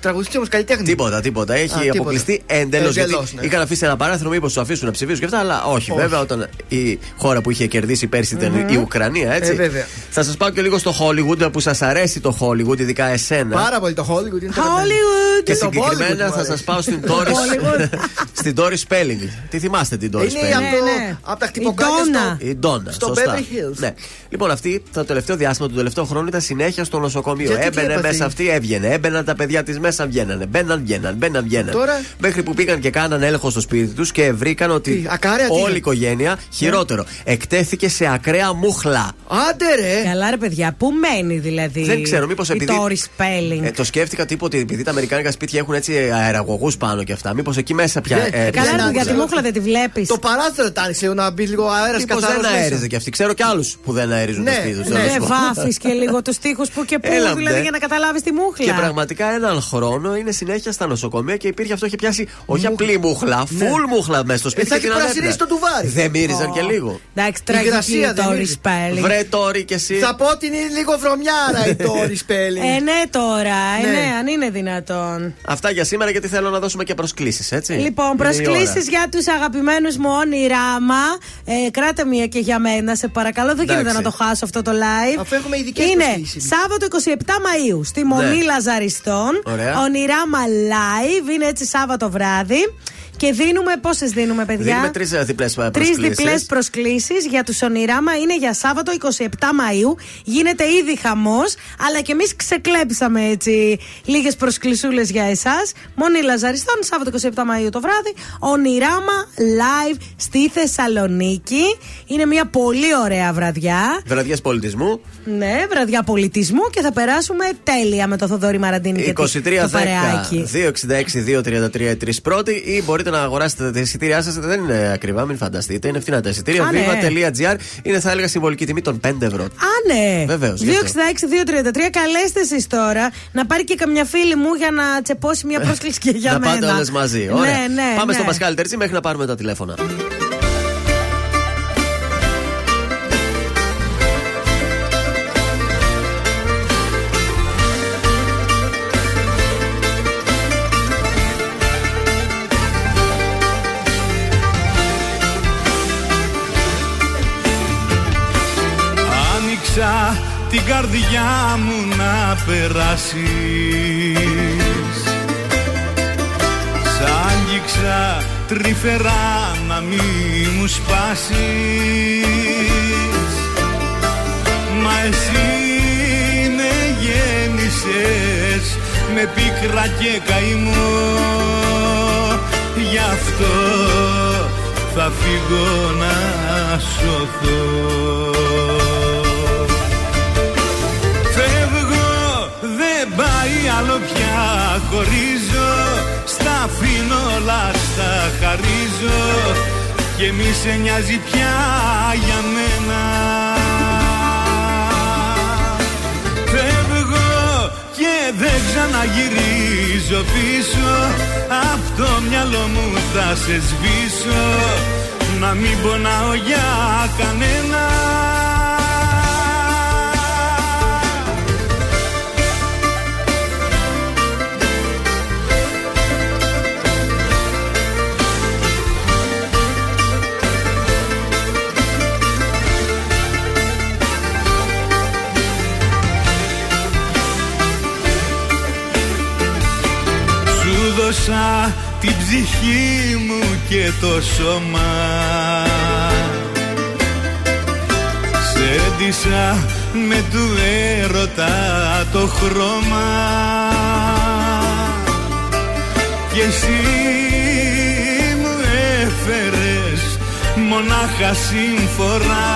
τραγουδιστή όμως καλλιτέχνη. Τίποτα, τίποτα. Έχει Α, τίποτα. αποκλειστεί εντελώς. Γιατί Εντελώς, ναι. είχαν αφήσει ένα παράθυρο, μήπως τους αφήσουν να ψηφίσουν και αυτά, αλλά όχι. Όχι. Βέβαια, όταν η χώρα που είχε κερδίσει πέρσι ήταν η Ουκρανία, έτσι. Ε, βέβαια. Θα σας πάω και λίγο στο Hollywood που σας αρέσει το Hollywood, ειδικά εσένα. Πάρα πολύ το Hollywood. Είναι το Hollywood. Και το συγκεκριμένα Bollywood μου θα αρέσει. σα πάω στην Doris, στην Doris Spelling. Τι θυμάστε την Doris Είναι Spelling; Από, το, ναι. από τα Η χτυποκάκια Ντόνα. στο... Η Ντόνα. Στο σωστά. Beverly Hills. Ναι. Λοιπόν, αυτή το τελευταίο διάστημα, του τελευταίο χρόνο ήταν συνέχεια στο νοσοκομείο. Γιατί, τι Έμπαινε έπαθε; μέσα αυτή, έβγαινε. Έμπαιναν τα παιδιά της μέσα, βγαίνανε. Μπαίναν, βγαίναν, μπαίναν, βγαίναν. Τώρα; Μέχρι που πήγαν και κάναν έλεγχο στο σπίτι τους και βρήκαν ότι Τι, ακάραια, τι όλη είναι; η οικογένεια, χειρότερο, εκτέθηκε σε ακραία μούχλα. Άντε ρε. Καλά, ρε παιδιά, πού μένει δηλαδή. Δεν ξέρω, μήπως η επειδή. Doris Spelling; Ε, το σκέφτηκα τύπο ότι επειδή τα Αμερικάνικα σπίτια έχουν έτσι αεραγωγούς πάνω και αυτά. Μήπως εκεί μέσα πια. Ναι, ε, Καλά, ρε δεν παιδιά, τη άκουσα. μούχλα δεν τη βλέπεις. Το παράθυρο τα άνοιξε να μπει λίγο αέρας Μήπως καθαρός. δεν αέριζε κι αυτή. Ξέρω κι άλλους που δεν αερίζουν Ναι, τα σπίτια τους. ναι. Δεν βάφεις και λίγο τους τοίχου που και πού, Έλα, δηλαδή ντε. για να καταλάβεις τη μούχλα. Και πραγματικά έναν χρόνο είναι συνέχεια στα νοσοκομεία και υπήρχε αυτό, είχε πιάσει όχι απλή μούχλα, Ναι. full μούχλα μέσα στο σπίτι. Ε, θα και την έχει πρασινίσει ανέπνεε. το τουβάρι. Δεν μύριζαν και λίγο. Εντάξει, υγρασία τραγική δεν Doris μυρίζει. Spelling. Βρε τόρι και εσύ. Θα πω ότι είναι λίγο βρωμιάρα η Doris Spelling. Ε, ναι, τώρα. Ε, Ναι. ναι, αν είναι δυνατόν. Αυτά για σήμερα γιατί θέλω να δώσουμε και προσκλήσεις, έτσι. Λοιπόν, Είναι η προσκλήσεις ώρα. για τους αγαπημένους μου όνειράμα. Ε, κράτε μία και για μένα, σε παρακαλώ. Δεν γίνεται Εντάξει. να το χάσω αυτό το live. Αφού έχουμε ειδικές Είναι προσκλήσεις. Σάββατο 27 Μαου στη Μονή Λαζαριστών. Ωραία. Ονειράμα live. Είναι έτσι Σάββατο βράδυ. Και δίνουμε, πόσε δίνουμε, παιδιά; Δίνουμε τρεις διπλές Τρεις προσκλήσεις. διπλές προσκλήσεις για τους Ονειράμα. Είναι για Σάββατο 27 Μαου. Γίνεται ήδη χαμός. Αλλά και εμείς ξεκλέψαμε έτσι λίγες προσκλησούλες για εσάς. Μόνη Λαζαριστών, Σάββατο 27 Μαου το βράδυ. Ονειράμα live στη Θεσσαλονίκη. Είναι μια πολύ ωραία βραδιά. Βραδιέ πολιτισμού. Ναι, βραδιά πολιτισμού και θα περάσουμε τέλεια με το Θοδόρη Μαραντίνη και 23 το παρεάκι. 266-233 οι τρεις πρώτοι ή μπορείτε να αγοράσετε τα εισιτήριά σας. Δεν είναι ακριβά, μην φανταστείτε. Είναι φθηνά τα εισιτήρια. Α, ναι. Viva.gr είναι, θα έλεγα, συμβολική τιμή των 5 ευρώ. Α, ναι. Βεβαίως, γι' αυτό. 266-233. Καλέστε εσείς τώρα να πάρει και καμιά φίλη μου για να τσεπώσει μια πρόσκληση και για να μένα. πάτε όλες μαζί. Ωραία. Ναι, ναι, Πάμε ναι. στο Πασκάλι Τερτζή μέχρι να πάρουμε τα τηλέφωνα. Την καρδιά μου να περάσεις. Σ' άγγιξα τρυφερά να μη μου σπάσεις. Μα εσύ με γέννησες με πίκρα και καημό. Γι' αυτό θα φύγω να σωθώ δεν πάει άλλο πια Χωρίζω, στα αφήνω όλα στα χαρίζω. Και μη σε νοιάζει πια για μένα. Φεύγω και δεν ξαναγυρίζω πίσω. Απ' το μυαλό μου θα σε σβήσω. Να μην πονάω για κανένα Σου δώσα την ψυχή μου και το σώμα. Σε ντύσα με του έρωτα το χρώμα. Και εσύ μου έφερες μονάχα σύμφορα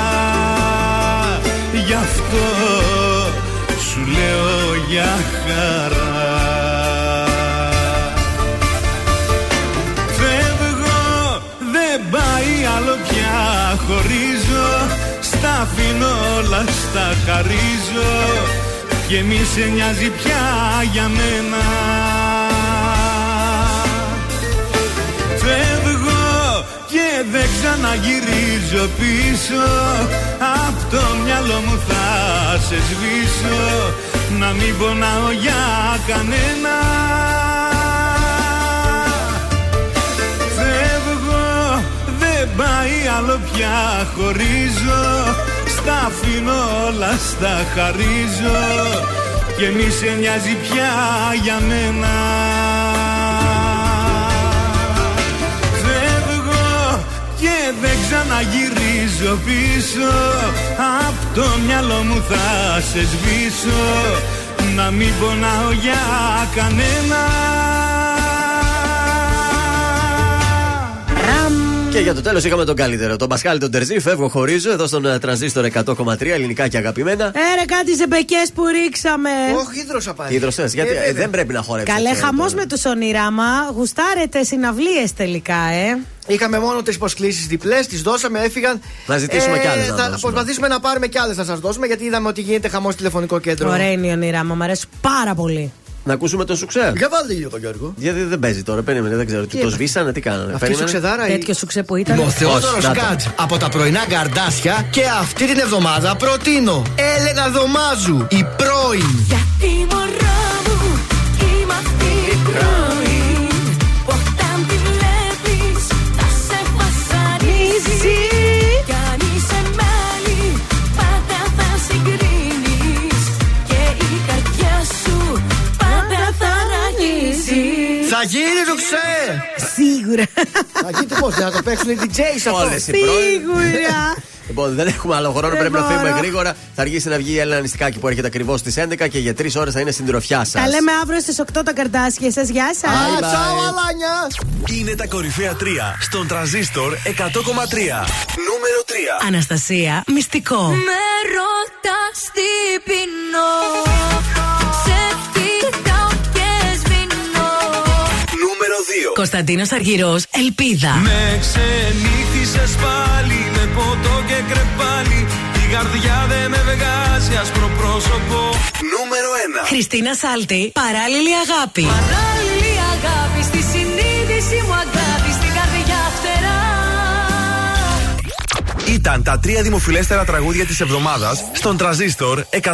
Γι' αυτό σου λέω για χαρά δεν πάει άλλο πια Χωρίζω, στα αφήνω όλα, στα χαρίζω Και μη σε νοιάζει πια για μένα. Φεύγω και δεν ξαναγυρίζω πίσω Απ' το μυαλό μου θα σε σβήσω Να μην πονάω για κανένα πάει άλλο πια χωρίζω Στα αφήνω όλα, στα χαρίζω. Και μη σε νοιάζει πια για μένα. Φεύγω και δεν ξαναγυρίζω πίσω. Απ' το μυαλό μου θα σε σβήσω. Να μην πονάω για κανένα Και για το τέλος είχαμε τον καλύτερο. Τον Πασχάλη τον Τερζή. Φεύγω, χωρίζω εδώ στον ε, τρανζίστορ 100,3 ελληνικά και αγαπημένα. Έρε κάτι ζεμπεκέ που ρίξαμε. Όχι, ίδρωσα πάλι. Υδροσέ, γιατί Ε, ε, βέβαια. δεν πρέπει να χορέψει. Καλέ, έτσι, χαμός τώρα. με του ονειράμα. Γουστάρετε συναυλίες τελικά, ε. Είχαμε μόνο τρει προσκλήσεις διπλές, τις δώσαμε, έφυγαν. Να ζητήσουμε κι άλλες να Θα δώσουμε. προσπαθήσουμε να πάρουμε κι άλλες να σας δώσουμε, γιατί είδαμε ότι γίνεται χαμός τηλεφωνικό κέντρο. Ωραία είναι η ονειράμα, μου αρέσει πάρα πολύ. Να ακούσουμε το σουξέ. Για βάλτε λίγο τον Γιώργο. Γιατί δεν παίζει τώρα, περίμενε, δεν ξέρω. Τι Τι το έπαθε; σβήσανε, τι κάνανε. Αυτή Περίμενε. σου ξεδάρα ή. Τέτοιο σου ξέ που ήταν. Ο Θεόδωρος Όχι, να το. Κάτ από τα πρωινά καρδάσια και αυτή την εβδομάδα προτείνω Έλενα Δωμάζου, η πρώην. Γιατί μωρό μου είμαι αυτή η πρώην Θα γίνει το ξέ! Σίγουρα. Θα γίνει πώς, να το παίξουν οι DJs αυτό. Όλες οι πρώην. Σίγουρα. Λοιπόν, δεν έχουμε άλλο χρόνο, Δεν πρέπει να φύγουμε μπορώ. γρήγορα. Θα αργήσει να βγει η Έλληνα Νηστικάκη που έρχεται ακριβώς στις 11 και για 3 ώρες θα είναι στην τροφιά σας. Τα λέμε αύριο στις 8 τα καρτάσια σας. Γεια σας. Α, τσάου, αλάνια! Είναι τα κορυφαία 3 στον τραζίστορ 100,3. Νούμερο 3. Αναστασία, μυστικό. Με ρωτάς τι πεινώ Σε Κωνσταντίνος Αργυρός, Ελπίδα. Με ξενύχτησες πάλι με ποτό και κρεπάλι Η καρδιά δεν με βγάζει άσπρο πρόσωπο Νούμερο 1. Χριστίνα Σάλτη, παράλληλη αγάπη. Παράλληλη αγάπη στη συνείδηση μου αγάπη Στην καρδιά φτερά Ήταν τα τρία δημοφιλέστερα τραγούδια της εβδομάδας στον τραζίστορ 100,3.